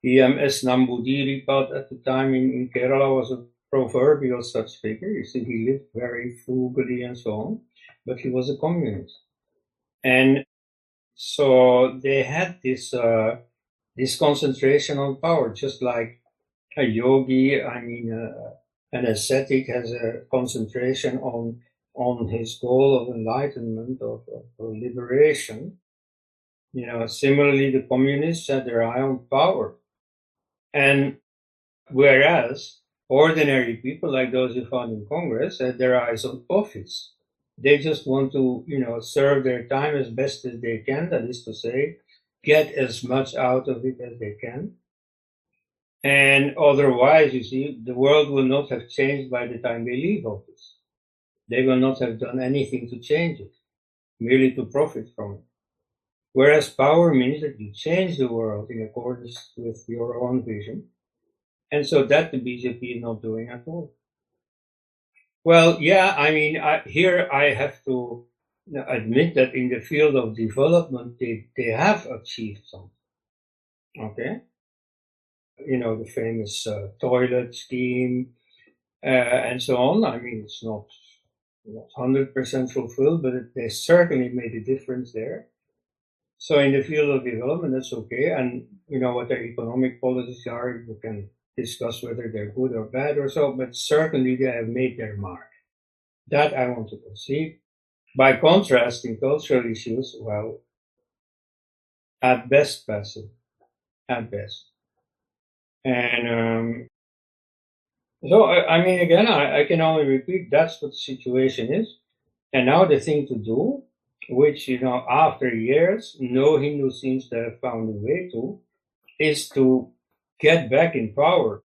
E.M.S. Namboodiripad at the time in, in Kerala was a proverbial such figure. You see, he lived very frugally and so on, but he was a communist. And so they had this, uh, this concentration on power, just like a yogi, I mean, uh, an ascetic has a concentration on on his goal of enlightenment, of, of, liberation. You know, similarly, the communists had their eye on power. And whereas ordinary people like those you found in Congress had their eyes on office. They just want to, you know, serve their time as best as they can. That is to say, get as much out of it as they can. And otherwise, you see, the world will not have changed by the time they leave office. They will not have done anything to change it, merely to profit from it. Whereas power means that you change the world in accordance with your own vision. And so that the BJP is not doing at all. Well, yeah, I mean, I, here I have to admit that in the field of development, they, they have achieved something. Okay you know, the famous uh, toilet scheme uh, and so on. I mean, it's not not hundred percent fulfilled, but it, they certainly made a difference there. So in the field of development, that's okay. And you know what their economic policies are, you can discuss whether they're good or bad or so, but certainly they have made their mark. That I want to concede. By contrast, in cultural issues, well, at best passive, at best. And um, so, I, I, mean, again, I, I, can only repeat that's what the situation is. And now the thing to do, which, you know, after years, no Hindu seems to have found a way to, is to get back in power.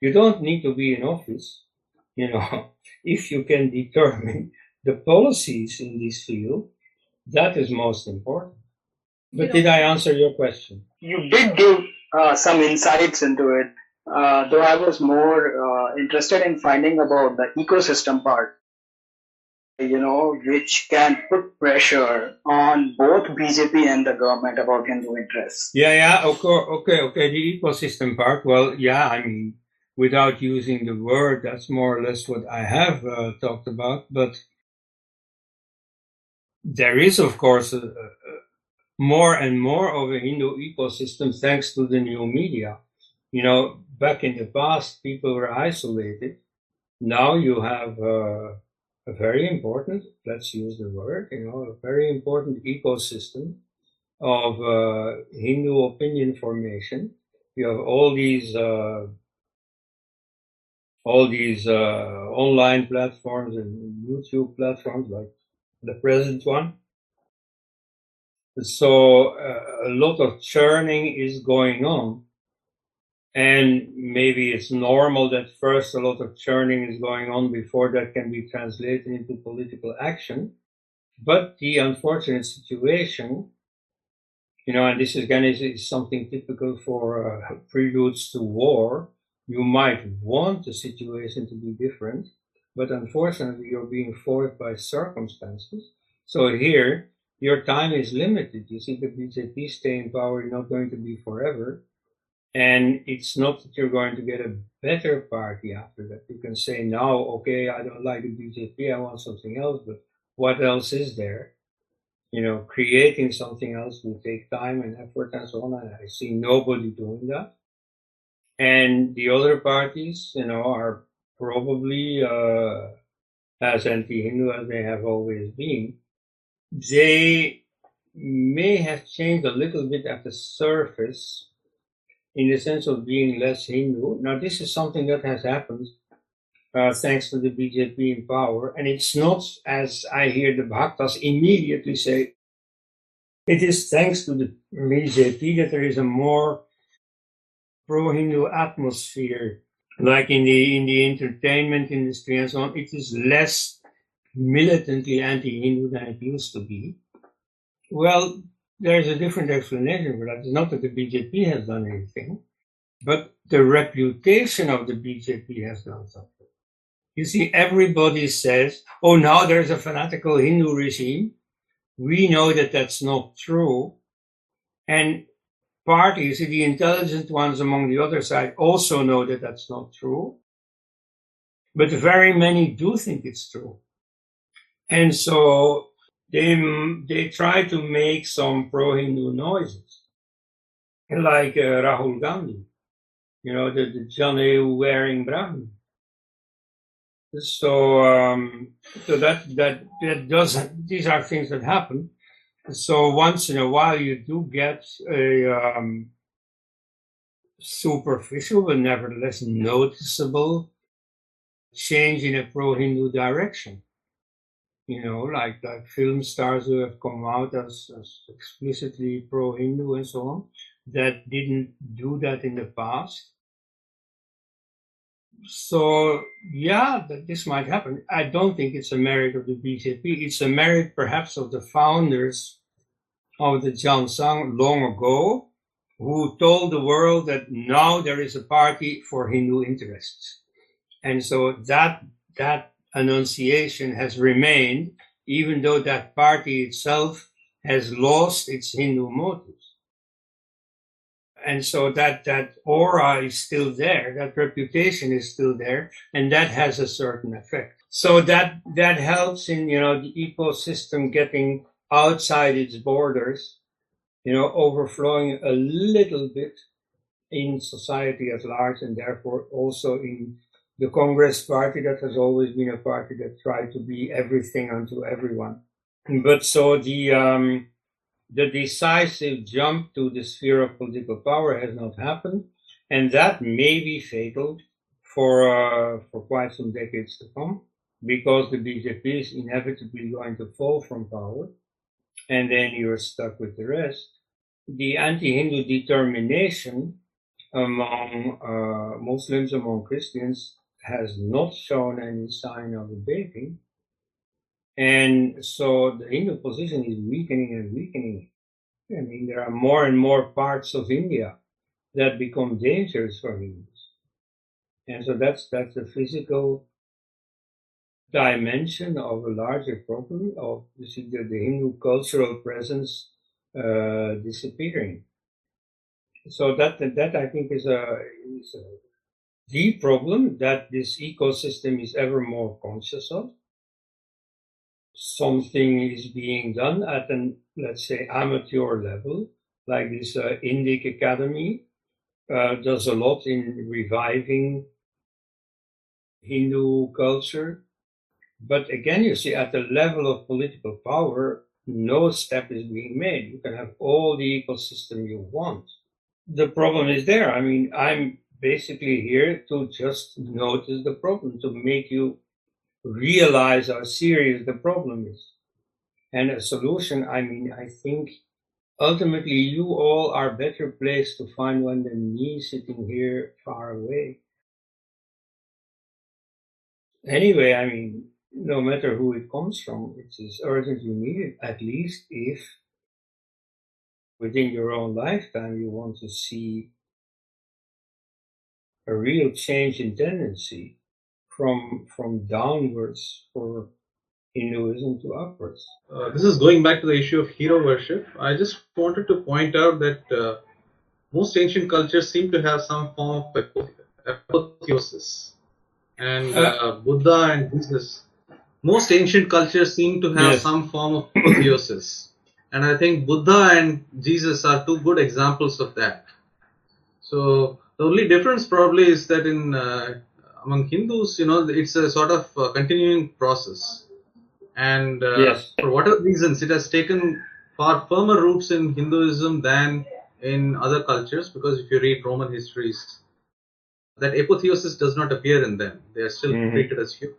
You don't need to be in office, you know, if you can determine the policies in this field, that is most important. But did I answer your question? You did give uh, some insights into it. Uh, though I was more uh, interested in finding about the ecosystem part, you know, which can put pressure on both BJP and the government about Hindu interests. Yeah, yeah, okay, okay, okay. The ecosystem part, well, yeah, I mean, without using the word, that's more or less what I have uh, talked about. But there is, of course, more and more of a Hindu ecosystem thanks to the new media. You know, back in the past, people were isolated. Now you have uh, a very important, let's use the word, you know, a very important ecosystem of uh, Hindu opinion formation. You have all these uh, all these uh, online platforms and YouTube platforms like the present one so uh, a lot of churning is going on. And maybe it's normal that first a lot of churning is going on before that can be translated into political action. But the unfortunate situation, you know, and this again is, is something typical for uh, preludes to war. You might want the situation to be different, but unfortunately you're being forced by circumstances. So here, your time is limited. You see, the BJP stay in power is not going to be forever. And it's not that you're going to get a better party after that. You can say now, okay, I don't like the BJP, I want something else, but what else is there? You know, creating something else will take time and effort and so on. And I see nobody doing that. And the other parties, you know, are probably uh, as anti-Hindu as they have always been they may have changed a little bit at the surface, in the sense of being less Hindu. Now, this is something that has happened uh, thanks to the BJP in power, and it's not as I hear the Bhaktas immediately say. It is thanks to the BJP that there is a more pro-Hindu atmosphere, like in the in the entertainment industry and so on. It is less militantly anti-Hindu than it used to be. Well, there's a different explanation for that. It's not that the BJP has done anything, but the reputation of the BJP has done something. You see, everybody says, oh, now there's a fanatical Hindu regime. We know that that's not true. And parties, the intelligent ones among the other side, also know that that's not true. But very many do think it's true. And so they, they try to make some pro-Hindu noises, like uh, Rahul Gandhi, you know, the, the Janeu wearing Brahmin. So, um, so that, that, that doesn't. these are things that happen. So once in a while you do get a, um, superficial but nevertheless noticeable change in a pro-Hindu direction you know, like like film stars who have come out as, as explicitly pro-Hindu and so on, that didn't do that in the past. So yeah, that this might happen. I don't think it's a merit of the BJP. It's a merit perhaps of the founders of the Jan Sangh long ago, who told the world that now there is a party for Hindu interests. And so that that Annunciation has remained, even though that party itself has lost its Hindu motives. And so that, that aura is still there, that reputation is still there, and that has a certain effect. So that, that helps in, you know, the ecosystem getting outside its borders, you know, overflowing a little bit in society at large and therefore also in the Congress party that has always been a party that tried to be everything unto everyone. But so the um, the decisive jump to the sphere of political power has not happened, and that may be fatal for uh, for quite some decades to come, because the BJP is inevitably going to fall from power, and then you're stuck with the rest. The anti-Hindu determination among uh, Muslims, among Christians, has not shown any sign of abating. And so the Hindu position is weakening and weakening. I mean, there are more and more parts of India that become dangerous for Hindus. And so that's, that's a physical dimension of a larger problem of the, the Hindu cultural presence uh, disappearing. So that, that I think is a, is a the problem that this ecosystem is ever more conscious of. Something is being done at an, let's say, amateur level, like this uh, Indic Academy uh, does a lot in reviving Hindu culture. But again, you see, at the level of political power, no step is being made. You can have all the ecosystem you want. The problem is there. I mean, I'm basically here to just notice the problem, to make you realize how serious the problem is. And a solution, I mean, I think ultimately you all are better placed to find one than me sitting here far away. Anyway, I mean, no matter who it comes from, it is urgently needed, at least if within your own lifetime you want to see a real change in tendency from from downwards for Hinduism to upwards. Uh, this is going back to the issue of hero worship. I just wanted to point out that uh, most ancient cultures seem to have some form of apotheosis, and uh, uh, Buddha and Jesus. Most ancient cultures seem to have yes. some form of apotheosis, and I think Buddha and Jesus are two good examples of that. So the only difference probably is that in uh, among Hindus, you know, it's a sort of uh, continuing process, and uh, yes. for whatever reasons, it has taken far firmer roots in Hinduism than in other cultures because if you read Roman histories, that apotheosis does not appear in them. They are still Mhm. treated as humans.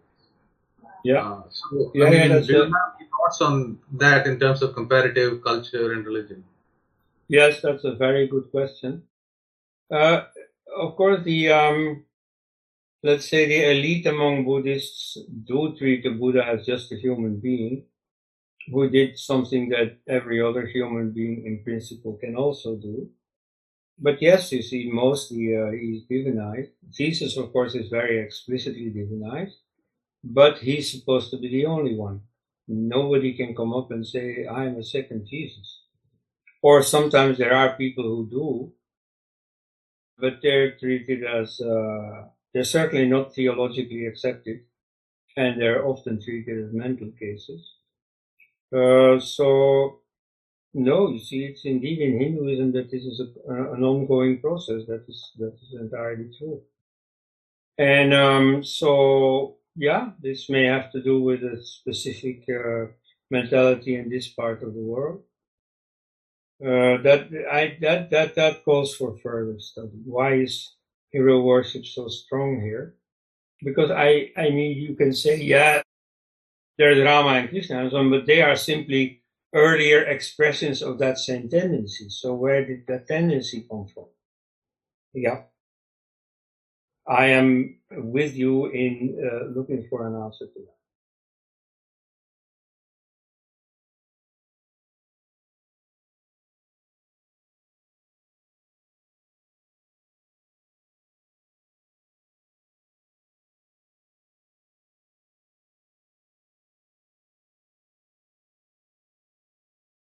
Yeah. Uh, so, Yeah, I mean, that's do you have any thoughts on that in terms of comparative culture and religion? Yes, that's a very good question. Uh, of course, the um, let's say the elite among Buddhists do treat the Buddha as just a human being who did something that every other human being in principle can also do. But yes, you see, mostly uh, he's divinized. Jesus, of course, is very explicitly divinized, but he's supposed to be the only one. Nobody can come up and say, I am a second Jesus. Or sometimes there are people who do, but they're treated as, uh, they're certainly not theologically accepted, and they're often treated as mental cases. Uh, so, no, you see, it's indeed in Hinduism that this is a, an ongoing process. That is that is entirely true. And um, so, yeah, this may have to do with a specific uh, mentality in this part of the world. Uh, that I that that that calls for further study. Why is hero worship so strong here? Because I I mean, you can say, yeah, there's Rama and Krishna and so on, but they are simply earlier expressions of that same tendency. So where did that tendency come from? Yeah. I am with you in uh, looking for an answer to that.